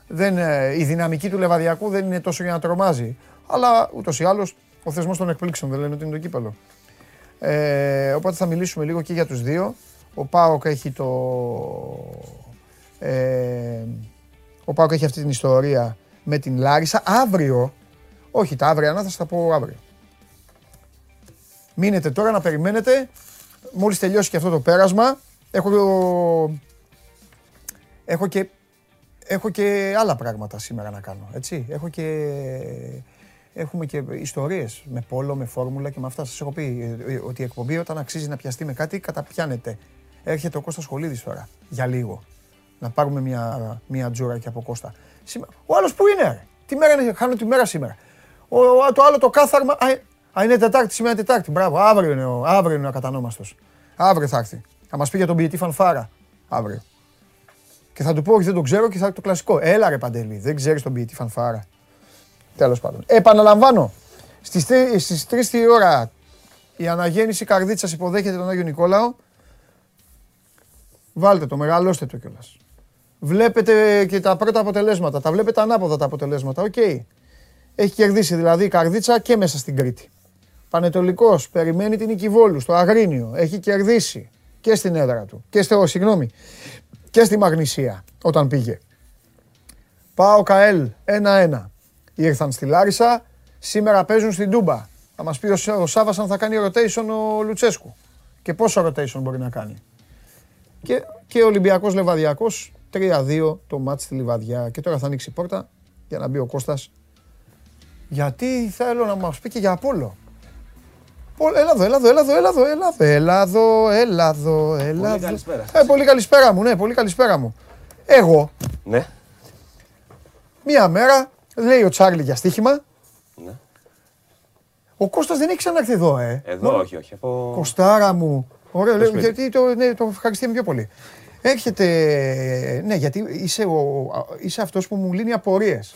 δεν, ε, η δυναμική του Λεβαδιακού δεν είναι τόσο για να τρομάζει. Αλλά ούτως ή άλλως ο θεσμός των εκπλήξεων δεν λένε ότι είναι το κύπελο. Ε, οπότε θα μιλήσουμε λίγο και για τους δύο. Ο Πάοκ έχει το. Ε, ο Πάοκ έχει αυτή την ιστορία με την Λάρισα. Αύριο, όχι τα αύριο, θα σας τα πω αύριο. Μείνετε τώρα να περιμένετε. Μόλις τελειώσει και αυτό το πέρασμα, έχω, έχω και έχω και άλλα πράγματα σήμερα να κάνω, έτσι. Έχω και, έχουμε και ιστορίες με πόλο, με φόρμουλα και με αυτά. Σας έχω πει ε, ότι η εκπομπή όταν αξίζει να πιαστεί με κάτι, καταπιάνεται. Έρχεται ο Κώστας Σχολίδης τώρα, για λίγο. Να πάρουμε μια, μια τζούρα και από Κώστα. Ο άλλος που είναι, ρε; Τι μέρα είναι, χάνω τη μέρα σήμερα. Ο, το άλλο το κάθαρμα, α, α, είναι Τετάρτη, σήμερα Τετάρτη. Μπράβο, αύριο είναι ο, αύριο είναι ο ακατανόμαστος. Αύριο θα έρθει. Θα μας πει για τον ποιητή Φανφάρα. Αύριο. Και θα του πω ότι δεν το ξέρω και θα το κλασικό. Έλα ρε Παντελή, δεν ξέρεις τον ποιητή Φανφάρα. Τέλος πάντων. Επαναλαμβάνω, στις 3 η ώρα η Αναγέννηση Καρδίτσα υποδέχεται τον Άγιο Νικόλαο. Βάλτε το, μεγαλώστε το κιόλας. Βλέπετε και τα πρώτα αποτελέσματα. Τα βλέπετε ανάποδα τα αποτελέσματα. Οκ. Έχει κερδίσει δηλαδή η καρδίτσα και μέσα στην Κρήτη. Πανετολικός περιμένει την Οικηβόλου στο Αγρίνιο. Έχει κερδίσει και στην έδρα του. Και στο, συγγνώμη, και στη Μαγνησία όταν πήγε. Πάω ΚΑΕΛ 1-1. Ήρθαν στη Λάρισα, σήμερα παίζουν στην Τούμπα. Θα μας πει ο Σάβας αν θα κάνει rotation ο Λουτσέσκου. Και πόσο rotation μπορεί να κάνει. Και, και ο Ολυμπιακός Λεβαδιακός 3-2 το μάτς στη Λιβαδιά. Και τώρα θα ανοίξει η πόρτα για να μπει ο Κώστας. Γιατί θέλω να μας πει και για Απόλλω. Έλα εδώ, έλα εδώ, έλα εδώ, έλα εδώ, έλα εδώ, έλα εδώ, έλα εδώ. Πολύ καλησπέρα. Ε, πολύ καλησπέρα μου, ναι, πολύ καλησπέρα μου. Εγώ, ναι. μία μέρα, λέει ο Τσάρλι για στοίχημα. Ναι. Ο Κώστας δεν έχει ξανάρθει εδώ, ε. Εδώ, όχι, όχι. Από... Κωστάρα μου. Ωραίο, λέω, γιατί το, ναι, το ευχαριστούμε πιο πολύ. Έρχεται, ναι, γιατί είσαι, ο, είσαι αυτός που μου λύνει απορίες.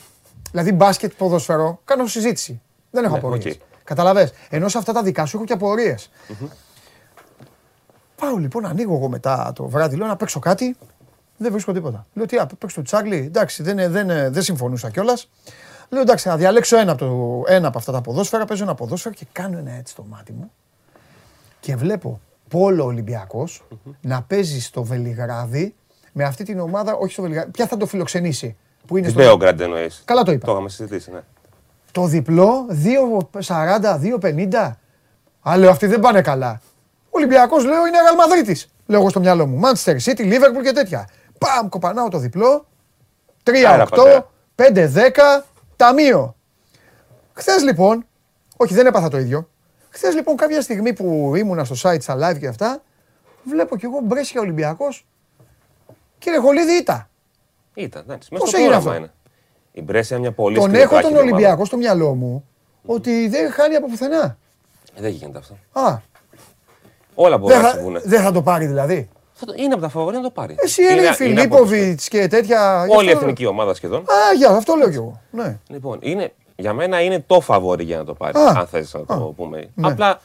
Δηλαδή μπάσκετ, ποδοσφαιρό, κάνω συζήτηση. Δεν έχω ναι, απορίες. Okay. Καταλαβέ. Ενώ σε αυτά τα δικά σου έχω και απορίες. Πάω λοιπόν, ανοίγω εγώ μετά το βράδυ, λέω να παίξω κάτι. Δεν βρίσκω τίποτα. Λέω τι, παίξω το Τσάρλι. Εντάξει, δεν, δεν, δεν συμφωνούσα κιόλας. Λέω εντάξει, να διαλέξω ένα από, το, ένα από αυτά τα ποδόσφαιρα. Παίζω ένα ποδόσφαιρο και κάνω ένα έτσι στο μάτι μου. Και βλέπω Πόλο Ολυμπιακός να παίζει στο Βελιγράδι με αυτή την ομάδα, όχι στο Βελιγράδι. Ποια θα το φιλοξενήσει, που είναι στο. εννοείς. Καλά το είπα. Το είχαμε συζητήσει, ναι. Το διπλό 2,40, 2,50. Α, λέω αυτοί δεν πάνε καλά. Ο Ολυμπιακός λέω είναι Ραλμαδρίτη. Λέω εγώ στο μυαλό μου. Manchester City, Liverpool και τέτοια. Παμ, κοπανάω το διπλό. 3-8, 5-10, ταμείο. Χθες λοιπόν, όχι δεν έπαθα το ίδιο. Χθες λοιπόν κάποια στιγμή που ήμουνα στο site στα live και αυτά, βλέπω κι εγώ Μπρέσια Ολυμπιακός. Κύριε Χολίδη, ήταν. Ήταν, εντάξει. Πώς έγινε αυτό; Είναι. Η Μπρέσια είναι μια πολύ Τον έχω τον Ολυμπιακό στο μυαλό μου ότι δεν χάνει από πουθενά. Ε, δεν γίνεται αυτό. Α. Όλα μπορούν να συμβούν. Δεν θα το πάρει δηλαδή. Είναι από τα φαβορή να το πάρει. Εσύ είναι Φιλίπποβιτς και τέτοια. Όλη η εθνική ομάδα σχεδόν. Α, για αυτό λέω κι εγώ. Ναι. Λοιπόν, είναι, για μένα είναι το φαβορή για να το πάρει. Αν θες να το πούμε. Ναι. Απλά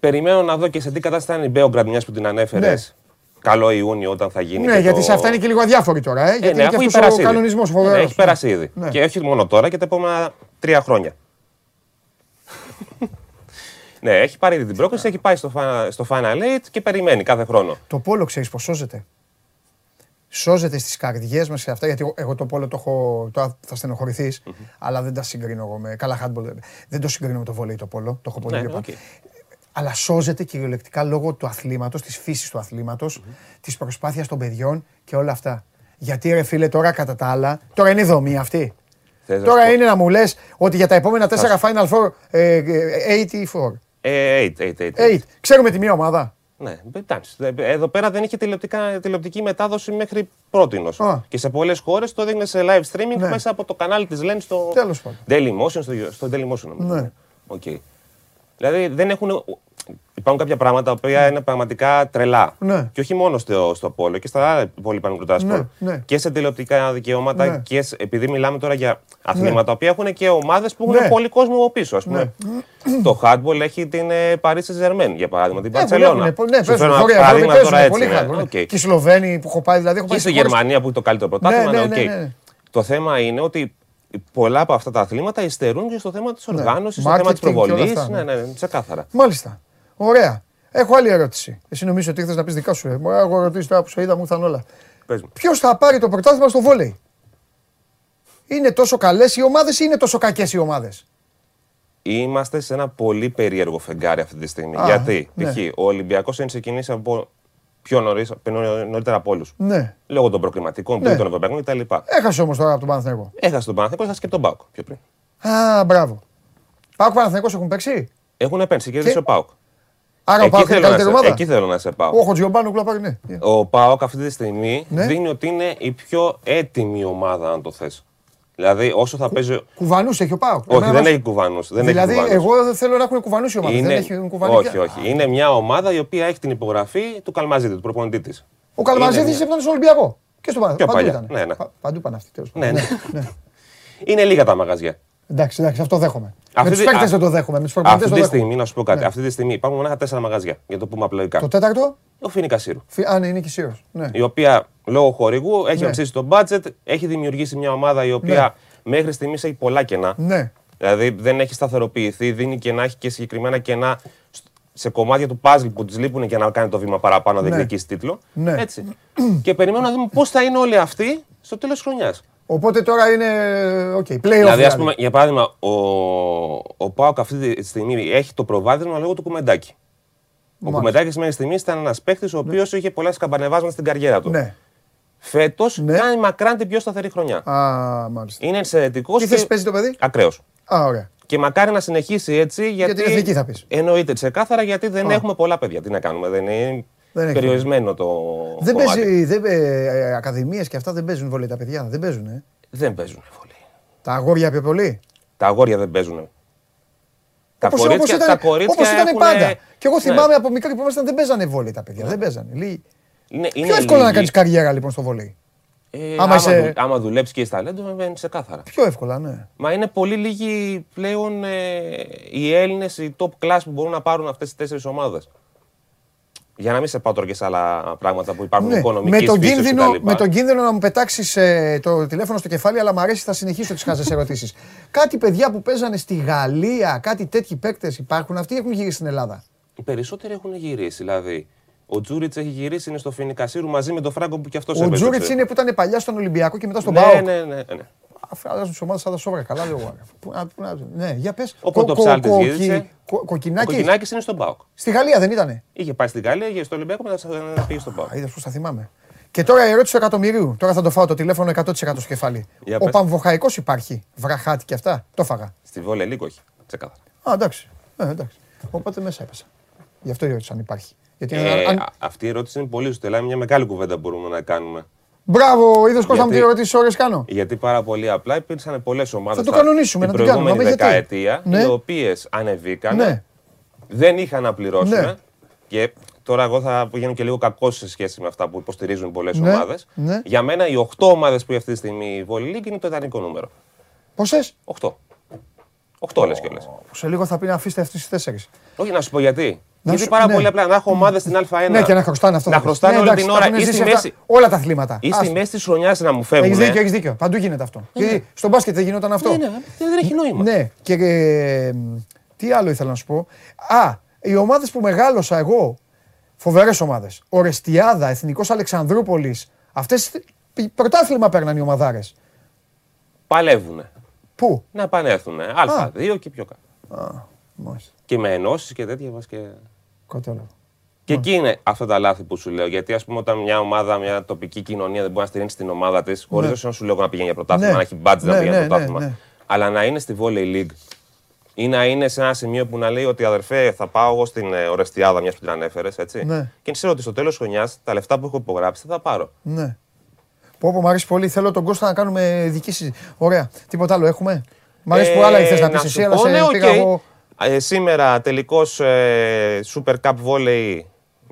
περιμένω να δω και σε τι κατάσταση θα είναι η Μπέογκραντ, μιας που την ανέφερες. Ναι καλό Ιούνιο όταν θα γίνει. Ναι, γιατί σε αυτά είναι και λίγο αδιάφοροι τώρα. Ε, γιατί ναι, είναι και ο κανονισμός φοβερός. Ναι, έχει περάσει ήδη. Ναι. Και όχι μόνο τώρα και τα επόμενα τρία χρόνια. ναι, έχει πάρει ήδη την πρόκληση, έχει πάει στο, στο Final Eight και περιμένει κάθε χρόνο. Το πόλο ξέρεις πώς σώζεται. Σώζεται στις καρδιές μας και αυτά, γιατί εγώ το πόλο το έχω. Το, θα στενοχωρηθει αλλά δεν τα συγκρίνω εγώ με. Καλά, handball. Δεν το συγκρίνω με το βολέι το πόλο. Το έχω πολύ ναι, okay αλλά σώζεται κυριολεκτικά λόγω του αθλήματος, της φύσης του αθλήματος, mm-hmm. της προσπάθειας των παιδιών και όλα αυτά. Γιατί ρε φίλε τώρα κατά τα άλλα, τώρα είναι η δομή αυτή. τώρα είναι να μου λες ότι για τα επόμενα τέσσερα Final Four, ε, 84. Ε, 8, 8, 8. Ξέρουμε τη μία ομάδα. Ναι, εντάξει. Εδώ πέρα δεν είχε τηλεοπτική μετάδοση μέχρι πρώτη. Και σε πολλές χώρες το έδινε σε live streaming ναι. μέσα από το κανάλι της Λένη στο Daily Motion. Στο, στο Daily Motion. Ναι. Okay. Δηλαδή δεν έχουν υπάρχουν κάποια πράγματα που είναι πραγματικά τρελά. Ναι. Και όχι μόνο στο, στο Πόλο και στα άλλα υπόλοιπα μικρότερα ναι, ναι. Και σε τηλεοπτικά δικαιώματα ναι. και σε, επειδή μιλάμε τώρα για αθλήματα, ναι. που έχουν και ομάδες που έχουν ναι. πολύ κόσμο από πίσω. Ας πούμε. Ναι. Το hardball έχει την ε, Paris Saint-Germain για παράδειγμα, την Παρσελόνα. Ναι, ναι, Σου φέρνω ένα παράδειγμα τώρα έτσι. Και οι Σλοβαίνοι που έχω πάει δηλαδή. Και στη Γερμανία που είναι το καλύτερο πρωτάθλημα. Το θέμα είναι ότι πολλά από αυτά τα αθλήματα υστερούν και στο θέμα της οργάνωσης, στο θέμα της προβολής. Ναι, ναι, ξεκάθαρα. Μάλιστα. Ωραία. Έχω άλλη ερώτηση. Εσύ νομίζω ότι ήθελε να πεις δικά σου. Ε. Εγώ ρωτήσω τώρα που σε είδα μου ήρθαν όλα. Ποιος θα πάρει το πρωτάθλημα στο βόλεϊ; Είναι τόσο καλές οι ομάδες ή είναι τόσο κακές οι ομάδες; Είμαστε σε ένα πολύ περίεργο φεγγάρι αυτή τη στιγμή. Γιατί ναι. π.χ. ο Ολυμπιακός έχει ξεκινήσει από πιο νωρίς, νωρίτερα από όλους. Ναι. Λόγω των προκριματικών, ναι. των Ευρωπαϊκών κτλ. Έχασε όμως τώρα από τον Παναθηναϊκό. Έχασε τον Παναθηναϊκό, έχασε και τον Πάουκ πιο πριν. Α, μπράβο. Πάουκ Παναθηναϊκός έχουν παίξει; Έχουν παίξει και και... ο Πάουκ. Άρα ο Πάουκ είναι καλύτερη ομάδα. Εκεί θέλω να σε πάω. Ο Χωτζιομπάνου κλαπάρει, ναι. Ο Πάουκ αυτή τη στιγμή ναι. δίνει ότι είναι η πιο έτοιμη ομάδα, αν το θες. Δηλαδή, όσο θα παίζει. Κουβανούς έχει ο Πάοκ. Όχι, δεν έχει κουβανούς. Δηλαδή, έχει εγώ θέλω να έχουν κουβανούς οι ομάδες. Είναι... Δεν έχει κουβανού. Όχι, όχι. Είναι μια ομάδα η οποία έχει την υπογραφή του Καλμαζίδη, του προπονητής τη. Ο Καλμαζίδης είναι στον Ολυμπιακό. Και στον Παναθηναϊκό. Παντού ήταν. Ναι, ναι. Παντού πάνε αυτοί. Ναι, ναι. ναι. Είναι λίγα τα μαγαζιά. Εντάξει, εντάξει, αυτό δέχομαι. Αυτή με τους παίκτες δεν το δέχομαι. Με τους αυτή τη στιγμή, να σου πω κάτι. Ναι. Αυτή τη στιγμή υπάρχουν μόνο τέσσερα μαγαζιά. Για το πούμε απλοϊκά. Το τέταρτο; Ο Φίνικα Σύρου. Α, ναι, είναι και Σύρου. Ναι. Η οποία λόγω χορηγού έχει ναι. αυξήσει το budget, έχει δημιουργήσει μια ομάδα η οποία ναι. μέχρι στιγμής έχει πολλά κενά. Ναι. Δηλαδή δεν έχει σταθεροποιηθεί, δίνει κενά, έχει και συγκεκριμένα κενά σε κομμάτια του puzzle που της λείπουν για να κάνει το βήμα παραπάνω, να διεκδικήσει τίτλο. Ναι. Έτσι. και περιμένουμε να δούμε πώς θα είναι όλοι αυτοί στο τέλος της χρονιάς. Οπότε τώρα είναι. Okay, play δηλαδή, δηλαδή, ας πούμε, για παράδειγμα, ο, ο Πάοκ αυτή τη στιγμή έχει το προβάδισμα λόγω του κουμεντάκι. Ο Κουμεντάκης σημαίνει στιγμής ήταν ένας παίχτη ο οποίος ναι. είχε πολλά σκαμπανεβάσματα στην καριέρα του. Ναι. Φέτος ναι. κάνει μακράν την πιο σταθερή χρονιά. Α, μάλιστα. Είναι εξαιρετικός. Τι θέση παίζει το παιδί, Ακραίος. Α, ωραία. Και μακάρι να συνεχίσει έτσι. Γιατί, γιατί εθνική θα πεις. Εννοείται ξεκάθαρα γιατί δεν έχουμε πολλά παιδιά. Τι να κάνουμε. Δεν είναι δεν περιορισμένο το. Δεν παίζει. Δεν, ε, Ακαδημίες και αυτά δεν παίζουν βολή τα παιδιά. Δεν παίζουν. Ε. Δεν παίζουν βολή. Τα αγόρια πιο πολύ; Τα αγόρια δεν παίζουν. Τα όπως, κορίτσια, όπως ήταν, τα κορίτσια όπως ήταν έχουν... πάντα. Και εγώ ναι. θυμάμαι ναι. από μικρά που ήμασταν δεν παίζανε βόλεϊ τα παιδιά. Ναι. Δεν παίζανε. Λί... Είναι, είναι Πιο εύκολο να κάνεις καριέρα λοιπόν στο βόλεϊ. Ε, άμα, είσαι... άμα δουλέψεις και έχει ταλέντο, βέβαια σε κάθαρα. Πιο εύκολα, ναι. Μα είναι πολύ λίγοι πλέον ε, οι Έλληνες, οι top class που μπορούν να πάρουν αυτές τις τέσσερις ομάδες. Για να μην σε πάω τώρα και σε άλλα πράγματα που υπάρχουν ναι, οικονομικοί με τον, κίνδυνο, με τον κίνδυνο να μου πετάξεις ε, το τηλέφωνο στο κεφάλι, αλλά μου αρέσει, θα συνεχίσω τις χάζες ερωτήσεις. κάτι παιδιά που παίζανε στη Γαλλία, κάτι τέτοιοι παίκτες υπάρχουν, αυτοί έχουν γυρίσει στην Ελλάδα. Οι περισσότεροι έχουν γυρίσει. Δηλαδή, ο Τζούριτς έχει γυρίσει, είναι στο Φινικασίρου μαζί με τον Φράγκο που κι αυτός Ο Τζούριτς είναι που ήταν παλιά στον Ολυμπιακό και μετά στον ναι, Πάοκ. Ναι, ναι, ναι. Ναι. Αλλάζουν τι ομάδε σαν τα σόβρα. Καλά λέω. Ναι, για πες. Ο Πρωτοψάλτης γύρισε. Κοκκινάκη. Κοκκινάκης είναι στον Πάοκ. Στη Γαλλία δεν ήτανε. Είχε πάει στην Γαλλία, είχε στο Ολυμπιακό, μετά πήγε στον Πάοκ. Είδες πώς θα θυμάμαι. Και τώρα η ερώτηση του εκατομμυρίου. Τώρα θα το φάω το τηλέφωνο 100% στο κεφάλι. Ο Παμβοχαϊκό υπάρχει. Βραχάτη και αυτά. Το φάγα. Στη Βόλε λίγο όχι. Ξεκάθαρα. Α, εντάξει. Ε, εντάξει. Οπότε μέσα έπεσα. Γι' αυτό η ερώτηση αν υπάρχει. Γιατί ε, αν... Αυτή η ερώτηση είναι πολύ σωστή. Είναι μια μεγάλη κουβέντα που μπορούμε να κάνουμε. Μπράβο, είδες Κώστα μου τι ερωτήσεις ώρε κάνω. Γιατί πάρα πολύ απλά υπήρξαν πολλές ομάδες. Θα το κανονίσουμε, την προηγούμενη δεκαετία, ναι. οι οποίες ανεβήκαν, ναι. δεν είχαν να πληρώσουν. Ναι. Και τώρα εγώ θα πηγαίνω και λίγο κακός σε σχέση με αυτά που υποστηρίζουν πολλές ναι. ομάδες. Ναι. Για μένα οι 8 ομάδες που αυτή τη στιγμή η Βολή είναι το ιδανικό νούμερο. Πόσες; 8. 8 λες κιόλας. Σε λίγο θα πει να αφήσετε αυτές τις 4. Όχι να σου πω γιατί. Γιατί πάρα ναι. πολύ απλά να έχω ομάδες στην Α1. Ναι, και να χρωστάνε αυτό. Να χρωστάνε ναι, όλη την ώρα ή στη μέση. Όλα τα αθλήματα. Ή στη μέση της χρονιάς να μου φεύγουν. Έχει δίκιο, έχεις δίκιο. Παντού γίνεται αυτό. Ναι. Γιατί στον μπάσκετ δεν γινόταν αυτό. Ναι, ναι, δεν έχει νόημα. Ναι, και ε, τι άλλο ήθελα να σου πω. Α, οι ομάδες που μεγάλωσα εγώ. Φοβερές ομάδες. Ορεστιάδα, Εθνικός Αλεξανδρούπολης. Αυτές πρωτάθλημα παίρναν οι ομαδάρες. Παλεύουνε. Πού; Να επανέλθουν. Α2 και πιο κάτω. Α, μάλιστα. Και με ενώσεις και τέτοια μα και. Κατάλαβα. Και εκεί είναι αυτά τα λάθη που σου λέω. Γιατί ας πούμε, όταν μια ομάδα, μια τοπική κοινωνία δεν μπορεί να στηρίξει την ομάδα της, χωρίς ναι. να σου λέω να πηγαίνει για πρωτάθλημα, ναι. να έχει μπάτζ να ναι, πηγαίνει για ναι, πρωτάθλημα. Αλλά να είναι στη Volley League ή να είναι σε ένα σημείο που να λέει ότι αδερφέ, θα πάω εγώ στην ε, Ορεστιάδα, μιας που την ανέφερες, έτσι. Ναι. Και ξέρω ότι στο τέλος χρονιάς τα λεφτά που έχω υπογράψει θα πάρω. Ναι. Πω, πω, μου αρέσει πολύ. Θέλω τον Κώστα να κάνουμε δική συζήτηση. Ωραία. Τίποτα άλλο έχουμε; Μ' αρέσει που άλλα θε να πεις εσύ, αλλά σε πήγα εγώ. Ε, σήμερα τελικός ε, Super Cup Volley.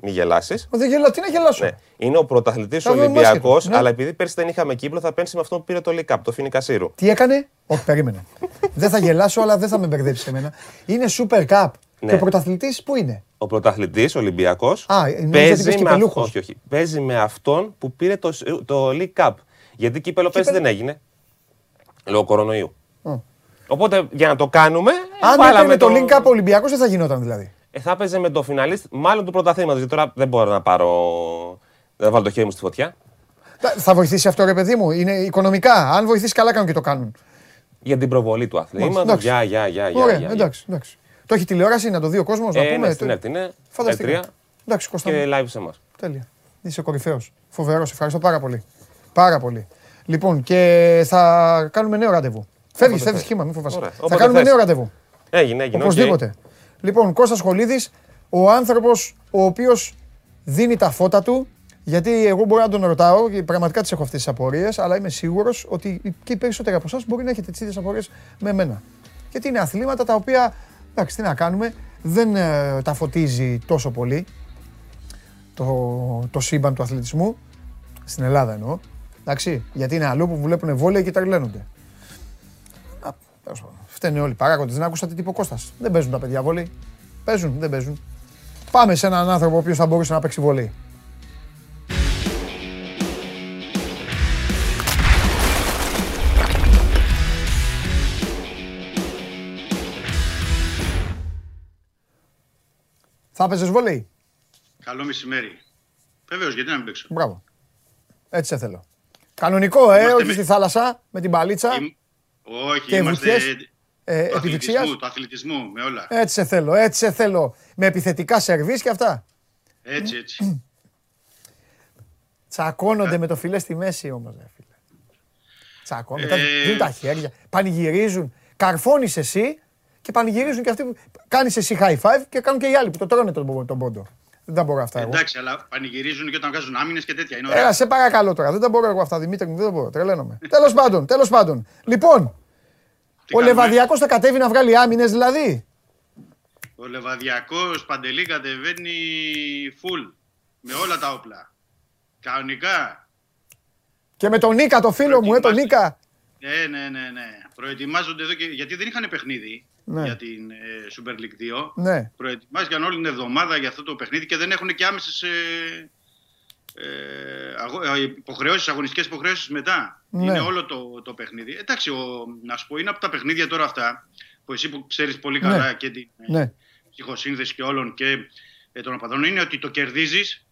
Μη γελάσεις. Δεν γελάω, τι να γελάσω; Ναι. Είναι ο πρωταθλητής Ολυμπιακός, ναι. αλλά επειδή πέρσι δεν είχαμε κύκλο, θα πένσει με αυτό που πήρε το League Cup, το Φίνικα Σύρου. Τι έκανε; Όχι, περίμενε. δεν θα γελάσω, αλλά δεν θα με μπερδέψει εμένα. Είναι Super Cup. Ναι. Και ο πρωταθλητής πού είναι; Ο πρωταθλητής Ολυμπιακός παίζει, με όχι, όχι, παίζει με αυτόν που πήρε το, το League Cup. Γιατί κύπελο πέρσι δεν έγινε. Λόγω κορονοϊού. Οπότε για να το κάνουμε. Αν έπαιρνε το link από Ολυμπιακός δεν θα γινόταν δηλαδή. ε, θα έπαιζε με το φιναλίστ μάλλον του πρωταθλήματος. Γιατί τώρα δεν μπορώ να πάρω. Δεν θα βάλω το χέρι μου στη φωτιά. Θα βοηθήσει αυτό, ρε παιδί μου; Είναι οικονομικά. Αν βοηθήσει, καλά κάνουν και το κάνουν. Για την προβολή του αθλήματος. Γεια, γεια, γεια. Ωραία, εντάξει, εντάξει. Το έχει τηλεόραση να το δει ο κόσμος, να ε, πούμε. Ναι, στην ΕΡΤ είναι. Φανταστικά. Εντάξει, Κώστα. Και live σε εμάς. Τέλεια. Είσαι κορυφαίος. Φοβερός, ευχαριστώ πάρα πολύ. Πάρα πολύ. Λοιπόν, και θα κάνουμε νέο ραντεβού. Φεύγεις, φεύγεις χήμα, μην φοβάσαι. Θα κάνουμε νέο ραντεβού. Έγινε, έγινε. Οπωσδήποτε. Λοιπόν, Κώστας Σχολίδη, ο άνθρωπος ο οποίος δίνει τα φώτα του. Γιατί εγώ μπορώ να τον ρωτάω και πραγματικά τις έχω αυτές τις απορίες, αλλά είμαι σίγουρος ότι και οι περισσότεροι από εσάς μπορεί να έχετε τις ίδιες απορίες με εμένα. Γιατί είναι αθλήματα τα οποία, εντάξει, τι να κάνουμε, δεν ε, τα φωτίζει τόσο πολύ το, το σύμπαν του αθλητισμού. Στην Ελλάδα εννοώ. Εντάξει, γιατί είναι αλλού που βλέπουν βόλια και τρελαίνονται. Φταίνε όλοι οι παράγοντες. Δεν άκουσα τι τύπο Κώστας. Δεν παίζουν τα παιδιά βόλεϊ. Παίζουν, δεν παίζουν. Πάμε σε έναν άνθρωπο ο οποίος θα μπορούσε να παίξει βόλεϊ. Θα έπαιζες βόλεϊ. Καλό μεσημέρι. Βεβαίως, γιατί να μην παίξω; Μπράβο. Έτσι σε θέλω. Κανονικό, ε, όχι στη θάλασσα, με την παλίτσα. Όχι, και είμαστε ε, του, αθλητισμού, του αθλητισμού, με όλα. Έτσι σε θέλω, έτσι σε θέλω. Με επιθετικά σερβίς και αυτά. Έτσι, έτσι. Τσακώνονται με το φιλές στη μέση όμως, ρε φίλε. Τσακώνονται, ε... δίνουν τα χέρια, πανηγυρίζουν. Καρφώνεις εσύ και πανηγυρίζουν και αυτοί που κάνεις εσύ high five και κάνουν και οι άλλοι που το τρώνε τον, τον πόντο. Δεν τα μπορώ αυτά. Εντάξει, αλλά πανηγυρίζουν και όταν βγάζουν άμυνες και τέτοια. Είναι Έλα, σε παρακαλώ τώρα. Δεν τα μπορώ εγώ αυτά, Δημήτρη μου. Δεν τα μπορώ. Τρελαίνομαι. τέλος πάντων, τέλος πάντων. Λοιπόν, ο Λεβαδιακός θα κατέβει να βγάλει άμυνες δηλαδή. Ο Λεβαδιακός παντελή κατεβαίνει full. Με όλα τα όπλα. Κανονικά. Και με τον Νίκα, το φίλο μου, ε, τον Νίκα. Ναι, ναι, ναι, ναι. Προετοιμάζονται εδώ και. Γιατί δεν είχαν παιχνίδι ναι. για την ε, Super League 2. Ναι. Προετοιμάστηκαν όλη την εβδομάδα για αυτό το παιχνίδι και δεν έχουν και άμεσες ε, ε, υποχρεώσεις, αγωνιστικές υποχρεώσεις μετά. Ναι. Είναι όλο το, το παιχνίδι. Εντάξει, ο, να σου πω, είναι από τα παιχνίδια τώρα αυτά που εσύ που ξέρεις πολύ καλά ναι. και την ναι. ψυχοσύνδεση και όλων και ε, των οπαδών είναι ότι το κερδίζεις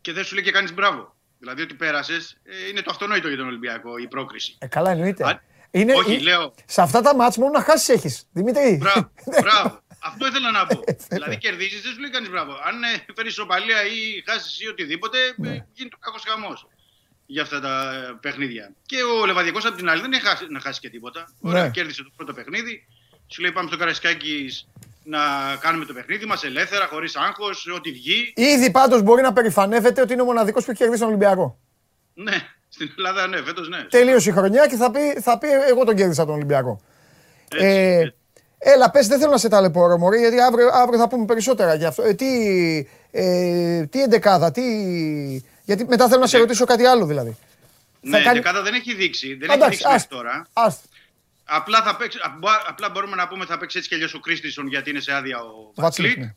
και δεν σου λέει και κάνεις μπράβο. Δηλαδή ότι πέρασες ε, είναι το αυτονόητο για τον Ολυμπιακό η πρόκριση. Ε, καλά εννοείται. Είναι, Όχι, λέω. Σε αυτά τα μάτς μόνο να χάσεις έχεις. Δημήτρη. Μπράβο. μπράβο. Αυτό ήθελα να πω. δηλαδή κερδίζεις, δεν σου λέει κανείς μπράβο. Αν ε, φέρεις ισοπαλία ή χάσεις ή οτιδήποτε, ε, ναι. γίνεται ο κακός χαμός για αυτά τα ε, παιχνίδια. Και ο Λεβαδιακός απ' την άλλη δεν έχει χάσει, να χάσει και τίποτα. Ναι. Ωραία, κέρδισε το πρώτο παιχνίδι. Σου λέει πάμε στο Καρασκάκι να κάνουμε το παιχνίδι μας ελεύθερα, χωρίς άγχος, ό,τι βγει. Ήδη πάντως μπορεί να περηφανεύεται ότι είναι ο μοναδικός που έχει κερδίσει τον Ολυμπιακό. Ναι, στην Ελλάδα ναι, φέτος ναι. Τελείωσε η χρονιά και θα πει, θα πει εγώ τον κέρδισα τον Ολυμπιακό. Έτσι, ε, έτσι. Έλα, πες, δεν θέλω να σε ταλαιπωρώ, Μωρή, γιατί αύριο, αύριο θα πούμε περισσότερα για αυτό. Ε, τι, ε, τι εντεκάδα, τι... Γιατί μετά θέλω να σε ρωτήσω κάτι άλλο, δηλαδή. Ναι, η κάνει... εντεκάδα δεν έχει δείξει. Δεν έχει δείξει μέχρι τώρα. Ας. Απλά, θα παίξει, απλά μπορούμε να πούμε θα παίξει έτσι και αλλιώς ο Κρίστισον γιατί είναι σε άδεια ο Βατσλίκ. Ναι.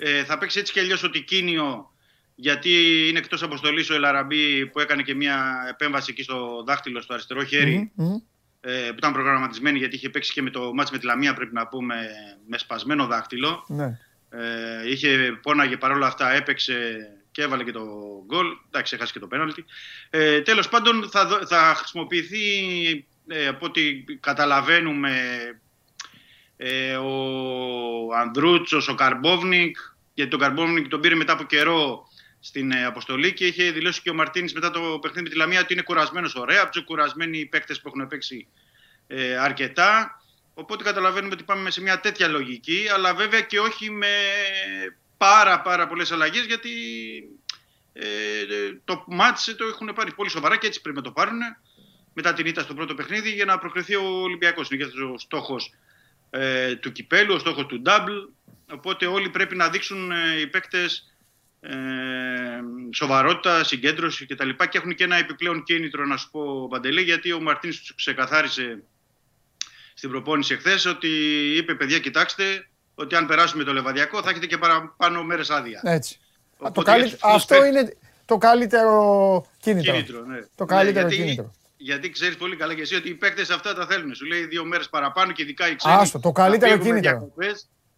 Ε, θα παίξει έτσι και αλλιώς ο Τικίνιο γιατί είναι εκτός αποστολής ο Ελαραμπή που έκανε και μια επέμβαση εκεί στο δάχτυλο, στο αριστερό χέρι. Mm-hmm. Ε, που ήταν προγραμματισμένη γιατί είχε παίξει και με το μάτς με τη Λαμία πρέπει να πούμε με σπασμένο δάχτυλο. Ναι. Ε, είχε πόναγε παρόλα αυτά, έπαιξε και έβαλε και το γκολ. Εντάξει, έχασε και το πέναλτι. Ε, τέλος πάντων θα, θα χρησιμοποιηθεί ε, από ό,τι καταλαβαίνουμε ε, ο Ανδρούτσος, ο Καρμπόβνικ γιατί τον Καρμπόβνικ τον πήρε μετά από καιρό στην ε, αποστολή και είχε δηλώσει και ο Μαρτίνης μετά το παιχνίδι με τη Λαμία ότι είναι κουρασμένος ωραία. Από τους κουρασμένοι παίκτες που έχουν παίξει ε, αρκετά. Οπότε καταλαβαίνουμε ότι πάμε σε μια τέτοια λογική, αλλά βέβαια και όχι με πάρα πάρα πολλές αλλαγές γιατί ε, το μάτς το έχουν πάρει πολύ σοβαρά και έτσι πρέπει να το πάρουν μετά την ήττα στο πρώτο παιχνίδι για να προκριθεί ο Ολυμπιακός. Είναι και ο στόχος ε, του κυπέλου, ο στόχος του double. Οπότε όλοι πρέπει να δείξουν ε, οι παίκτες ε, σοβαρότητα, συγκέντρωση κτλ. Και, και έχουν και ένα επιπλέον κίνητρο, να σου πω, Παντελή, γιατί ο Μαρτίνς τους ξεκαθάρισε στην προπόνηση εχθές ότι είπε: Παιδιά, κοιτάξτε, ότι αν περάσουμε το λεβαδιακό θα έχετε και παραπάνω μέρες άδεια. Έτσι. το καλύ... Αυτό είναι το καλύτερο κίνητρο. κίνητρο ναι. Το καλύτερο ναι, γιατί, κίνητρο. Γιατί ξέρεις πολύ καλά και εσύ ότι οι παίκτες αυτά τα θέλουν. Σου λέει δύο μέρες παραπάνω και ειδικά οι ξένοι. Άστο, το καλύτερο κίνητρο.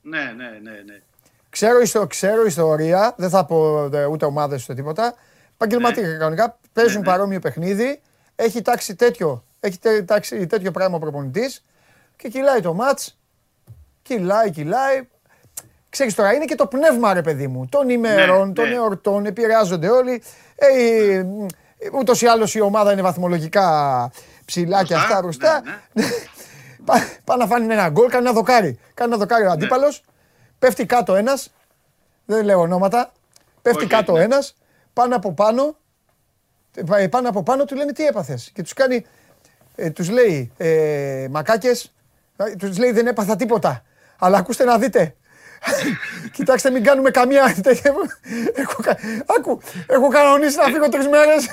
Ναι, ναι, ναι. ναι. Ξέρω, ιστο, ξέρω ιστορία, δεν θα πω ούτε ομάδες ούτε τίποτα. Επαγγελματικά ναι. κανονικά παίζουν ναι, ναι. παρόμοιο παιχνίδι. Έχει τάξει τέτοιο, έχει τάξει τέτοιο πράγμα ο προπονητής και κυλάει το μάτς. Κυλάει, κυλάει. Ξέρεις τώρα, είναι και το πνεύμα ρε παιδί μου, των ημερών, ναι, των ναι. εορτών, επηρεάζονται όλοι. Ε, ούτως ή άλλως η ομάδα είναι βαθμολογικά ψηλά και αυτά μπροστά. Ναι, Πάει να φάνει ένα γκολ, κάνει ένα δοκάρι. Κάνει ένα δοκάρι ο αντίπαλος, πέφτει κάτω ένας, δεν λέω ονόματα, πέφτει κάτω ένας, πάνω από πάνω, ε, πάνω από πάνω του λένε τι έπαθες. Και τους κάνει, ε, τους λέει ε, μακάκες, ε, τους λέει δεν έπαθα τίποτα. Αλλά ακούστε να δείτε, Κοιτάξτε, μην κάνουμε καμία. έχω, άκου, έχω κανονίσει να φύγω τρεις μέρες.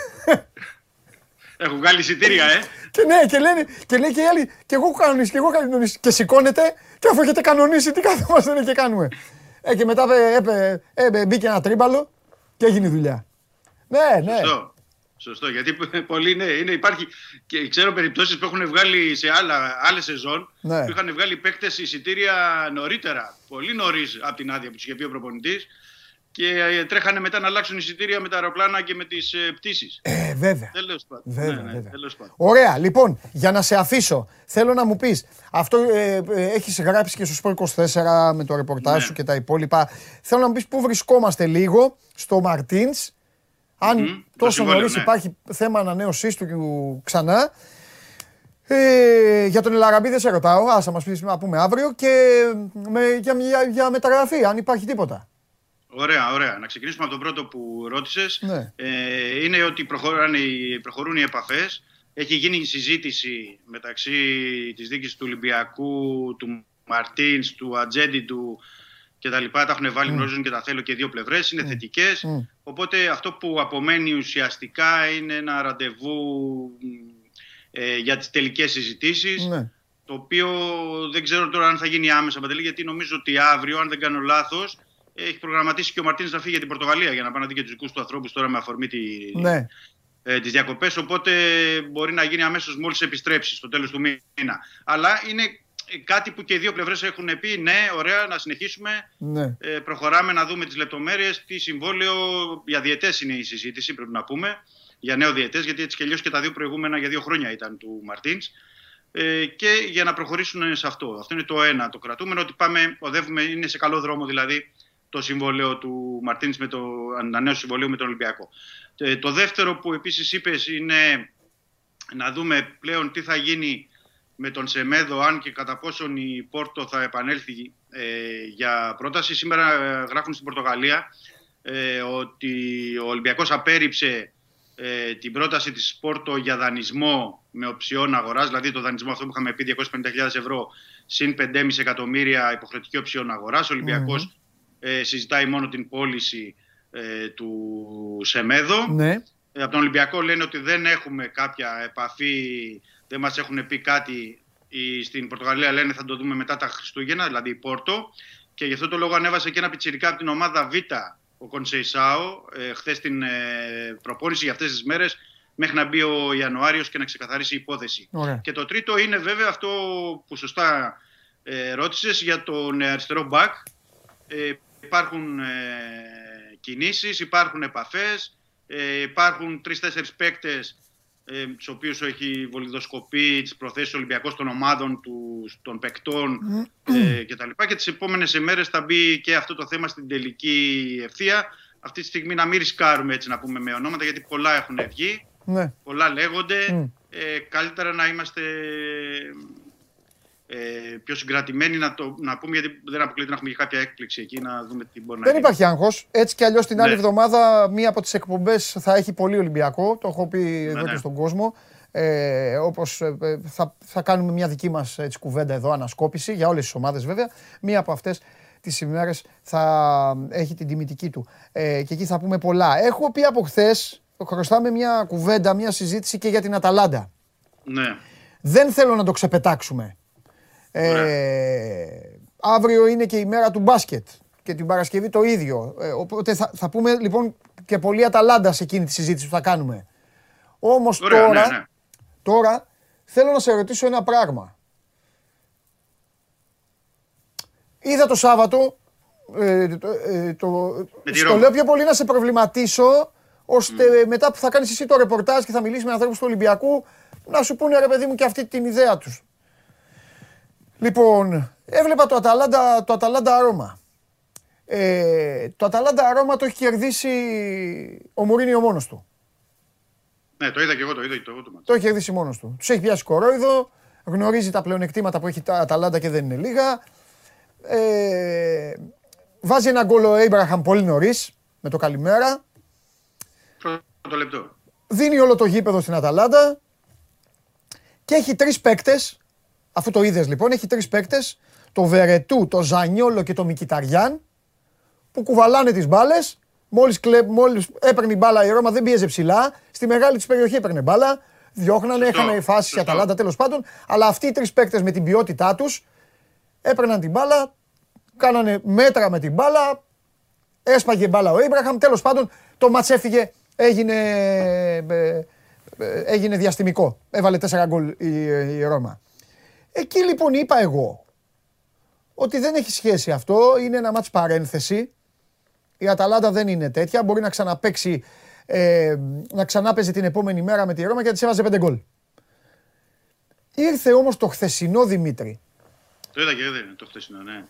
Έχω βγάλει εισιτήρια, ε. Και ναι, και, λένε, και λέει και οι άλλοι, και εγώ έχω κανονίσει, και εγώ έχω κανονίσει. Και σηκώνεται, και αφού έχετε κανονίσει, τι καθόμαστε και κάνουμε. Ε, και μετά ε, ε, μπήκε ένα τρίμπαλο και έγινε η δουλειά. Ναι, ναι. Σωστό. Σωστό, γιατί πολλοί ναι, είναι, υπάρχει και ξέρω περιπτώσεις που έχουν βγάλει σε άλλα, άλλες σεζόν ναι. που είχαν βγάλει παίκτες εισιτήρια νωρίτερα, πολύ νωρίς από την άδεια που τους είχε πει ο προπονητής και ε, τρέχανε μετά να αλλάξουν εισιτήρια με τα αεροπλάνα και με τις ε, πτήσεις. Ε, βέβαια. Τέλος πάντων. Βέβαια, ναι, ναι, βέβαια. Ωραία, λοιπόν, για να σε αφήσω, θέλω να μου πεις, αυτό ε, ε έχεις γράψει και στο Sport 24 με το ρεπορτάζ ναι. σου και τα υπόλοιπα. Θέλω να μου πεις πού βρισκόμαστε λίγο στο Μαρτίνς, αν τόσο νωρίς ναι. υπάρχει θέμα ανανέωσής του ξανά. Ε, για τον Ελαραμπή δεν σε ρωτάω, άσα μας πεις να πούμε αύριο και με, για, για, για, μεταγραφή, αν υπάρχει τίποτα. Ωραία, ωραία. Να ξεκινήσουμε από τον πρώτο που ρώτησες. Ναι. Ε, είναι ότι προχωρούν οι επαφές. Έχει γίνει η συζήτηση μεταξύ της δίκης του Ολυμπιακού, του Μαρτίνς, του Ατζέντη, του και τα λοιπά. Τα έχουν βάλει, mm. γνωρίζουν και τα θέλω και δύο πλευρές. Είναι mm. θετικές. Mm. Οπότε αυτό που απομένει ουσιαστικά είναι ένα ραντεβού ε, για τις τελικές συζητήσεις. Ναι. Το οποίο δεν ξέρω τώρα αν θα γίνει άμεσα παντελή, γιατί νομίζω ότι αύριο, αν δεν κάνω λάθος, έχει προγραμματίσει και ο Μαρτίνη να φύγει για την Πορτογαλία για να πάει να δει και τους δικού του ανθρώπους τώρα με αφορμή τη, ναι. ε, τις διακοπές, οπότε μπορεί να γίνει αμέσως μόλις επιστρέψεις στο τέλος του μήνα. Αλλά είναι κάτι που και οι δύο πλευρές έχουν πει, ναι, ωραία, να συνεχίσουμε. Ναι. Ε, προχωράμε να δούμε τις λεπτομέρειες. Τι συμβόλαιο για διαιτές είναι η συζήτηση, πρέπει να πούμε. Για νέο διαιτές, γιατί έτσι και αλλιώς και τα δύο προηγούμενα για δύο χρόνια ήταν του Μαρτίν. Ε, και για να προχωρήσουν σε αυτό. Αυτό είναι το ένα. Το κρατούμενο ότι πάμε, οδεύουμε, είναι σε καλό δρόμο δηλαδή το συμβόλαιο του Μαρτίν με το ανανέωση συμβολέου με τον Ολυμπιακό. Ε, το δεύτερο που επίσης είπες είναι να δούμε πλέον τι θα γίνει με τον Σεμέδο αν και κατά πόσον η Πόρτο θα επανέλθει ε, για πρόταση. Σήμερα ε, γράφουν στην Πορτογαλία ε, ότι ο Ολυμπιακός απέρριψε ε, την πρόταση της Πόρτο για δανεισμό με οψιόν αγοράς, δηλαδή το δανεισμό αυτό που είχαμε πει 250.000 ευρώ συν 5,5 εκατομμύρια υποχρεωτική οψιόν αγοράς. Ο ολυμπιακος συζητάει μόνο την πώληση του Σεμέδο. Ναι. Από τον Ολυμπιακό λένε ότι δεν έχουμε κάποια επαφή δεν μας έχουν πει κάτι στην Πορτογαλία λένε θα το δούμε μετά τα Χριστούγεννα, δηλαδή η Πόρτο. Και γι' αυτό το λόγο ανέβασε και ένα πιτσιρικά από την ομάδα Β, ο Κονσεϊσάο, ε, χθες την ε, προπόνηση για αυτές τις μέρες, μέχρι να μπει ο Ιανουάριος και να ξεκαθαρίσει η υπόθεση. Και το τρίτο είναι βέβαια αυτό που σωστά ε, ρώτησες για τον αριστερό μπακ. Ε, υπάρχουν ε, κινήσεις, υπάρχουν επαφές, ε, υπάρχουν τρεις-τέσσερις παίκτες ε, του οποίους έχει βολιδοσκοπεί τις προθέσεις Ολυμπιακών των ομάδων του, των παικτών ε, κτλ. Και, και τις επόμενες ημέρες θα μπει και αυτό το θέμα στην τελική ευθεία. Αυτή τη στιγμή να μην ρισκάρουμε έτσι να πούμε με ονόματα γιατί πολλά έχουν βγει. Ναι. Πολλά λέγονται. Ε, καλύτερα να είμαστε ε, πιο συγκρατημένοι να, το, να πούμε, γιατί δεν αποκλείεται να έχουμε και κάποια έκπληξη εκεί, να δούμε τι μπορεί να γίνει. Δεν υπάρχει άγχος. Έτσι κι αλλιώς την ναι. άλλη εβδομάδα μία από τις εκπομπές θα έχει πολύ Ολυμπιακό. Το έχω πει ναι, εδώ ναι. και στον κόσμο. Ε, Όπως ε, θα, θα κάνουμε μια δική μας κουβέντα εδώ, ανασκόπηση για όλες τις ομάδες βέβαια. Μία από αυτές τις ημέρες θα έχει την τιμητική του. Ε, και εκεί θα πούμε πολλά. Έχω πει από χθες, χρωστάμε μια κουβέντα, μια συζήτηση και για την Αταλάντα. Ναι. Δεν θέλω να το ξεπετάξουμε. Ε, αύριο είναι και η μέρα του μπάσκετ και την Παρασκευή το ίδιο. Ε, οπότε θα, θα πούμε λοιπόν και πολύ Αταλάντα σε εκείνη τη συζήτηση που θα κάνουμε. Όμως τώρα, ναι, ναι. τώρα θέλω να σε ρωτήσω ένα πράγμα. Είδα το Σάββατο Ε, το, ε, το, στο λέω πιο πολύ να σε προβληματίσω, ώστε mm. μετά που θα κάνεις εσύ το ρεπορτάζ και θα μιλήσεις με ανθρώπους του Ολυμπιακού, να σου πούνε ρε παιδί μου και αυτή την ιδέα τους. Λοιπόν, έβλεπα το Αταλάντα, το Αταλάντα Αρώμα. Ε, το Αταλάντα Αρώμα το έχει κερδίσει ο Μουρίνιο μόνος του. Ναι, το είδα και εγώ το είδα. Το, το, το έχει κερδίσει μόνος του. Τους έχει πιάσει κορόιδο, γνωρίζει τα πλεονεκτήματα που έχει τα Αταλάντα και δεν είναι λίγα. Ε, βάζει ένα γκολ ο Έιμπραχαμ πολύ νωρίς με το καλημέρα. Πρώτο λεπτό. Δίνει όλο το γήπεδο στην Αταλάντα και έχει τρεις παίκτες. Αφού το είδες λοιπόν, έχει τρεις παίκτες. Το Βερετού, το Ζανιόλο και το Μικηταριάν που κουβαλάνε τις μπάλες. Μόλις μόλις έπαιρνε η μπάλα η Ρώμα δεν πίεζε ψηλά. Στη μεγάλη της περιοχή έπαιρνε μπάλα. Διώχνανε, είχαν φάσει η Αταλάντα τέλος πάντων. Αλλά αυτοί οι τρεις παίκτες με την ποιότητά τους έπαιρναν την μπάλα, κάνανε μέτρα με την μπάλα, έσπαγε μπάλα ο Ιμπραχαμ. Τέλος πάντων το μάτς έφυγε, έγινε, ε, ε, έγινε διαστημικό. Έβαλε τέσσερα γκολ η, η Ρώμα. Εκεί λοιπόν είπα εγώ ότι δεν έχει σχέση αυτό, είναι ένα μάτς παρένθεση. Η Αταλάντα δεν είναι τέτοια, μπορεί να ξαναπέξει, ε, να ξανάπαιζε την επόμενη μέρα με τη Ρώμα και της έβαζε πέντε γκολ. Ήρθε όμως το χθεσινό Δημήτρη. Το είδα και δεν το χθεσινό, ναι.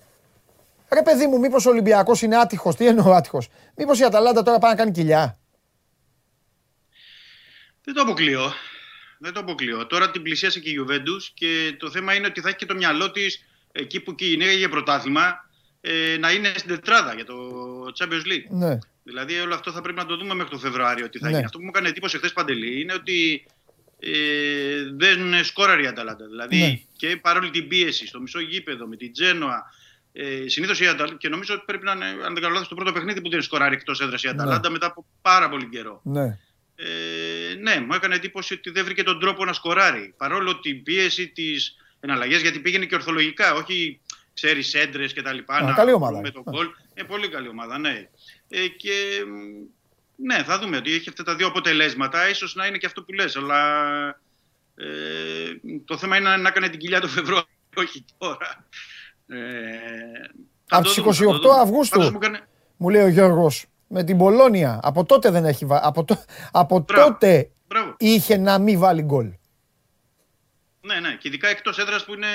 Ρε παιδί μου, μήπως ο Ολυμπιακός είναι άτυχος, τι εννοώ άτυχος; Μήπως η Αταλάντα τώρα πάει να κάνει κοιλιά; Δεν το αποκλείω. Δεν το αποκλείω. Τώρα την πλησίασε και η Juventus και το θέμα είναι ότι θα έχει και το μυαλό της εκεί που κυνήγαγε πρωτάθλημα ε, να είναι στην τετράδα για το Champions League. Ναι. Δηλαδή όλο αυτό θα πρέπει να το δούμε μέχρι το Φεβρουάριο τι θα ναι. γίνει. Αυτό που μου έκανε εντύπωση χθες Παντελή είναι ότι ε, δεν σκόραρε η Αταλάντα. Δηλαδή ναι. και παρόλη την πίεση στο μισό γήπεδο με την Τζένοα. Ε, Συνήθως η Αταλάντα, και νομίζω ότι πρέπει να είναι, αν δεν κάνω λάθος, το πρώτο παιχνίδι που δεν σκοράρει εκτός έδρας η Αταλάντα ναι. μετά από πάρα πολύ καιρό. Ναι. Ε, ναι, μου έκανε εντύπωση ότι δεν βρήκε τον τρόπο να σκοράρει. Παρόλο την πίεση της εναλλαγέ, γιατί πήγαινε και ορθολογικά, όχι ξέρεις έντρες και τα λοιπά. Να, καλή ομάδα. Με τον γκολ. Ε, πολύ καλή ομάδα, ναι. Ε, και ναι, θα δούμε ότι έχει αυτά τα δύο αποτελέσματα. ίσως να είναι και αυτό που λες, αλλά ε, το θέμα είναι να έκανε την κοιλιά το Φεβρουάριο, όχι τώρα. Ε, από τις 28 Αυγούστου, μου, μου λέει ο Γιώργος, με την Πολώνια. Από τότε δεν έχει βάλει. Από, το... από τότε είχε να μην βάλει γκολ. Ναι, ναι. Και ειδικά εκτός έδρας που είναι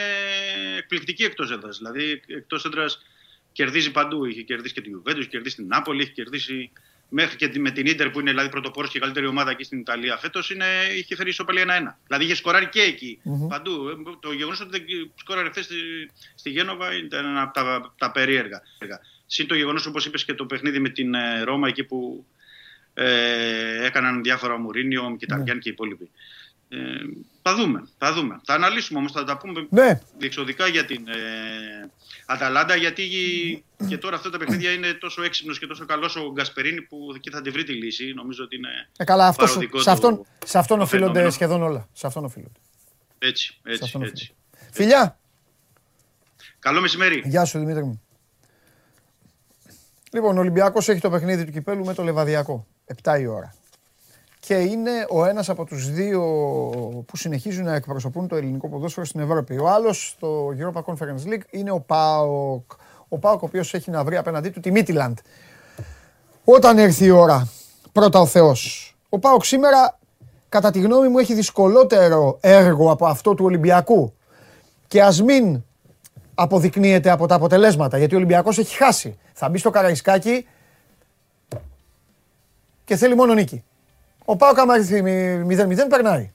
εκπληκτική εκτός έδρας. Δηλαδή εκτός έδρας κερδίζει παντού. Είχε κερδίσει και την Juventus, είχε κερδίσει την Νάπολη, είχε κερδίσει μέχρι και με την ντερ που είναι δηλαδή πρωτοπόρος και η καλύτερη ομάδα εκεί στην Ιταλία φέτος, είχε φέρει ισοπαλία 1-1. Δηλαδή είχε σκοράρει και εκεί. Mm-hmm. Παντού. Το γεγονός ότι δεν σκόραρε χθες στη, στη Γένοβα ήταν ένα από τα, τα περίεργα. Συν το γεγονός, όπως είπες, και το παιχνίδι με την ε, Ρώμα εκεί που ε, έκαναν διάφορα ο Μουρίνιο, και τα mm. και οι υπόλοιποι. Ε, θα δούμε, θα δούμε. Θα αναλύσουμε όμως, θα τα πούμε ναι. διεξοδικά για την ε, Αταλάντα. Γιατί και τώρα αυτά τα παιχνίδια είναι τόσο έξυπνος και τόσο καλός ο Γκασπερίνη που εκεί θα τη βρει τη λύση. Νομίζω ότι είναι. Ε, καλά, αυτός, σε, αυτόν, σε αυτόν οφείλονται σχεδόν όλα. Σε αυτόν οφείλονται. Έτσι, έτσι. έτσι. Φιλιά! Καλό μεσημέρι. Γεια σου Δημήτρη μου. Λοιπόν, ο Ολυμπιακός έχει το παιχνίδι του κυπέλου με το Λεβαδιακό. 7 η ώρα και είναι ο ένας από τους δύο που συνεχίζουν να εκπροσωπούν το ελληνικό ποδόσφαιρο στην Ευρώπη. Ο άλλος στο Europa Conference League είναι ο ΠΑΟΚ. Ο ΠΑΟΚ ο οποίος έχει να βρει απέναντί του τη Μίτιλαντ. Όταν έρθει η ώρα, πρώτα ο Θεός. Ο ΠΑΟΚ σήμερα, κατά τη γνώμη μου, έχει δυσκολότερο έργο από αυτό του Ολυμπιακού. Και ας μην αποδεικνύεται από τα αποτελέσματα, γιατί ο Ολυμπιακός έχει χάσει. Θα μπει στο Καραϊσκάκι και θέλει μόνο νίκη. Ο Πάο άμα έρθει 0-0 περνάει.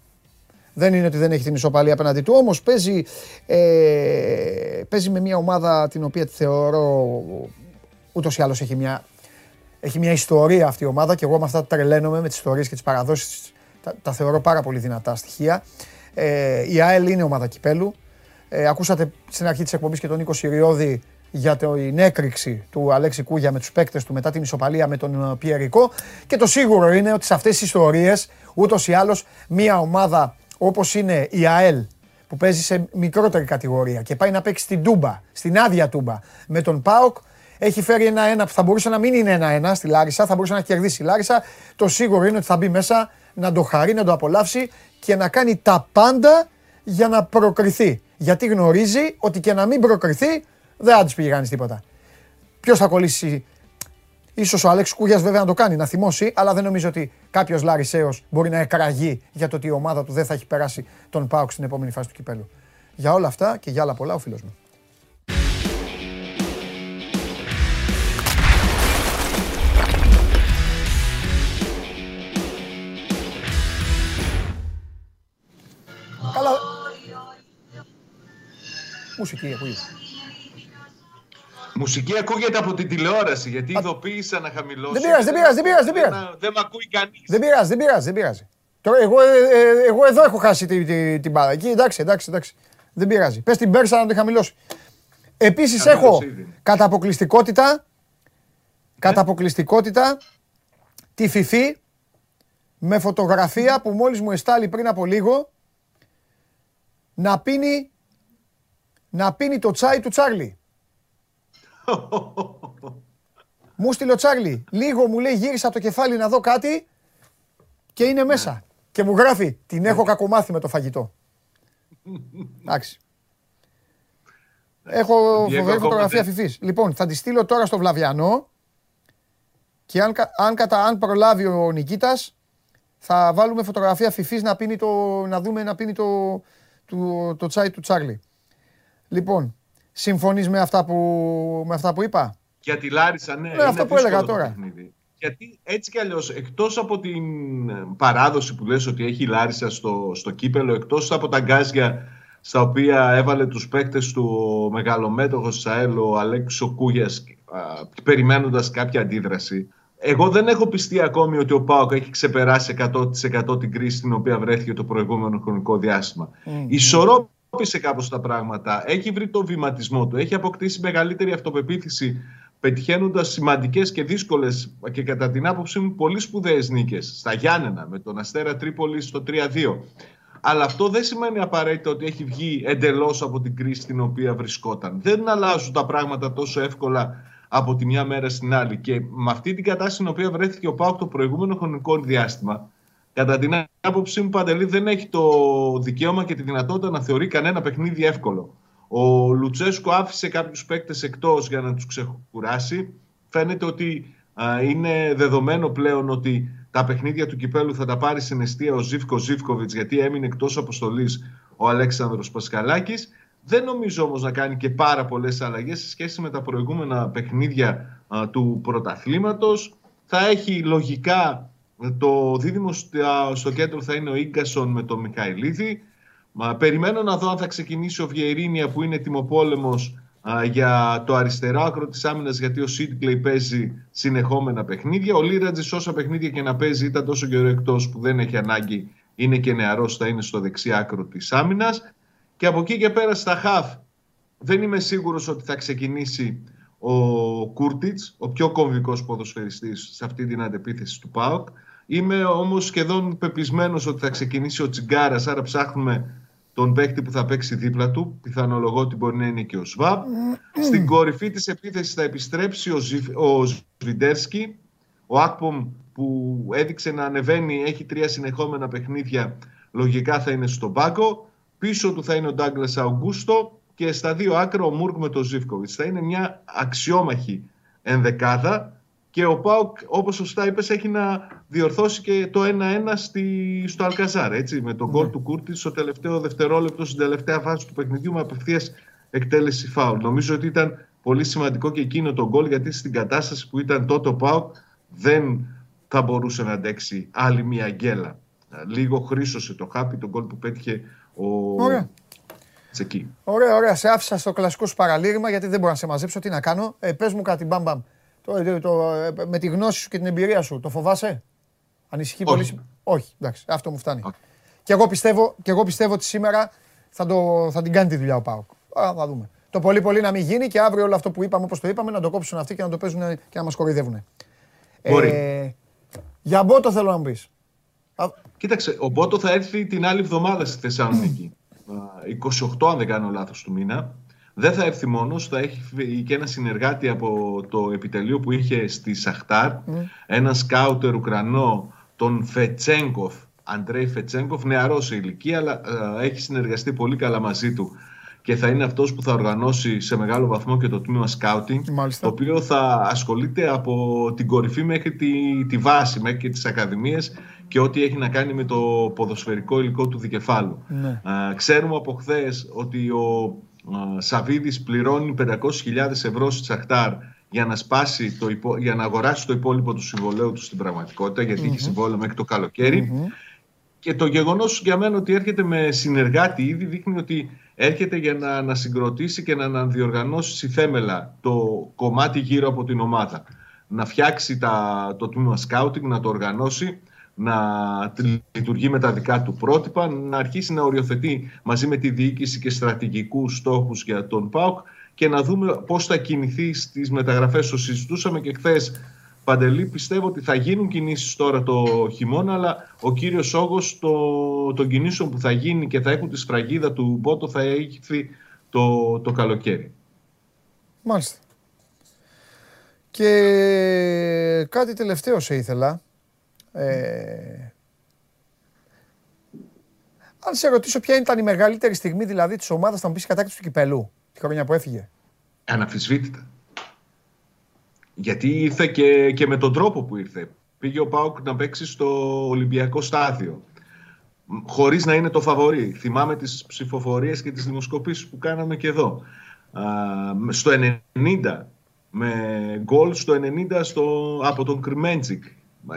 Δεν είναι ότι δεν έχει την ισοπαλία απέναντι του, όμως παίζει, ε, παίζει με μια ομάδα την οποία τη θεωρώ ούτως ή άλλως έχει μια, έχει μια ιστορία αυτή η ομάδα και εγώ με αυτά τρελαίνομαι με τις ιστορίες και τις παραδόσεις τα, τα θεωρώ πάρα πολύ δυνατά στοιχεία. Ε, η ΑΕΛ είναι ομάδα κυπέλου. Ε, ακούσατε στην αρχή της εκπομπής και τον Νίκο Συριώδη για την έκρηξη του Αλέξη Κούγια με τους παίκτες του μετά την ισοπαλία με τον ε, Πιερικό και το σίγουρο είναι ότι σε αυτές τις ιστορίες ούτως ή άλλως μια ομάδα όπως είναι η ΑΕΛ που παίζει σε μικρότερη κατηγορία και πάει να παίξει στην Τούμπα, στην άδεια Τούμπα με τον ΠΑΟΚ έχει φέρει ένα-ένα που θα μπορούσε να μην είναι ένα-ένα στη Λάρισα, θα μπορούσε να κερδίσει η Λάρισα. Το σίγουρο είναι ότι θα μπει μέσα να το χαρεί, να το απολαύσει και να κάνει τα πάντα για να προκριθεί. Γιατί γνωρίζει ότι και να μην προκριθεί δεν θα της πήγε κανείς τίποτα. ποιος θα κολλήσει; Ίσως ο Αλέξη Κούγιας βέβαια να το κάνει, να θυμώσει, αλλά δεν νομίζω ότι κάποιος Λαρισαίο μπορεί να εκραγεί για το ότι η ομάδα του δεν θα έχει περάσει τον Πάουκ στην επόμενη φάση του κυπέλου. Για όλα αυτά και για άλλα πολλά, ο φίλος μου. Καλά. Μουσική ακούγεται. Μουσική ακούγεται από την τηλεόραση γιατί ειδοποίησα να χαμηλώσει. Δεν πειράζει, δεν πειράζει, δεν πειράζει. Δεν, πειράζει. δεν, με ακούει κανείς. Δεν πειράζει, δεν πειράζει, δεν πειράζει. Τώρα εγώ, ε, ε, εγώ εδώ έχω χάσει την, την, την μπάλα. Εκεί εντάξει, εντάξει, εντάξει. Δεν πειράζει. Πες την Πέρσα να τη χαμηλώσει. Επίσης έχω κατά αποκλειστικότητα, κατά αποκλειστικότητα τη Φιφή με φωτογραφία που μόλις μου εστάλει πριν από λίγο να πίνει, να πίνει το τσάι του Τσάρλι. μου στείλε ο Τσάρλι. Λίγο μου λέει γύρισα το κεφάλι να δω κάτι και είναι μέσα. Ναι. Και μου γράφει την έχω κακομάθει με το φαγητό. Εντάξει. Έχω φοβερή φωτογραφία φιφή. Λοιπόν, θα τη στείλω τώρα στο Βλαβιανό και αν, αν, κατα, αν προλάβει ο Νικήτας, θα βάλουμε φωτογραφία φιφή να, πίνει το, να δούμε να πίνει το, το, το τσάι του Τσάρλι. Λοιπόν, συμφωνείς με αυτά που, με αυτά που είπα; Για τη Λάρισα, ναι. Ναι, αυτό που έλεγα τώρα. Γιατί έτσι κι αλλιώς, εκτός από την παράδοση που λες ότι έχει η Λάρισα στο, στο κύπελο, εκτός από τα γκάζια στα οποία έβαλε τους παίκτες του ο μεγαλομέτωχος ΣΑΕΛ, ο Αλέξο Κούγιας, περιμένοντας κάποια αντίδραση, εγώ δεν έχω πιστεί ακόμη ότι ο Πάοκ έχει ξεπεράσει 100% την κρίση στην οποία βρέθηκε το προηγούμενο χρονικό διάστημα. Mm. Ισορρόπησε κάπως τα πράγματα, έχει βρει το βηματισμό του, έχει αποκτήσει μεγαλύτερη αυτοπεποίθηση πετυχαίνοντας σημαντικές και δύσκολες και κατά την άποψή μου πολύ σπουδαίες νίκες στα Γιάννενα με τον Αστέρα Τρίπολη στο 3-2. Αλλά αυτό δεν σημαίνει απαραίτητα ότι έχει βγει εντελώς από την κρίση στην οποία βρισκόταν. Δεν αλλάζουν τα πράγματα τόσο εύκολα από τη μια μέρα στην άλλη. Και με αυτή την κατάσταση στην οποία βρέθηκε ο Πάουκ το προηγούμενο χρονικό διάστημα, κατά την άποψή μου, Παντελή δεν έχει το δικαίωμα και τη δυνατότητα να θεωρεί κανένα παιχνίδι εύκολο. Ο Λουτσέσκο άφησε κάποιους παίκτες εκτός για να τους ξεκουράσει. Φαίνεται ότι είναι δεδομένο πλέον ότι τα παιχνίδια του κυπέλου θα τα πάρει στην αιστεία ο Ζήφκο Ζήφκοβιτς, γιατί έμεινε εκτός αποστολής ο Αλέξανδρος Πασκαλάκης. Δεν νομίζω όμως να κάνει και πάρα πολλές αλλαγές σε σχέση με τα προηγούμενα παιχνίδια του πρωταθλήματος. Θα έχει λογικά το δίδυμο στο κέντρο θα είναι ο Ίγκασον με τον Μιχαηλίδη. Μα, περιμένω να δω αν θα ξεκινήσει ο Βιερίνια που είναι τιμοπόλεμος για το αριστερό άκρο της άμυνας γιατί ο Σίτκλεϊ παίζει συνεχόμενα παιχνίδια. Ο Λίρατζης όσα παιχνίδια και να παίζει ήταν τόσο καιρό εκτός που δεν έχει ανάγκη είναι και νεαρός, θα είναι στο δεξί άκρο της άμυνας. Και από εκεί και πέρα στα χαφ δεν είμαι σίγουρος ότι θα ξεκινήσει ο Κούρτιτς, ο πιο κομβικός ποδοσφαιριστής σε αυτή την αντεπίθεση του ΠΑΟΚ. Είμαι όμως σχεδόν πεπισμένος ότι θα ξεκινήσει ο Τσιγκάρας, άρα ψάχνουμε τον παίκτη που θα παίξει δίπλα του. Πιθανολογώ ότι μπορεί να είναι και ο Σβάμπ. Στην κορυφή της επίθεσης θα επιστρέψει ο, Ζιφ, ο Σβιντέρσκι. Ο Άκπομ που έδειξε να ανεβαίνει, έχει τρία συνεχόμενα παιχνίδια, λογικά θα είναι στον πάγκο. Πίσω του θα είναι ο Ντάγκλας Αουγκούστο και στα δύο άκρα ο Μούρκ με τον Ζήφκοβιτ. Θα είναι μια αξιόμαχη ενδεκάδα και ο Πάουκ, όπως σωστά είπες, έχει να διορθώσει και το 1-1 στη, στο Αλκαζάρ, έτσι, με τον γκολ ναι. του Κούρτης στο τελευταίο δευτερόλεπτο, στην τελευταία φάση του παιχνιδιού με απευθείας εκτέλεση φάουλ. Νομίζω ότι ήταν πολύ σημαντικό και εκείνο το γκολ, γιατί στην κατάσταση που ήταν τότε ο Πάουκ δεν θα μπορούσε να αντέξει άλλη μια γκέλα. Λίγο χρήσωσε το χάπι, τον γκολ που πέτυχε ο Ωραία. Τσεκί. Ωραία, ωραία. Σε άφησα στο κλασικό σου παραλήρημα γιατί δεν μπορώ να σε μαζέψω. Τι να κάνω. Ε, πες μου κάτι, μπαμ, μπαμ. Το, το, ε, με τη γνώση σου και την εμπειρία σου, το φοβάσαι; Ανησυχεί πολύ; Όχι, εντάξει, αυτό μου φτάνει. Και, εγώ πιστεύω, και εγώ πιστεύω ότι σήμερα θα, το, θα την κάνει τη δουλειά ο Πάοκ. Θα δούμε. Το πολύ πολύ να μην γίνει και αύριο όλο αυτό που είπαμε όπως το είπαμε να το κόψουν αυτοί και να το παίζουν και να μας κοροϊδεύουν. Ε, για Μπότο θέλω να μου πεις. Κοίταξε, ο Μπότο θα έρθει την άλλη εβδομάδα στη Θεσσαλονίκη. 28 αν δεν κάνω λάθος του μήνα. Δεν θα έρθει μόνος, θα έχει και ένα συνεργάτη από το επιτελείο που είχε στη Σαχτάρ, mm. ένα σκάουτερ Ουκρανό, τον Φετσέγκοφ, Αντρέι Φετσέγκοφ, νεαρός σε ηλικία, αλλά έχει συνεργαστεί πολύ καλά μαζί του και θα είναι αυτός που θα οργανώσει σε μεγάλο βαθμό και το τμήμα scouting, το οποίο θα ασχολείται από την κορυφή μέχρι τη, τη βάση, μέχρι και τις ακαδημίες και ό,τι έχει να κάνει με το ποδοσφαιρικό υλικό του δικεφάλου. Ναι. ξέρουμε από χθες ότι ο Σαβίδης πληρώνει 500.000 ευρώ στη Σαχτάρ για να, σπάσει το για να αγοράσει το υπόλοιπο του συμβολέου του στην πραγματικότητα, γιατί mm-hmm. είχε συμβόλαιο μέχρι το καλοκαιρι Και το γεγονός για μένα ότι έρχεται με συνεργάτη ήδη δείχνει ότι έρχεται για να, να συγκροτήσει και να, να διοργανώσει θέμελα το κομμάτι γύρω από την ομάδα. Να φτιάξει τα, το τμήμα σκάουτινγκ, να το οργανώσει, να λειτουργεί με τα δικά του πρότυπα, να αρχίσει να οριοθετεί μαζί με τη διοίκηση και στρατηγικούς στόχους για τον ΠΑΟΚ και να δούμε πώς θα κινηθεί στις μεταγραφές. Το συζητούσαμε και χθες Παντελή, πιστεύω ότι θα γίνουν κινήσεις τώρα το χειμώνα, αλλά ο κύριος όγκος το, των κινήσεων που θα γίνει και θα έχουν τη σφραγίδα του Μπότο θα έχει το, το καλοκαίρι. Μάλιστα. Και κάτι τελευταίο σε ήθελα. Ε, αν σε ρωτήσω ποια ήταν η μεγαλύτερη στιγμή δηλαδή της ομάδας θα μου πεις κατάκτηση του κυπελού τη χρονιά που έφυγε. Αναφυσβήτητα. Γιατί ήρθε και, και με τον τρόπο που ήρθε. Πήγε ο Πάουκ να παίξει στο Ολυμπιακό στάδιο. Χωρίς να είναι το φαβορή. Θυμάμαι τις ψηφοφορίες και τις δημοσκοπήσεις που κάναμε και εδώ. Α, στο 90, με γκολ στο 90 στο, από τον Κρυμέντζικ.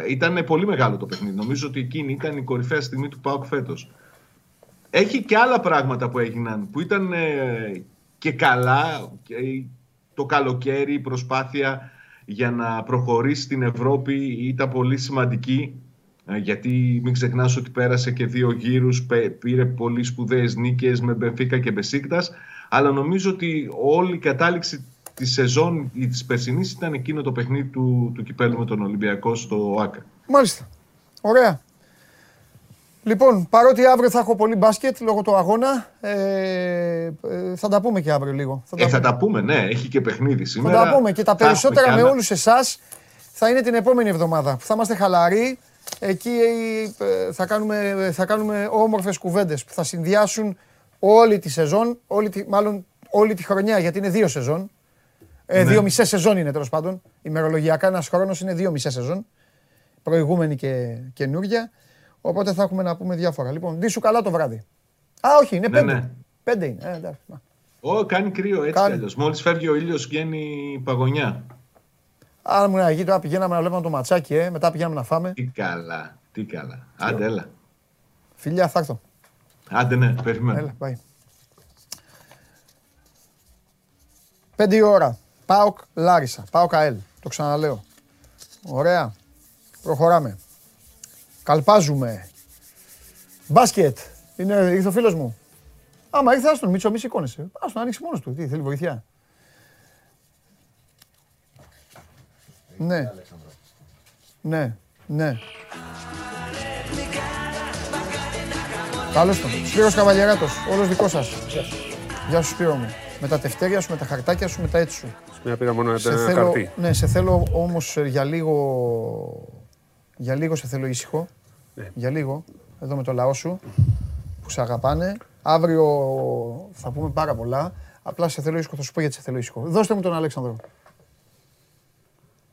Ήταν πολύ μεγάλο το παιχνίδι. Νομίζω ότι εκείνη ήταν η κορυφαία στιγμή του Πάουκ φέτος. Έχει και άλλα πράγματα που έγιναν που ήταν ε, και καλά. το καλοκαίρι η προσπάθεια για να προχωρήσει στην Ευρώπη ήταν πολύ σημαντική ε, γιατί μην ξεχνάς ότι πέρασε και δύο γύρους, πήρε πολύ σπουδαίες νίκες με Μπενφίκα και Μπεσίκτας αλλά νομίζω ότι όλη η κατάληξη τη σεζόν ή της περσινής ήταν εκείνο το παιχνίδι του, του κυπέλου με τον Ολυμπιακό στο ΆΚΑ. Μάλιστα. Ωραία. Λοιπόν, παρότι αύριο θα έχω πολύ μπάσκετ λόγω του αγώνα, ε, ε, θα τα πούμε και αύριο λίγο. Θα τα, ε, θα τα πούμε, ναι, έχει και παιχνίδι σήμερα. Θα τα πούμε και τα περισσότερα με όλους εσάς θα είναι την επόμενη εβδομάδα που θα είμαστε χαλαροί. Εκεί ε, θα κάνουμε, θα κάνουμε όμορφες κουβέντες που θα συνδυάσουν όλη τη σεζόν, όλη τη, μάλλον όλη τη χρονιά, γιατί είναι δύο σεζόν. Ε, ναι. Δύο μισές σεζόν είναι τέλος πάντων. Ημερολογιακά ένας χρόνος είναι δύο μισές σεζόν. Προηγούμενη και καινούργια. Οπότε θα έχουμε να πούμε διάφορα. Λοιπόν, ντύσου καλά το βράδυ. Α, όχι, είναι ναι, πέντε. Ναι. Πέντε είναι. Ε, εντάξει. Ω, κάνει κρύο έτσι κάνει... κι Μόλις φεύγει ο ήλιος βγαίνει παγωνιά. Αν μου να τώρα πηγαίναμε να βλέπουμε το ματσάκι, ε, μετά πηγαίναμε να φάμε. Τι καλά, τι καλά. Άντε, έλα. Φιλιά, θα έρθω. Άντε, ναι, περιμένω. Έλα, πάει. Πέντε η ώρα. Πάοκ Λάρισα. Πάοκ ΑΕΛ. Το ξαναλέω. Ωραία. Προχωράμε. Καλπάζουμε. Μπάσκετ. Είναι, ήρθε ο φίλος μου. Άμα ήρθε, άστον, Μίτσο, μη σηκώνεσαι. Άστον, ανοίξει μόνος του. Τι, θέλει βοήθεια; Ναι. Ναι, ναι. Καλώς τον. Σπύρος Καβαλιαράτος, όλος δικός σας. Γεια σου Σπύρο μου. Με τα τευτέρια σου, με τα χαρτάκια σου, με τα έτσι σου. Μια πήγα μόνο ένα χαρτί. Ναι, σε θέλω όμως ε, για λίγο για λίγο σε θέλω ήσυχο. Ναι. Για λίγο. Εδώ με το λαό σου που σε αγαπάνε. Αύριο θα πούμε πάρα πολλά. Απλά σε θέλω ήσυχο, θα σου πω γιατί σε θέλω ήσυχο. Δώστε μου τον Αλέξανδρο.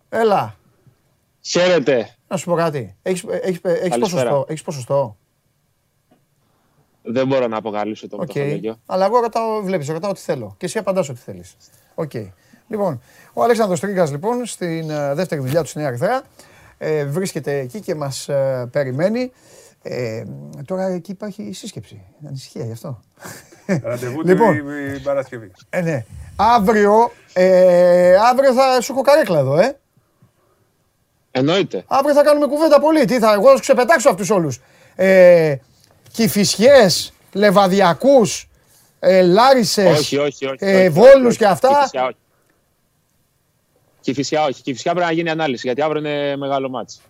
Έλα. Χαίρετε. Να σου πω κάτι. Έχεις, έχεις, έχεις, ποσοστό, έχεις ποσοστό; Δεν μπορώ να αποκαλύψω το okay. Αλλά εγώ ρωτάω, βλέπεις, ρωτάω ό,τι θέλω. Και εσύ απαντάς ό,τι θέλεις. OK. Okay. Λοιπόν, ο Αλέξανδρος Τρίγκας λοιπόν στην uh, δεύτερη δουλειά του στην Νέα Ερυθρέα ε, βρίσκεται εκεί και μας ε, περιμένει. Ε, τώρα εκεί υπάρχει σύσκεψη. Ανησυχία γι' αυτό. Ραντεβού λοιπόν, την Παρασκευή. Ε, ναι. Αύριο, ε, αύριο θα σου έχω καρέκλα εδώ, ε. Εννοείται. Αύριο θα κάνουμε κουβέντα πολύ. Τι θα, εγώ θα ξεπετάξω αυτούς όλους. Ε, Κηφισιές, Λεβαδιακούς, ε, Λάρισες, όχι, όχι, όχι, ε, Βόλους και αυτά. όχι. Και φυσικά όχι. Και φυσικά πρέπει να γίνει ανάλυση γιατί αύριο είναι μεγάλο μάτς.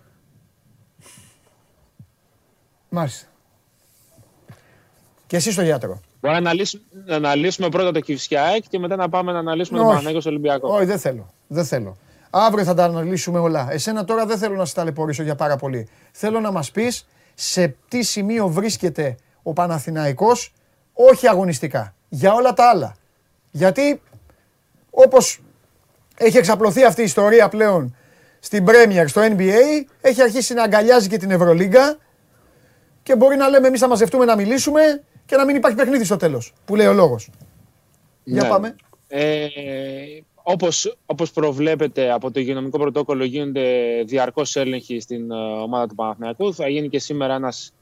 Μάλιστα. Και εσύ στο γιατρό. Μπορεί να αναλύσουμε, να αναλύσουμε πρώτα το Κυφσιάεκ και μετά να πάμε να αναλύσουμε τον Παναγιώτο Ολυμπιακό. Όχι, δεν θέλω. Δεν θέλω. Αύριο θα τα αναλύσουμε όλα. Εσένα τώρα δεν θέλω να σε ταλαιπωρήσω για πάρα πολύ. Θέλω να μας πεις σε τι σημείο βρίσκεται ο Παναθηναϊκός, όχι αγωνιστικά. για όλα τα άλλα. Γιατί όπως έχει εξαπλωθεί αυτή η ιστορία πλέον στην Premier, στο NBA, έχει αρχίσει να αγκαλιάζει και την Ευρωλίγκα και μπορεί να λέμε εμείς θα μαζευτούμε να μιλήσουμε και να μην υπάρχει παιχνίδι στο τέλος, που λέει ο λόγος. Για ναι. πάμε. Ε, όπως, όπως προβλέπετε από το υγειονομικό πρωτόκολλο γίνονται διαρκώς έλεγχοι στην ε, ομάδα του Παναθηναϊκού. Θα γίνει και σήμερα ένας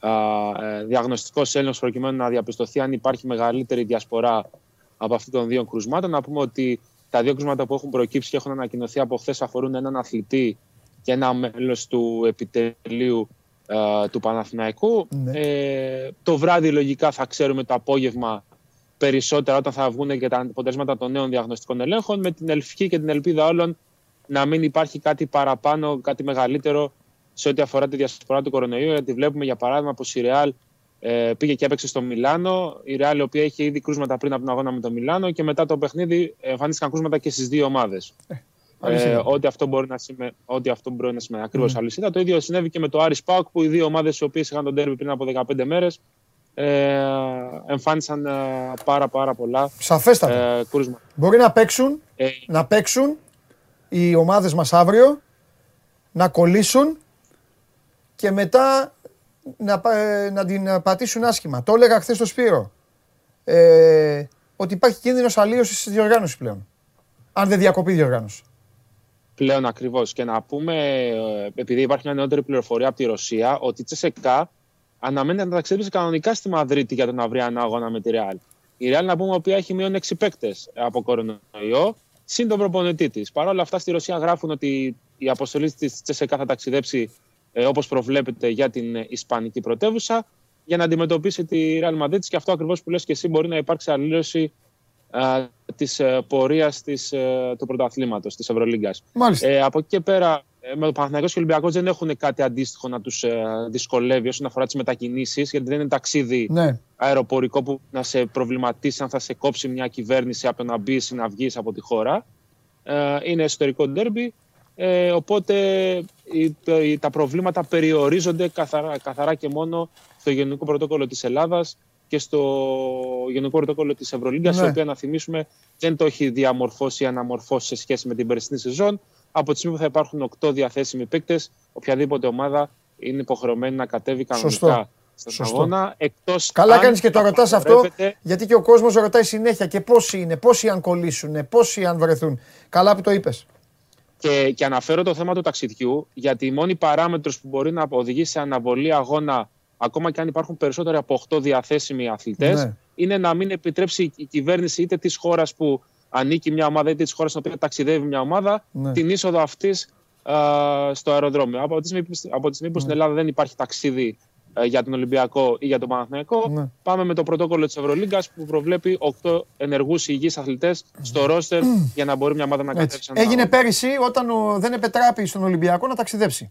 ε, διαγνωστικός έλεγχος προκειμένου να διαπιστωθεί αν υπάρχει μεγαλύτερη διασπορά από αυτών των δύο κρουσμάτων. Να πούμε ότι τα δύο κρούσματα που έχουν προκύψει και έχουν ανακοινωθεί από χθες αφορούν έναν αθλητή και ένα μέλος του επιτελείου ε, του Παναθηναϊκού. Ναι. Ε, το βράδυ λογικά θα ξέρουμε το απόγευμα περισσότερα όταν θα βγουν και τα αποτελέσματα των νέων διαγνωστικών ελέγχων με την ελφική και την ελπίδα όλων να μην υπάρχει κάτι παραπάνω, κάτι μεγαλύτερο σε ό,τι αφορά τη διασπορά του κορονοϊού. Γιατί βλέπουμε για παράδειγμα πως η Real ε, πήγε και έπαιξε στο Μιλάνο. Η Real, η οποία είχε ήδη κρούσματα πριν από τον αγώνα με το Μιλάνο και μετά το παιχνίδι εμφανίστηκαν κρούσματα και στις δύο ομάδες. Ε, ε, ό,τι αυτό μπορεί να σημαίνει, ό,τι αυτό μπορεί να σημαίνει ακριβώς mm. αλυσίδα. Το ίδιο συνέβη και με το Άρης Πάουκ που οι δύο ομάδες οι οποίες είχαν τον τέρμι πριν από 15 μέρες ε, εμφάνισαν ε, πάρα, πάρα πολλά Σαφέστατα. Ε, κρούσματα. Μπορεί να παίξουν, ε, να παίξουν οι ομάδες μας αύριο, να κολλήσουν και μετά να, ε, να την πατήσουν άσχημα. Το έλεγα χθες στο Σπύρο. Ε, ότι υπάρχει κίνδυνος αλλίωσης τη διοργάνωση πλέον. Αν δεν διακοπεί η διοργάνωση. Πλέον ακριβώς. Και να πούμε, ε, επειδή υπάρχει μια νεότερη πληροφορία από τη Ρωσία, ότι η Τσεσεκά αναμένεται να ταξιδέψει κανονικά στη Μαδρίτη για τον αυριανό αγώνα με τη Ρεάλ. Η Ρεάλ, να πούμε, οποία έχει μείον 6 παίκτες από κορονοϊό, συν τον προπονητή της. Παρ' όλα αυτά, στη Ρωσία γράφουν ότι η αποστολή της Τσεσεκά θα ταξιδέψει ε, όπως προβλέπεται για την Ισπανική πρωτεύουσα για να αντιμετωπίσει τη Real Madrid και αυτό ακριβώς που λες και εσύ μπορεί να υπάρξει αλλήλωση ε, της ε, πορείας της, ε, του πρωταθλήματος της Ευρωλίγκας. Ε, από εκεί και πέρα ε, με το Παναθηναϊκός και ο Ολυμπιακός δεν έχουν κάτι αντίστοιχο να τους ε, δυσκολεύει όσον αφορά τις μετακινήσεις γιατί δεν είναι ταξίδι ναι. αεροπορικό που να σε προβληματίσει αν θα σε κόψει μια κυβέρνηση από το να μπεις ή να βγεις από τη χώρα. Ε, είναι εσωτερικό ντέρμπι ε, οπότε τα προβλήματα περιορίζονται καθαρά, καθαρά και μόνο στο Γενικό Πρωτόκολλο της Ελλάδας και στο Γενικό Πρωτόκολλο της Ευρωλίγκας, ναι. το οποίο να θυμίσουμε δεν το έχει διαμορφώσει ή αναμορφώσει σε σχέση με την περσινή σεζόν. Από τη στιγμή που θα υπάρχουν 8 διαθέσιμοι παίκτες, οποιαδήποτε ομάδα είναι υποχρεωμένη να κατέβει κανονικά στον αγώνα. Εκτός Καλά κάνεις και το ρωτάς αυτό, γιατί και ο κόσμος ρωτάει συνέχεια και πόσοι είναι, πόσοι αν κολλήσουν, πόσοι αν βρεθούν. Καλά που το είπες. Και, και αναφέρω το θέμα του ταξιδιού, γιατί η μόνη παράμετρος που μπορεί να οδηγήσει σε αναβολή αγώνα, ακόμα και αν υπάρχουν περισσότεροι από 8 διαθέσιμοι αθλητές, ναι. είναι να μην επιτρέψει η κυβέρνηση είτε της χώρας που ανήκει μια ομάδα, είτε της χώρας στην οποία ταξιδεύει μια ομάδα, ναι. την είσοδο αυτής στο αεροδρόμιο. Από τη στιγμή που στην ναι. Ελλάδα δεν υπάρχει ταξίδι ε, για τον Ολυμπιακό ή για τον Παναθηναϊκό. Ναι. Πάμε με το πρωτόκολλο της Ευρωλίγκας που προβλέπει 8 ενεργούς υγιείς αθλητές στο ρόστερ για να μπορεί μια ομάδα να κατέβει. Έγινε πέρυσι όταν ο, δεν επετράπει στον Ολυμπιακό να ταξιδέψει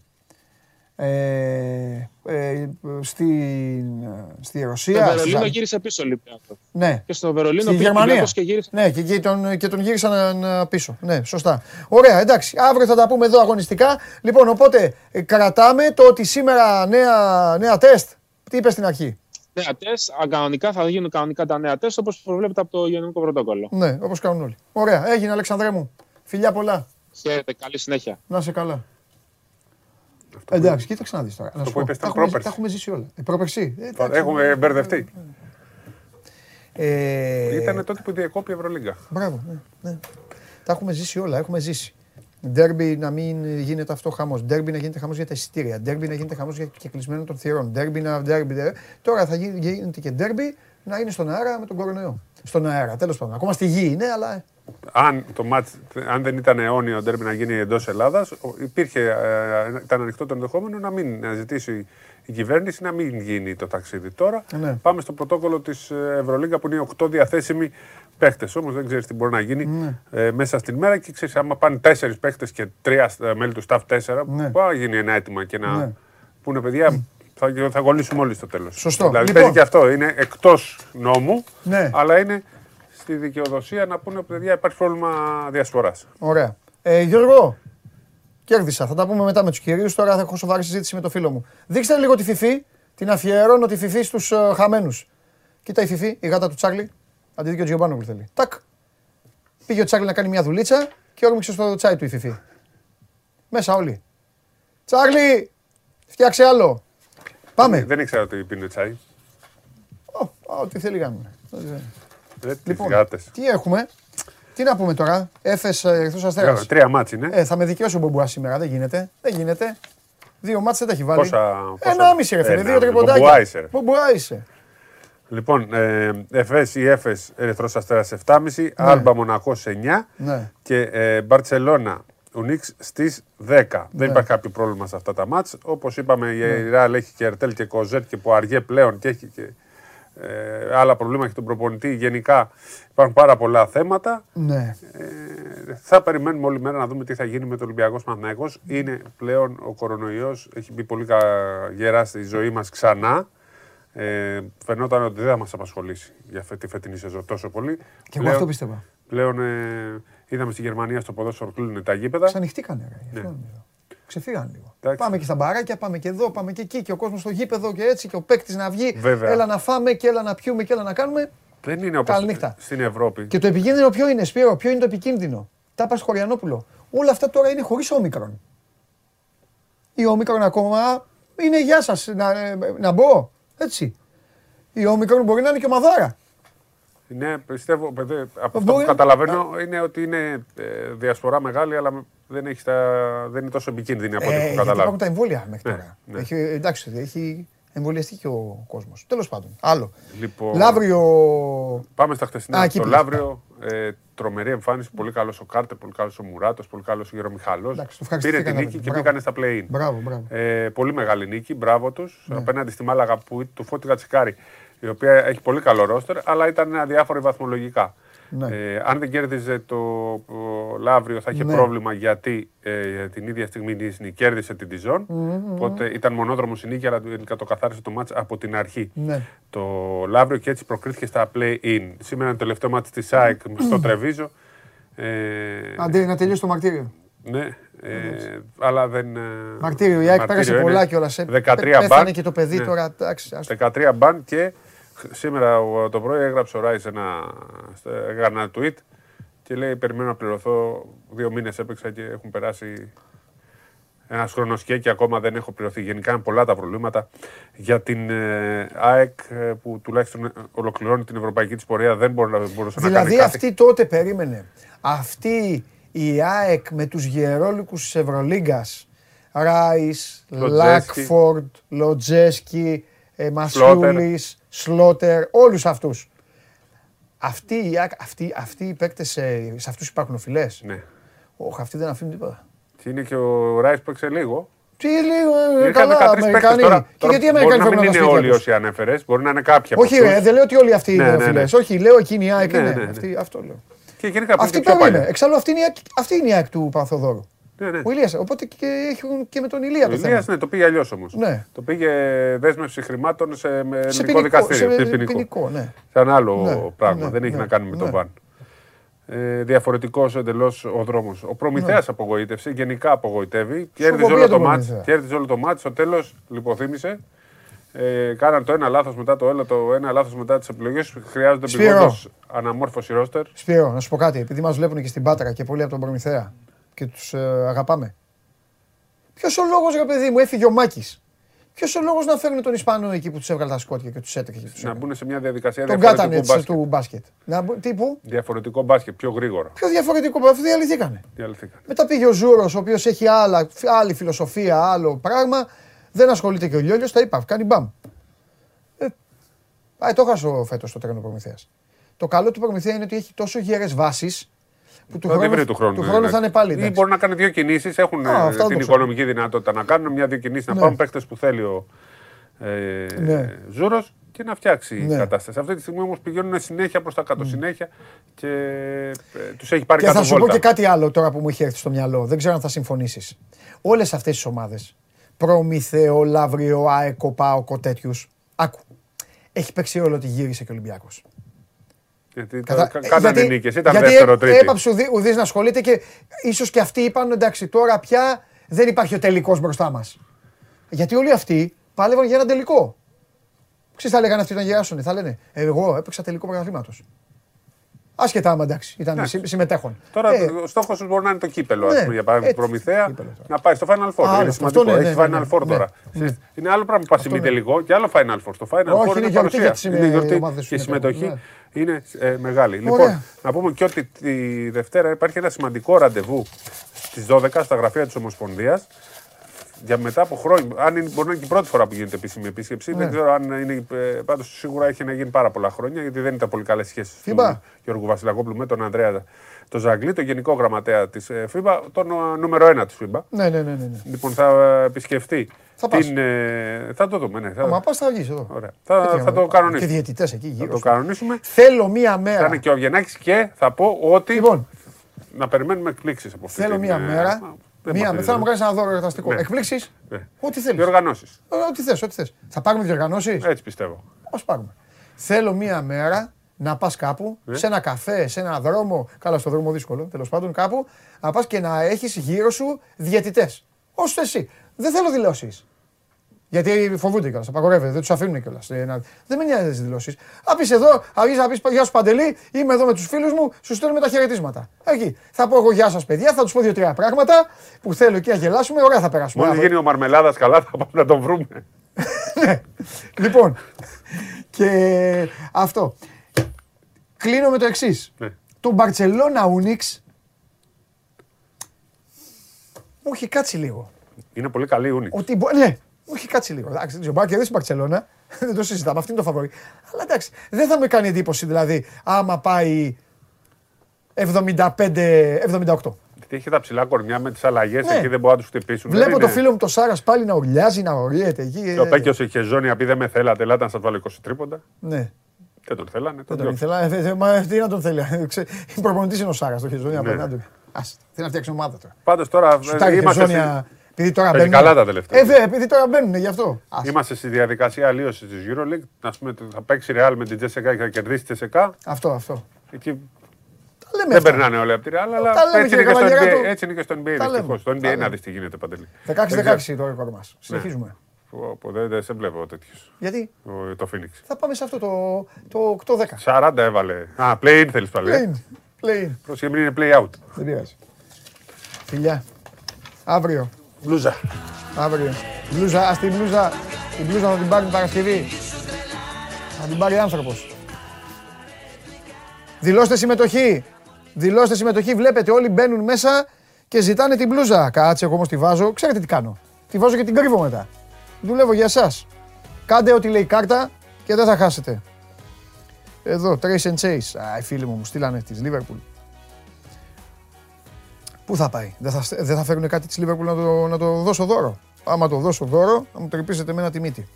ε, ε, στη, στη Ρωσία. Στο Βερολίνο γύρισε πίσω Ολυμπιακό. Ναι. Και στο Βερολίνο στη Γερμανία. Και γύρισε. Ναι, και, και, τον, και τον γύρισαν πίσω. Ναι, σωστά. Ωραία, εντάξει. Αύριο θα τα πούμε εδώ αγωνιστικά. Λοιπόν, οπότε ε, κρατάμε το ότι σήμερα νέα, νέα τεστ. Τι είπες στην αρχή; Νέα τεστ, κανονικά θα γίνουν κανονικά τα νέα τεστ όπως προβλέπεται από το Γενικό Πρωτόκολλο. Ναι, όπως κάνουν όλοι. Ωραία, έγινε Αλεξανδρέ μου. Φιλιά πολλά. Χαίρετε, καλή συνέχεια. Να σε καλά. Εντάξει, κοίταξε να δεις τώρα. Αυτό που είπες στην πρόπερση. Τα έχουμε ζήσει όλα. Η πρόπερση. Ε, έχουμε μπερδευτεί. Ε... Ήταν τότε που διεκόπη η Ευρωλίγκα. Μπράβο. Ναι, ναι. Τα έχουμε ζήσει όλα. Έχουμε ζήσει. Ντέρμπι να μην γίνεται αυτό χαμός. Ντέρμπι να γίνεται χαμός για τα εισιτήρια. Ντέρμπι να γίνεται χαμός για και κλεισμένο των θηρών. Ντέρμπι να. Ντέρμπι, Τώρα θα γίνεται και ντέρμπι να είναι στον αέρα με τον κορονοϊό. Στον αέρα, τέλος πάντων. Ακόμα στη γη είναι, αλλά. Ε. Αν, το μάτς, αν δεν ήταν αιώνιο ντέρμπι να γίνει εντός Ελλάδας, υπήρχε, ε, ήταν ανοιχτό το ενδεχόμενο να μην να ζητήσει η κυβέρνηση να μην γίνει το ταξίδι. Τώρα ναι. πάμε στο πρωτόκολλο της Ευρωλίγκα που είναι 8 διαθέσιμοι παίχτες. Όμως δεν ξέρεις τι μπορεί να γίνει ναι. ε, μέσα στην μέρα και ξέρεις, άμα πάνε 4 παίχτες και 3 μέλη του staff 4, ναι. μπορεί να γίνει ένα αίτημα και να ναι. πούνε παιδιά, θα, θα γονίσουμε όλοι στο τέλος. Σωστό. Δηλαδή λοιπόν. παίζει και αυτό. Είναι εκτός νόμου, ναι. αλλά είναι στη δικαιοδοσία να πούνε παιδιά υπάρχει πρόβλημα διασποράς. Ωραία. Ε, Γιώργο, κέρδισα. Θα τα πούμε μετά με τους κυρίους. Τώρα θα έχω σοβαρή συζήτηση με το φίλο μου. Δείξτε λίγο τη φιφή. Την αφιερώνω τη φιφή στους uh, ε, χαμένους. Κοίτα η φιφή, η γάτα του Τσάρλι. Αντί και ο Τζιομπάνογλου θέλει. Τάκ. Πήγε ο Τσάρλι να κάνει μια δουλίτσα και όρμηξε στο τσάι του η Φιφή. Μέσα όλοι. Τσάρλι, φτιάξε άλλο. Πάμε. Δεν ήξερα ότι πίνει τσάι. Ό,τι θέλει κάνουμε. Ε, λοιπόν, τις έχουμε; Τι να πούμε τώρα, Έφες Ερυθρό Αστέρας. Τρία μάτς είναι. Ε, θα με δικαιώσει ο Μπομπουά σήμερα, δεν γίνεται. Δεν γίνεται. Δύο μάτς δεν τα έχει βάλει. Πόσα. Ένα μισή ρε φίλε, δύο τριποντάκια. Μπομπουά είσαι. Λοιπόν, ε, Εφές ή Έφες Ερυθρός Αστέρας 7,5, ναι. Άλμπα Μονακός 9 ναι. και ε, Μπαρτσελώνα Ουνίξ στις 10. Ναι. Δεν υπάρχει κάποιο πρόβλημα σε αυτά τα μάτς. Όπως είπαμε η ναι. Ρεάλ έχει και Ερτέλ και Κοζέτ και Πουαριέ πλέον και έχει και ε, άλλα προβλήματα έχει τον προπονητή. Γενικά υπάρχουν πάρα πολλά θέματα. Ναι. Ε, θα περιμένουμε όλη μέρα να δούμε τι θα γίνει με τον Ολυμπιακός Παναθυναϊκό. Είναι πλέον ο κορονοϊός, έχει μπει πολύ γερά στη ζωή μας ξανά. Ε, φαινόταν ότι δεν θα μας απασχολήσει για τη φετινή σεζόν τόσο πολύ. Και εγώ αυτό πίστευα. Πλέον ε, είδαμε στη Γερμανία στο ποδόσφαιρο κλείνουν τα γήπεδα. Ξανοιχτήκανε. Ναι. Ξεφύγαν λίγο. Εντάξει. Πάμε και στα μπαράκια, πάμε και εδώ, πάμε και εκεί. Και ο κόσμος στο γήπεδο και έτσι. Και ο παίκτης να βγει. Βέβαια. Έλα να φάμε και έλα να πιούμε και έλα να κάνουμε. Δεν είναι όπως στην Ευρώπη. Και το επικίνδυνο ποιο είναι, Σπύρο, ποιο είναι το επικίνδυνο; Τα πας Χωριανόπουλο. Όλα αυτά τώρα είναι χωρίς όμικρον. Η όμικρον ακόμα είναι γεια σας. Να, να μπω. Έτσι. Η όμικρον μπορεί να είναι και ομαδάρα. Ναι, πιστεύω, παιδί, από αυτό που καταλαβαίνω είναι ότι είναι ε, διασπορά μεγάλη, αλλά δεν, έχει τα, δεν είναι τόσο επικίνδυνη από ό,τι ε, καταλάβει. Υπάρχουν τα εμβόλια μέχρι ναι, τώρα. Ναι. Έχει, εντάξει, έχει εμβολιαστεί και ο κόσμος. Τέλος πάντων. Άλλο. Λοιπόν, Λαύριο. Πάμε στα χτεσινά. Α, το Λαύριο, ε, τρομερή εμφάνιση. Πολύ καλός ο Κάρτερ, πολύ καλός ο Μουράτος, πολύ καλός ο Γερομιχαλό. Πήρε την νίκη και πήγανε στα play-in. Μπράβο, μπράβο. Ε, πολύ μεγάλη νίκη. Μπράβο τους. Ναι. Απέναντι στη Μάλαγα που του Φώτη Κατσικάρη η οποία έχει πολύ καλό ρόστερ, αλλά ήταν αδιάφορη βαθμολογικά. Ναι. Ε, αν δεν κέρδιζε το Λαύριο θα είχε ναι. πρόβλημα γιατί ε, την ίδια στιγμή η Νίσνη κέρδισε την Τιζόν. Mm-hmm. Οπότε ήταν μονόδρομος η νίκη, αλλά το καθάρισε το μάτς από την αρχή. Ναι. Το Λαύριο και έτσι προκρίθηκε στα play-in. Σήμερα είναι το τελευταίο μάτς της ΑΕΚ στο Τρεβίζο. Ε, Αντί να τελειώσει το μαρτύριο. Ναι, ε, αλλά δεν. Ε, μαρτύριο, η ΑΕΚ πέρασε πολλά κιόλας. 13 μπαν. και το παιδί ναι. τώρα. 13 μπαν και Σήμερα το πρωί έγραψε ο Ράις ένα, ένα tweet και λέει περιμένω να πληρωθώ. Δύο μήνες έπαιξα και έχουν περάσει ένας χρόνος και ακόμα δεν έχω πληρωθεί. Γενικά είναι πολλά τα προβλήματα για την ε, ΑΕΚ ε, που τουλάχιστον ολοκληρώνει την ευρωπαϊκή της πορεία. Δεν μπορεί να μπορούσε δηλαδή να κάνει. Δηλαδή αυτή τότε περίμενε. Αυτή η ΑΕΚ με τους γερόλικους της Ευρωλίγκας Ράις, Λάκφορντ, Λοτζέσκι, ε, Μασιούλης, Σλότερ, όλους αυτούς. Αυτοί, αυτοί, αυτοί οι παίκτες, σε αυτούς υπάρχουν οφειλές. Ναι. Όχι, αυτοί δεν αφήνουν τίποτα. Και είναι και ο Ράις που έξε λίγο. Τι λίγο, ε, καλά, Αμερικανοί. Τώρα, και γιατί οι Αμερικανοί μπορεί να μην είναι όλοι όσοι ανέφερες, μπορεί να είναι κάποιοι Όχι, ρε, δεν λέω ότι όλοι αυτοί ναι, είναι ναι, ναι. Όχι, λέω εκείνη η ΑΕΚ. Ναι, ναι, ναι. αυτό λέω. Και γενικά αυτή είναι. Εξάλλου αυτή είναι, αυτή είναι η ΑΕΚ του Πανθοδόρου. Ναι, ναι. Ο Ηλίας, οπότε και έχουν και με τον Ηλία το θέμα. ναι, το πήγε αλλιώς όμως. Ναι. Το πήγε δέσμευση χρημάτων σε ελληνικό δικαστήριο. Σε ποινικό, ναι. Σαν άλλο ναι, πράγμα. Ναι, Δεν έχει ναι, να κάνει με τον Βαν. Ε, Διαφορετικός εντελώς ο δρόμος. Ο Προμηθέας ναι. απογοήτευσε, γενικά απογοητεύει. Κέρδιζε όλο, το μάτς, κέρδιζε όλο το μάτι. Στο τέλος λιποθύμησε. Ε, κάναν το ένα λάθος μετά το άλλο, το ένα λάθος μετά τις επιλογές. Χρειάζονται επιγόντω αναμόρφωση ρόστερ. Σπύρο, να σου πω κάτι. Επειδή μας βλέπουν και στην Πάτρα και πολλοί από τον Προμηθέα και τους ε, αγαπάμε. Ποιος ο λόγος, για παιδί μου, έφυγε ο Μάκης; Ποιος ο λόγος να φέρουν τον Ισπανό εκεί που τους έβγαλε τα σκότια και τους έτρεχε. Να μπουν σε μια διαδικασία τον διαφορετικού μπάσκετ. του μπάσκετ. Να, τι που; Διαφορετικό μπάσκετ, πιο γρήγορα. Πιο διαφορετικό μπάσκετ, αυτοί διαλυθήκανε. διαλυθήκανε. Μετά πήγε ο Ζούρος, ο οποίος έχει άλλα, άλλη φιλοσοφία, άλλο πράγμα. Δεν ασχολείται και ο Λιόλιος, τα είπα, κάνει μπαμ. Ε, α, το χάσω φέτος το τρένο Προμηθέας. Το καλό του Προμηθέα είναι ότι έχει τόσο γερές βάσεις που του χρόνου, του χρόνου, του χρόνου θα είναι πάλι. Ή μπορεί να κάνει δύο κινήσεις, έχουν Α, την οικονομική δυνατότητα να κάνουν μια-δύο κινήσεις, να ναι. πάρουν παίχτες που θέλει ο ε, ναι. Ζούρος και να φτιάξει ναι. η κατάσταση. Αυτή τη στιγμή όμως πηγαίνουν συνέχεια προς τα κάτω, mm. συνέχεια και ε, τους έχει πάρει και κάτω. Και θα σου πω και κάτι άλλο τώρα που μου έχει έρθει στο μυαλό. Δεν ξέρω αν θα συμφωνήσεις. Όλες αυτές τις ομάδες, Προμηθέο, Λαύριο, Άεκο, Πάοκο, τέτοιους. Άκου. Έχει παίξει όλο ότι γύρισε και ο Ολυμπιακός. Γιατί Κατα... κάνανε γιατί, νίκες, ήταν γιατί δεύτερο τρίτη. έπαψε ο Δής να ασχολείται και ίσως και αυτοί είπαν εντάξει τώρα πια δεν υπάρχει ο τελικός μπροστά μας. Γιατί όλοι αυτοί πάλευαν για ένα τελικό. Ξέρεις θα λέγανε αυτοί όταν γεράσουν, θα λένε εγώ έπαιξα τελικό πρωταθλήματος. Άσχετα άμα εντάξει, ήταν ναι. συμμετέχον. Τώρα ε, ο στόχος σου μπορεί να είναι το κύπελο, ναι, πούμε, για παράδειγμα, προμηθέα, να πάει στο Final Four. Α, είναι σημαντικό. Ναι, Έχει ναι, Final Four τώρα. Είναι άλλο πράγμα που πας τελικό και άλλο Final Four. Το Final Four είναι παρουσία. Είναι γιορτή και η συμμετοχή είναι ε, μεγάλη. Λοιπόν, να πούμε και ότι τη Δευτέρα υπάρχει ένα σημαντικό ραντεβού στις 12 στα γραφεία της Ομοσπονδίας για μετά από χρόνια. Αν είναι, μπορεί να είναι και η πρώτη φορά που γίνεται επίσημη επίσκεψη. Δεν ξέρω αν είναι. Ε, Πάντως σίγουρα έχει να γίνει πάρα πολλά χρόνια γιατί δεν ήταν πολύ καλές σχέσεις του Γιώργου Βασιλακόπουλου με τον Ανδρέα το Ζαγκλή, τον γενικό γραμματέα της ε, ΦΥΜΠΑ, τον ε, νούμερο ένα της ΦΥΜΠΑ. Ναι, ναι, ναι, ναι. Λοιπόν, θα επισκεφτεί. Θα, την, ε, θα το δούμε. Ναι, θα... Μα πας θα βγεις εδώ. Ωραία. Θα, θα το κανονίσουμε. Και διαιτητές εκεί γύρω. Θα το κανονίσουμε. Θέλω μία μέρα. Θα είναι και ο Βιενάκη και θα πω ότι. Λοιπόν, να περιμένουμε εκπλήξεις από αυτή Θέλω μία μέρα Μία, θέλω να μου κάνεις ένα δώρο εορταστικό. Ναι. Εκπλήξεις; Ναι. Ό,τι θέλεις. Διοργανώσεις. Ε, ό,τι θες, ό,τι θες. Θα πάρουμε διοργανώσεις; Έτσι πιστεύω. Α πάρουμε. Θέλω μία μέρα να πας κάπου, ναι. σε ένα καφέ, σε ένα δρόμο. Καλά, στο δρόμο δύσκολο, τέλος πάντων, κάπου, να πας και να έχεις γύρω σου διαιτητές. Όσο εσύ. Δεν θέλω δηλώσεις. Γιατί φοβούνται κιόλας, απαγορεύεται, δεν τους αφήνουν κιόλας. Ε, δεν με νοιάζει τις δηλώσεις. Α πεις εδώ, αρχίζεις να πεις Γεια σου Παντελή, είμαι εδώ με τους φίλους μου, σου στέλνουμε τα χαιρετίσματα. Εκεί. Θα πω εγώ Γεια σας παιδιά, θα τους πω δύο-τρία πράγματα που θέλω εκεί να γελάσουμε, ωραία θα περάσουμε. Μόλις γίνει ο Μαρμελάδας καλά, θα πάμε να τον βρούμε. ναι. Λοιπόν, και αυτό. Κλείνω με το εξής. Ναι. Το Μπαρσελόνα Ούνιξ μου έχει κάτσει λίγο. Είναι πολύ καλή η Ούνιξ. Ότι, ναι, όχι, κάτσε λίγο. Εντάξει, δεν ξέρω, δεν Μπαρσελόνα. δεν το συζητάμε. Αυτή είναι το φαβορή. Αλλά εντάξει, δεν θα με κάνει εντύπωση δηλαδή άμα πάει 75-78. Γιατί έχει τα ψηλά κορμιά με τις αλλαγές ναι. εκεί δεν μπορεί να τους χτυπήσουν. Βλέπω το φίλο μου το Σάρας πάλι να ουρλιάζει, να οριέται εκεί. Και ο Πέκιος είχε ζώνη, πει δεν με θέλατε, ελάτε να σας βάλω 20 τρίποντα. Ναι. Δεν τον θέλανε. Δεν τον θέλανε. Μα τι να τον θέλει. Η προπονητής είναι ο Σάρας, το Χεζόνια απέναντι. Θέλει να φτιάξει ομάδα τώρα. Πάντως τώρα είμαστε. Επειδή τώρα μπαίνουν. καλά τα τελευταία. Ε, δε, επειδή τώρα μπαίνουν γι' αυτό. Είμαστε στη διαδικασία αλλίωσης της Euroleague. Να πούμε θα παίξει Real με την Τζέσσεκα και θα κερδίσει τη Τζέσσεκα. Αυτό, αυτό. Εκεί δεν αυτά. περνάνε όλοι από τη Real, αλλά έτσι είναι, και στο NBA, έτσι είναι και στο NBA. Δυστυχώς. Στο NBA να δεις τι γίνεται παντελή. 16-16 το ρεκόρ μας. Συνεχίζουμε. Ναι. Δεν σε βλέπω τέτοιος. Γιατί; Το Phoenix. Θα πάμε σε αυτό το 8-10. 40 έβαλε. Α, play in θέλεις πάλι. Play in. Play in. Πρόσεχε μην είναι play out. Δεν πειράζει. Φιλιά. Αύριο. Μπλούζα. Αύριο. Μπλούζα, ας την μπλούζα, την μπλούζα θα την πάρει την Παρασκευή. Θα την πάρει άνθρωπος. Δηλώστε συμμετοχή. Δηλώστε συμμετοχή. Βλέπετε όλοι μπαίνουν μέσα και ζητάνε την μπλούζα. Κάτσε εγώ όμως τη βάζω. Ξέρετε τι κάνω. Τη βάζω και την κρύβω μετά. Δουλεύω για εσάς. Κάντε ό,τι λέει η κάρτα και δεν θα χάσετε. Εδώ, Trace and Chase. Α, οι φίλοι μου μου στείλανε της Liverpool. Πού θα πάει, δεν θα, δεν θα φέρουν κάτι της Λίβερπουλ να το, να το δώσω δώρο; Άμα το δώσω δώρο, θα μου τρυπήσετε με ένα τη μύτη.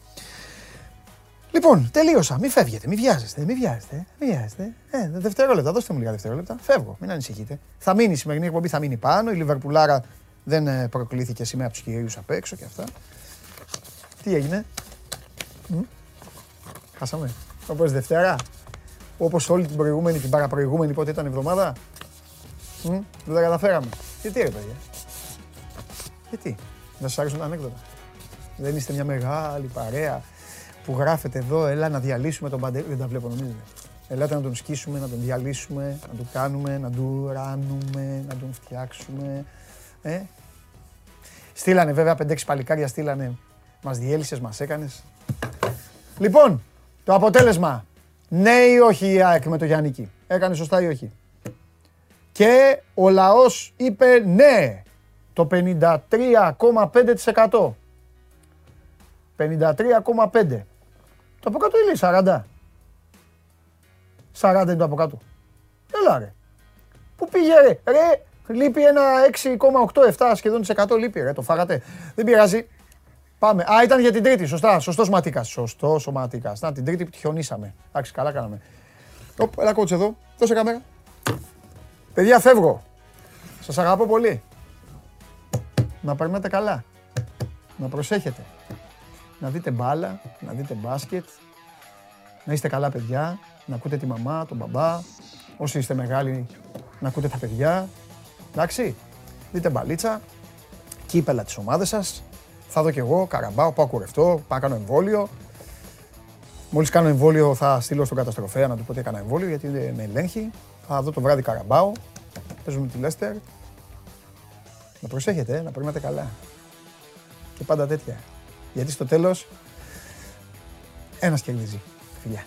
Λοιπόν, τελείωσα. Μην φεύγετε, μην βιάζεστε, μην βιάζεστε. Μην βιάζεστε. Ε, δευτερόλεπτα, δώστε μου λίγα δευτερόλεπτα. Φεύγω, μην ανησυχείτε. Θα μείνει η σημερινή εκπομπή, θα μείνει πάνω. Η Λιβερπουλάρα δεν ε, προκλήθηκε σήμερα από τους κυρίους απ' έξω και αυτά. Τι έγινε; Μ; Χάσαμε. Όπως Δευτέρα. Όπως όλη την προηγούμενη, την παραπροηγούμενη, πότε ήταν εβδομάδα; Δεν τα καταφέραμε. Γιατί ρε παιδιά. Γιατί. Να σας άρεσουν τα ανέκδοτα. Δεν είστε μια μεγάλη παρέα που γράφετε εδώ, έλα να διαλύσουμε τον Παντελή. Δεν τα βλέπω νομίζετε. Ελάτε να τον σκίσουμε, να τον διαλύσουμε, να τον κάνουμε, να του ράνουμε, να τον φτιάξουμε. Ε; Στείλανε βέβαια 5-6 παλικάρια, στείλανε. Μας διέλυσες, μας έκανες. Λοιπόν, το αποτέλεσμα. Ναι ή όχι η ΑΕΚ με το Γιάννικη. Έκανε σωστά ή όχι. Και ο λαός είπε ναι, το 53,5%. 53,5%. Το από κάτω είναι 40. 40 είναι το από κάτω. Έλα ρε. Πού πήγε ρε; Ρε, λείπει ένα 6,87 σχεδόν της 100 λείπει ρε. Το φάγατε. Δεν πειράζει. Πάμε. Α, ήταν για την τρίτη. Σωστά. Σωστός ματίκας. Σωστός ο ματίκας. Να, την τρίτη χιονίσαμε. Εντάξει, καλά κάναμε. Οπ, έλα κότσε εδώ. Δώσε κάμερα. Παιδιά, φεύγω. Σας αγαπώ πολύ. Να περνάτε καλά. Να προσέχετε. Να δείτε μπάλα, να δείτε μπάσκετ. Να είστε καλά παιδιά. Να ακούτε τη μαμά, τον μπαμπά. Όσοι είστε μεγάλοι, να ακούτε τα παιδιά. Εντάξει. Δείτε μπαλίτσα. Κύπελα τις ομάδες σας. Θα δω κι εγώ, καραμπάω, πάω κουρευτώ, πάω κάνω εμβόλιο. Μόλις κάνω εμβόλιο θα στείλω στον καταστροφέα να του πω ότι έκανα εμβόλιο γιατί με ελέγχει. Θα δω το βράδυ Καραμπάο. Παίζουμε τη Λέστερ. Να προσέχετε, ε, να περνάτε καλά. Και πάντα τέτοια. Γιατί στο τέλος ένας κερδίζει. Φιλιά.